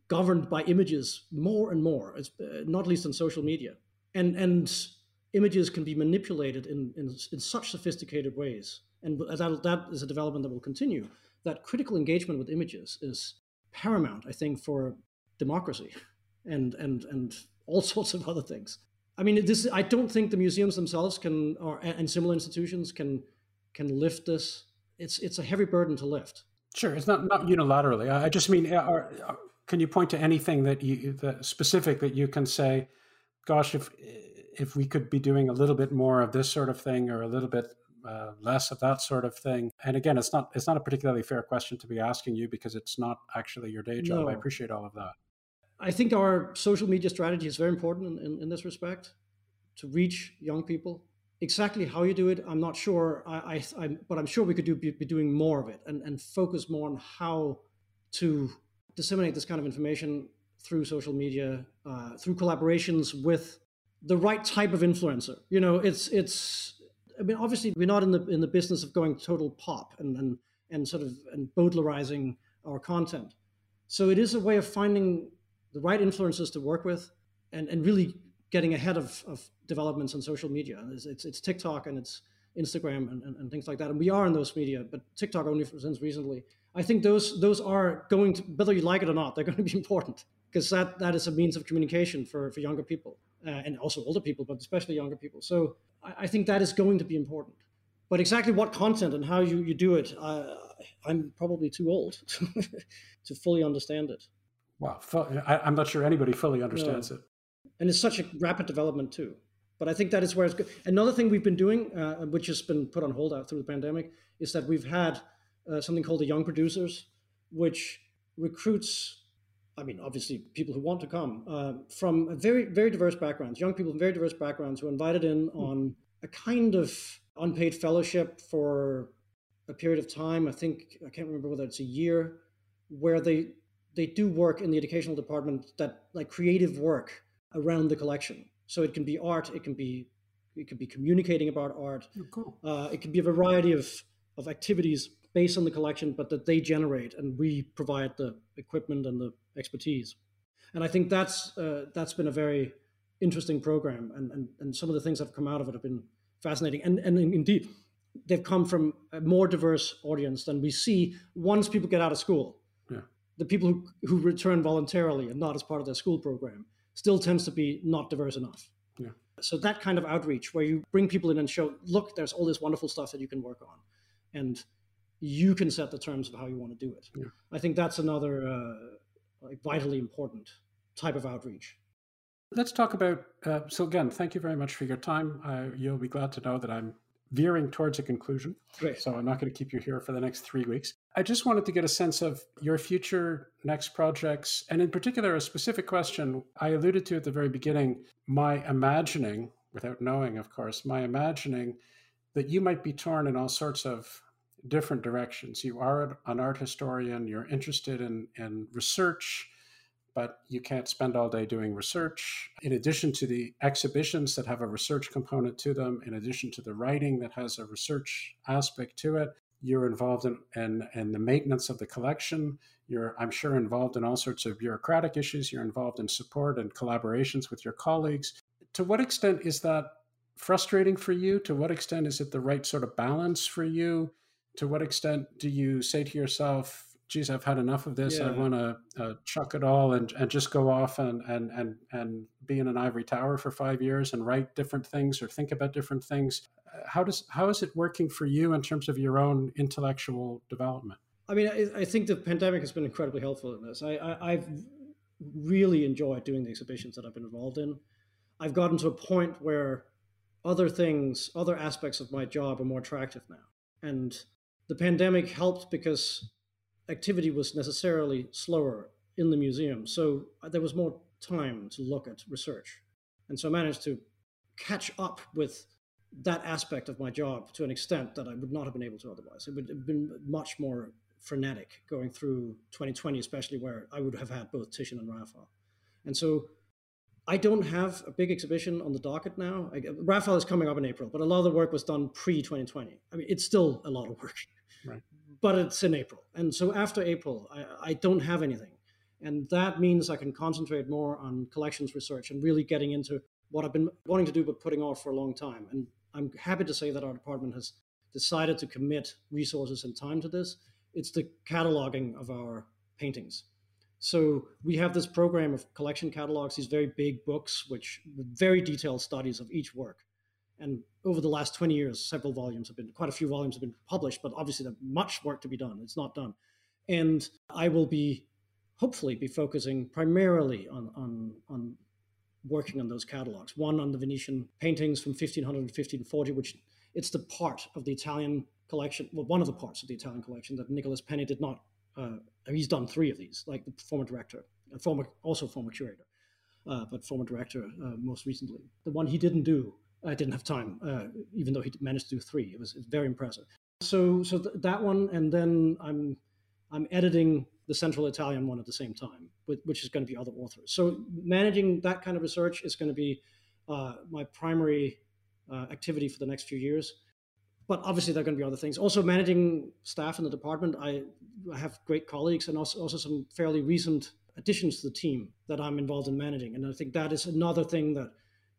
governed by images more and more, uh, not least on social media. And and images can be manipulated in, in, in such sophisticated ways. And that, that is a development that will continue. That critical engagement with images is paramount, I think, for democracy and and and all sorts of other things. I mean, this I don't think the museums themselves can or and similar institutions can can lift this. It's it's a heavy burden to lift. Sure, it's not not unilaterally. I just mean, are, can you point to anything that you that specific that you can say, "Gosh, if if we could be doing a little bit more of this sort of thing, or a little bit uh, less of that sort of thing. And again, it's not it's not a particularly fair question to be asking you because it's not actually your day job. No. I appreciate all of that. I think our social media strategy is very important in, in, this respect to reach young people. Exactly how you do it, I'm not sure. I, I, I but I'm sure we could do be, be, doing more of it and, and focus more on how to disseminate this kind of information through social media, uh, through collaborations with the right type of influencer. You know, it's it's. I mean, obviously, we're not in the in the business of going total pop and and and sort of and bowdlerizing our content. So it is a way of finding the right influencers to work with and, and really getting ahead of, of developments on social media. It's, it's, it's TikTok and it's Instagram and, and, and, things like that. And we are in those media, but TikTok only since recently. I think those those are going to, whether you like it or not, they're going to be important because that, that is a means of communication for, for younger people uh, and also older people, but especially younger people. So I, I, think that is going to be important. But exactly what content and how you, you do it, uh, I'm probably too old to, to fully understand it. Wow, I, am not sure anybody fully understands no. it. And it's such a rapid development too. But I think that is where it's good. Another thing we've been doing, uh, which has been put on hold out through the pandemic, is that we've had uh, something called the Young Producers, which recruits, I mean, obviously people who want to come uh, from very, very diverse backgrounds, young people from very diverse backgrounds who are invited in mm. on a kind of unpaid fellowship for a period of time. I think, I can't remember whether it's a year, where they they do work in the educational department that like creative work around the collection. So it can be art, it can be it can be communicating about art. Oh, cool. uh, it can be a variety of of activities based on the collection, but that they generate, and we provide the equipment and the expertise. And I think that's uh, that's been a very interesting program, and, and and some of the things that have come out of it have been fascinating. And and indeed, they've come from a more diverse audience than we see once people get out of school Yeah. the people who, who return voluntarily and not as part of their school program still tends to be not diverse enough. Yeah. So that kind of outreach where you bring people in and show, look, there's all this wonderful stuff that you can work on. And you can set the terms of how you want to do it. Yeah. I think that's another uh, like vitally important type of outreach. Let's talk about. Uh, so again, thank you very much for your time. Uh, you'll be glad to know that I'm veering towards a conclusion. Great. So I'm not going to keep you here for the next three weeks. I just wanted to get a sense of your future next projects, and in particular, a specific question I alluded to at the very beginning. My imagining, without knowing, of course, my imagining that you might be torn in all sorts of different directions. You are an art historian, you're interested in, in research, but you can't spend all day doing research. In addition to the exhibitions that have a research component to them, in addition to the writing that has a research aspect to it, you're involved in, in, in the maintenance of the collection. You're, I'm sure, involved in all sorts of bureaucratic issues. You're involved in support and collaborations with your colleagues. To what extent is that frustrating for you? To what extent is it the right sort of balance for you? To what extent do you say to yourself, geez, I've had enough of this. Yeah. I want to uh, chuck it all and, and just go off and, and, and, and be in an ivory tower for five years and write different things or think about different things. How does how is it working for you in terms of your own intellectual development? I mean, I, I think the pandemic has been incredibly helpful in this. I, I, I've really enjoyed doing the exhibitions that I've been involved in. I've gotten to a point where other things, other aspects of my job are more attractive now. And the pandemic helped because activity was necessarily slower in the museum. So there was more time to look at research. And so I managed to catch up with that aspect of my job to an extent that I would not have been able to otherwise. It would have been much more frenetic going through 2020, especially where I would have had both Titian and Raphael. And so I don't have a big exhibition on the docket now. I, Raphael is coming up in April, but a lot of the work was done pre 2020. I mean, it's still a lot of work, but it's in April. And so after April, I, I don't have anything. And that means I can concentrate more on collections research and really getting into what I've been wanting to do, but putting off for a long time. And I'm happy to say that our department has decided to commit resources and time to this. It's the cataloging of our paintings. So we have this program of collection catalogs, these very big books, which very detailed studies of each work. And over the last 20 years, several volumes have been, quite a few volumes have been published, but obviously there's much work to be done. It's not done. And I will be, hopefully, be focusing primarily on, on, on working on those catalogs. One on the Venetian paintings from 1500 to 1540, which it's the part of the Italian collection, well, one of the parts of the Italian collection that Nicholas Penny did not uh, he's done three of these, like the former director, former also former curator, uh, but former director uh, most recently. The one he didn't do, I didn't have time, uh, even though he managed to do three. It was, very impressive. So so th- that one, and then I'm I'm editing the Central Italian one at the same time, which is going to be other authors. So managing that kind of research is going to be uh, my primary uh, activity for the next few years but obviously there are going to be other things. Also, managing staff in the department, I, I have great colleagues and also, also some fairly recent additions to the team that I'm involved in managing. And I think that is another thing that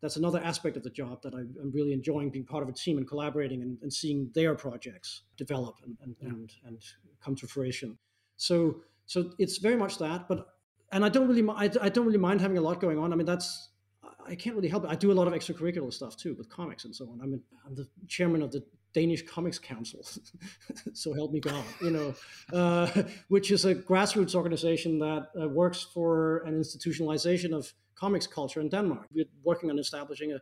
that's another aspect of the job that I, am really enjoying being part of a team and collaborating and, and seeing their projects develop and, and, yeah. and, and come to fruition. So so it's very much that, but and I don't really I, I don't really mind having a lot going on. I mean that's I can't really help it. I do a lot of extracurricular stuff too with comics and so on. I'm, I'm the chairman of the Danish Comics Council, so help me God, you know, uh, which is a grassroots organization that uh, works for an institutionalization of comics culture in Denmark. We're working on establishing a,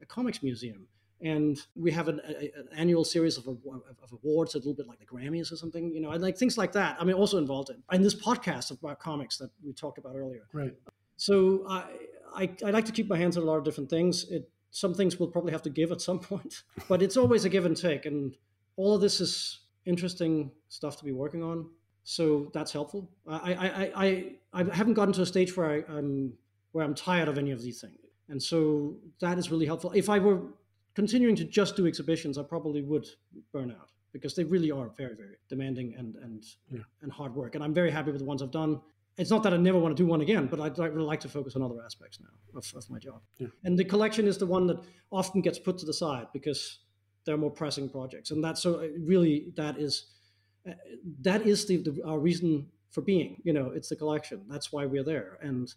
a comics museum. And we have an, a, an annual series of, of, awards, a little bit like the Grammys or something, you know, and like things like that. I mean, also involved in, in this podcast about comics that we talked about earlier. Right. So I, I, I like to keep my hands on a lot of different things. It some things we'll probably have to give at some point, but it's always a give and take. And all of this is interesting stuff to be working on. So that's helpful. I, I, I, I haven't gotten to a stage where I, am where I'm tired of any of these things. And so that is really helpful. If I were continuing to just do exhibitions, I probably would burn out because they really are very, very demanding and and yeah. and hard work. And I'm very happy with the ones I've done it's not that I never want to do one again, but I'd really like to focus on other aspects now of, of my job. Yeah. And the collection is the one that often gets put to the side because there are more pressing projects, and that's so uh, really that is uh, that is the, the, our reason for being. You know, it's the collection. That's why we're there, and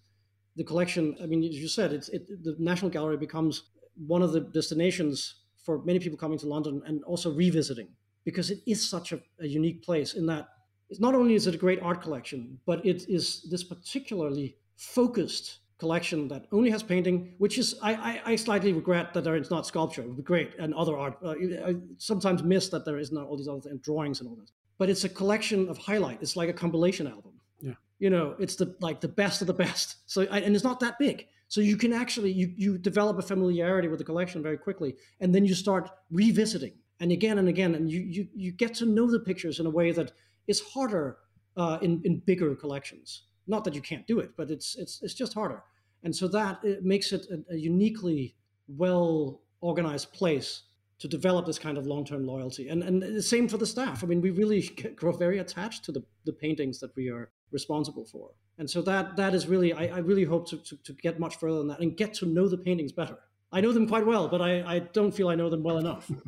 the collection. I mean, as you said, it's it, the National Gallery becomes one of the destinations for many people coming to London and also revisiting because it is such a, a unique place in that it's not only is it a great art collection, but it is this particularly focused collection that only has painting, which is I, I, I slightly regret that there is not sculpture. It would be great and other art. Uh, I sometimes miss that there is not all these other things, drawings and all this. But it's a collection of highlight. It's like a compilation album. Yeah. You know, it's the like the best of the best. So and it's not that big. So you can actually you you develop a familiarity with the collection very quickly, and then you start revisiting and again and again, and you you you get to know the pictures in a way that is harder uh, in in bigger collections. Not that you can't do it, but it's it's it's just harder. And so that it makes it a, a uniquely well organized place to develop this kind of long-term loyalty. And and the same for the staff. I mean, we really grow very attached to the, the paintings that we are responsible for. And so that that is really I, I really hope to, to, to, get much further than that and get to know the paintings better. I know them quite well, but I, I don't feel I know them well enough.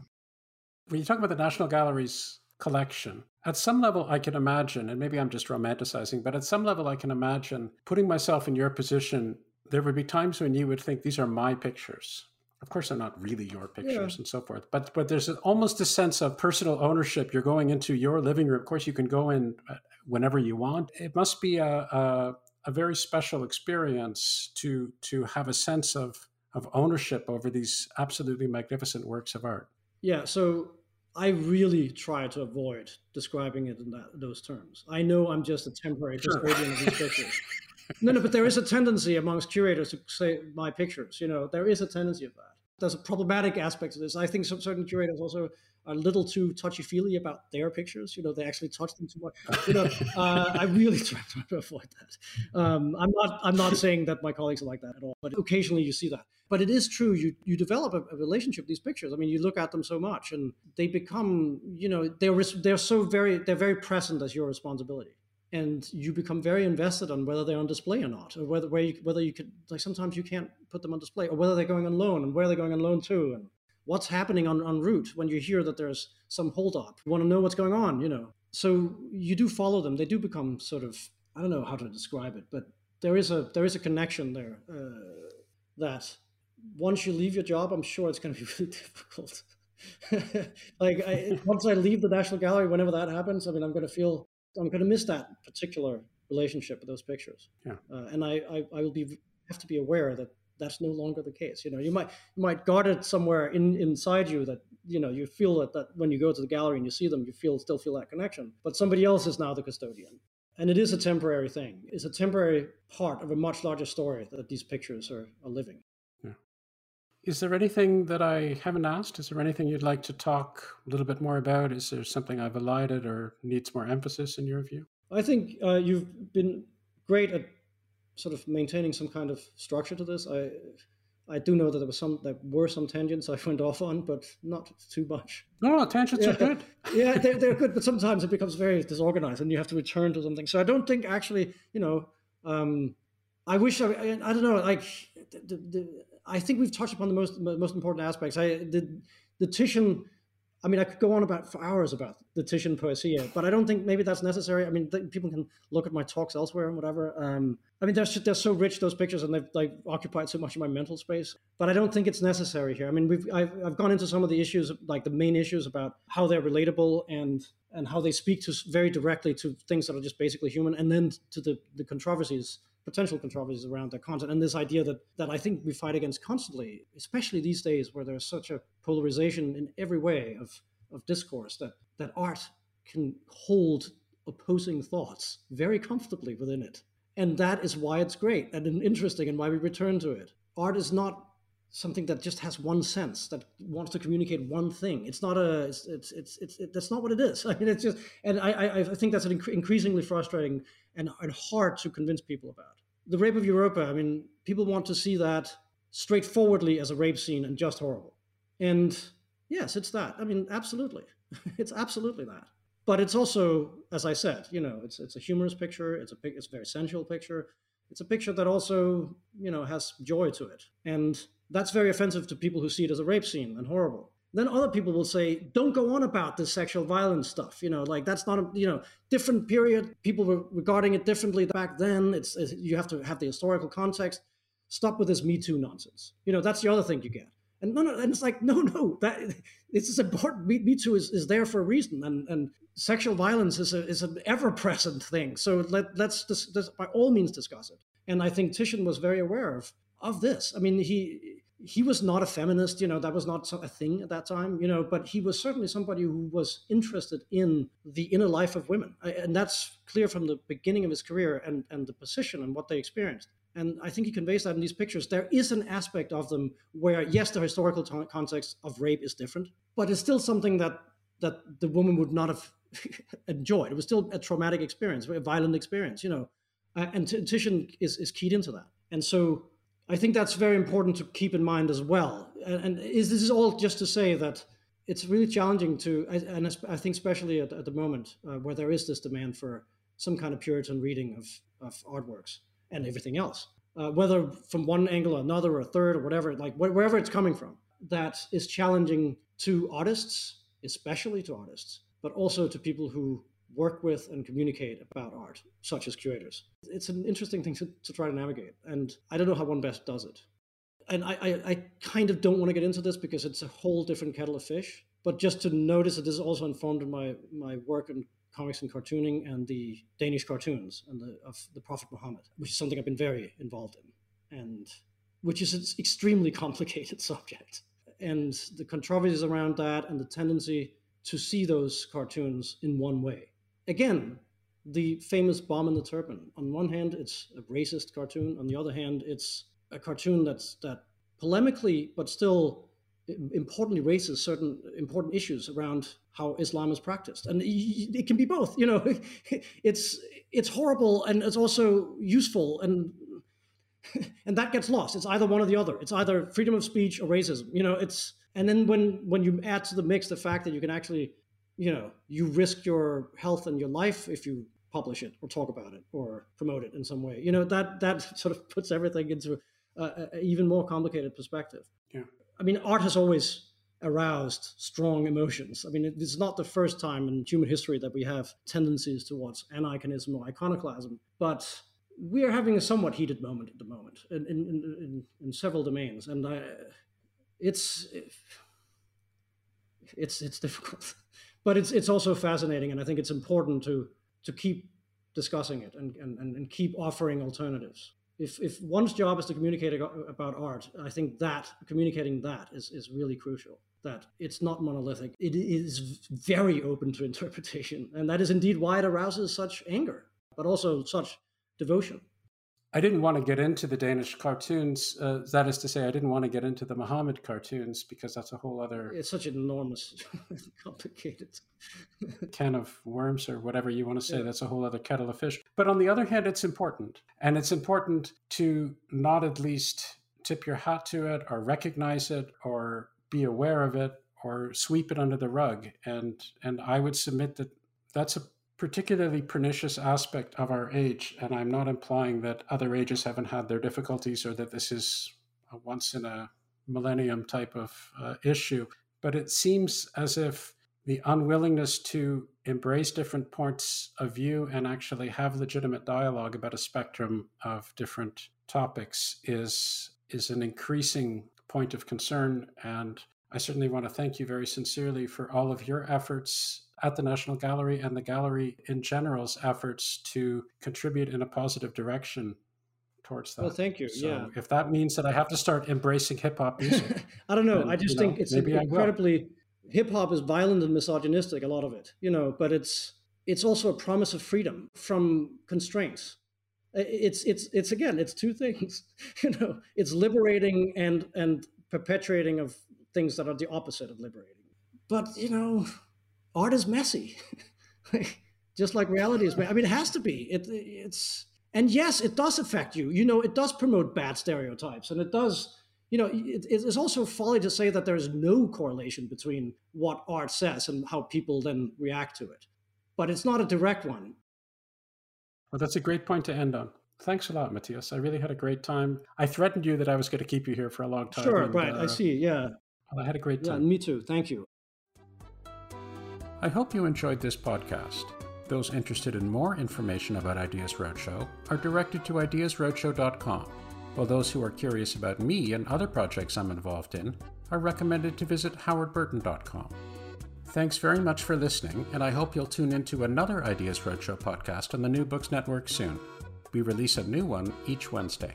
When you talk about the National Gallery's collection, at some level, I can imagine, and maybe I'm just romanticizing, but at some level, I can imagine putting myself in your position. There would be times when you would think, these are my pictures. Of course, they're not really your pictures yeah. and so forth, but but there's almost a sense of personal ownership. You're going into your living room. Of course, you can go in uh, whenever you want. It must be a, a, a very special experience to to have a sense of of ownership over these absolutely magnificent works of art. Yeah. So I really try to avoid describing it in that, those terms. I know I'm just a temporary custodian of these pictures. no, no, but there is a tendency amongst curators to say my pictures. You know, there is a tendency of that. There's a problematic aspect to this. I think some certain curators also are a little too touchy feely about their pictures. You know, they actually touch them too much. You know, uh, I really try, to avoid that. Um, I'm not. I'm not saying that my colleagues are like that at all, but occasionally you see that. But it is true. You you develop a, a relationship with these pictures. I mean, you look at them so much, and they become. You know, they're they're so very they're very present as your responsibility and you become very invested on whether they're on display or not, or whether where you, whether you could like sometimes you can't put them on display, or whether they're going on loan and where they're going on loan to, and what's happening on, en route when you hear that there's some holdup. You want to know what's going on, you know. So you do follow them. They do become sort of I don't know how to describe it, but there is a there is a connection there uh, that once you leave your job, I'm sure it's going to be really difficult. like I, once I leave the National Gallery, whenever that happens, I mean, I'm going to feel I'm going to miss that particular relationship with those pictures. Yeah. Uh, and I, I, I will be have to be aware that that's no longer the case. You know, you might you might guard it somewhere in inside you that you know you feel that that when you go to the gallery and you see them, you feel still feel that connection. But somebody else is now the custodian, and it is a temporary thing. It's a temporary part of a much larger story that these pictures are, are living. Yeah. Is there anything that I haven't asked? Is there anything you'd like to talk a little bit more about? Is there something I've elided or needs more emphasis in your view? I think uh, you've been great at sort of maintaining some kind of structure to this. I I do know that there was some there were some tangents I went off on, but not too much. No, no tangents yeah. are good. yeah, they're, they're good, but sometimes it becomes very disorganized, and you have to return to something. So I don't think actually, you know, um, I wish I, I, don't know, like the, the, I think we've touched upon the most most important aspects. I the the Titian I mean, I could go on about for hours about the Titian poesia, but I don't think maybe that's necessary. I mean, th- people can look at my talks elsewhere and whatever. Um, I mean, they're, they're so rich those pictures, and they've like occupied so much of my mental space. But I don't think it's necessary here. I mean, we've I've, I've gone into some of the issues, like the main issues about how they're relatable and and how they speak to very directly to things that are just basically human, and then to the the controversies potential controversies around their content and this idea that that I think we fight against constantly, especially these days where there's such a polarization in every way of of discourse that that art can hold opposing thoughts very comfortably within it. And that is why it's great and interesting and why we return to it. Art is not something that just has one sense that wants to communicate one thing. It's not a it's it's it's, it's it, that's not what it is. I mean it's just and i i, I think that's an inc- increasingly frustrating and, and hard to convince people about. The rape of europa i mean people want to see that straightforwardly as a rape scene and just horrible. And yes it's that. I mean absolutely. It's absolutely that. But it's also as i said you know it's it's a humorous picture. It's a it's a very sensual picture it's a picture that also you know has joy to it and that's very offensive to people who see it as a rape scene and horrible. Then other people will say, don't go on about this sexual violence stuff. You know, like that's not a, you know, different period. People were regarding it differently back then. It's, it's you have to have the historical context. Stop with this Me Too nonsense. You know, that's the other thing you get. And no, no, and it's like, no, no, that this is important. Me, Me Too is, is there for a reason, and and sexual violence is a is an ever present thing. So let let's dis, dis, by all means discuss it. And I think Titian was very aware of of this. I mean, he he was not a feminist, you know, that was not a thing at that time, you know, but he was certainly somebody who was interested in the inner life of women. And that's clear from the beginning of his career and, and the position and what they experienced. And I think he conveys that in these pictures. There is an aspect of them where, yes, the historical t- context of rape is different, but it's still something that that the woman would not have enjoyed. It was still a traumatic experience, a violent experience, you know. Uh, and Titian is, is keyed into that. And so I think that's very important to keep in mind as well. And, and is, this is all just to say that it's really challenging to, and I think especially at, at the moment uh, where there is this demand for some kind of Puritan reading of, of artworks and everything else, uh, whether from one angle or another or a third or whatever, like wherever it's coming from, that is challenging to artists, especially to artists, but also to people who work with and communicate about art, such as curators. It's an interesting thing to, to try to navigate, and I don't know how one best does it. And I, I, I kind of don't want to get into this because it's a whole different kettle of fish. But just to notice that this is also informed in my, my work in comics and cartooning and the Danish cartoons and the, of the Prophet Muhammad, which is something I've been very involved in, and which is an extremely complicated subject. And the controversies around that and the tendency to see those cartoons in one way again, the famous Bomb in the Turban. On one hand, it's a racist cartoon. On the other hand, it's a cartoon that's that polemically, but still importantly raises certain important issues around how Islam is practiced, and it can be both. You know, it's it's horrible and it's also useful, and and that gets lost. It's either one or the other. It's either freedom of speech or racism. You know, it's and then when when you add to the mix the fact that you can actually you know you risk your health and your life if you publish it or talk about it or promote it in some way you know that that sort of puts everything into an even more complicated perspective yeah i mean art has always aroused strong emotions i mean it's not the first time in human history that we have tendencies towards aniconism or iconoclasm but we are having a somewhat heated moment at the moment in, in, in, in several domains and I, it's it's it's difficult but it's it's also fascinating, and I think it's important to to keep discussing it and and, and keep offering alternatives. If if one's job is to communicate about art, I think that communicating that is is really crucial. That it's not monolithic; it is very open to interpretation, and that is indeed why it arouses such anger, but also such devotion. I didn't want to get into the Danish cartoons. Uh, that is to say, I didn't want to get into the Muhammad cartoons because that's a whole other. It's such an enormous, complicated can of worms or whatever you want to say. Yeah. That's a whole other kettle of fish. But on the other hand, it's important, and it's important to not at least tip your hat to it or recognize it or be aware of it or sweep it under the rug. And and I would submit that that's a particularly pernicious aspect of our age. And I'm not implying that other ages haven't had their difficulties or that this is a once in a millennium type of uh, issue. But it seems as if the unwillingness to embrace different points of view and actually have legitimate dialogue about a spectrum of different topics is is an increasing point of concern and I certainly want to thank you very sincerely for all of your efforts at the National Gallery and the gallery in general's efforts to contribute in a positive direction towards that. Well, thank you. So yeah. If that means that I have to start embracing hip hop music, I don't know. I just think know, it's incredibly hip hop is violent and misogynistic. A lot of it, you know, but it's it's also a promise of freedom from constraints. It's it's it's again, it's two things. You know, it's liberating and and perpetuating of things that are the opposite of liberating. But you know, art is messy, just like reality is. I mean, it has to be. It, it's and yes, it does affect you. You know, it does promote bad stereotypes, and it does. You know, it, it's also folly to say that there is no correlation between what art says and how people then react to it. But it's not a direct one. Well, that's a great point to end on. Thanks a lot, Matthias. I really had a great time. I threatened you that I was going to keep you here for a long time. Sure, and, right. Uh, I see. Yeah. Well, I had a great time. Yeah, me too. Thank you. I hope you enjoyed this podcast. Those interested in more information about Ideas Roadshow are directed to ideasroadshow.com, while those who are curious about me and other projects I'm involved in are recommended to visit howardburton.com. Thanks very much for listening, and I hope you'll tune into another Ideas Roadshow podcast on the New Books Network soon. We release a new one each Wednesday.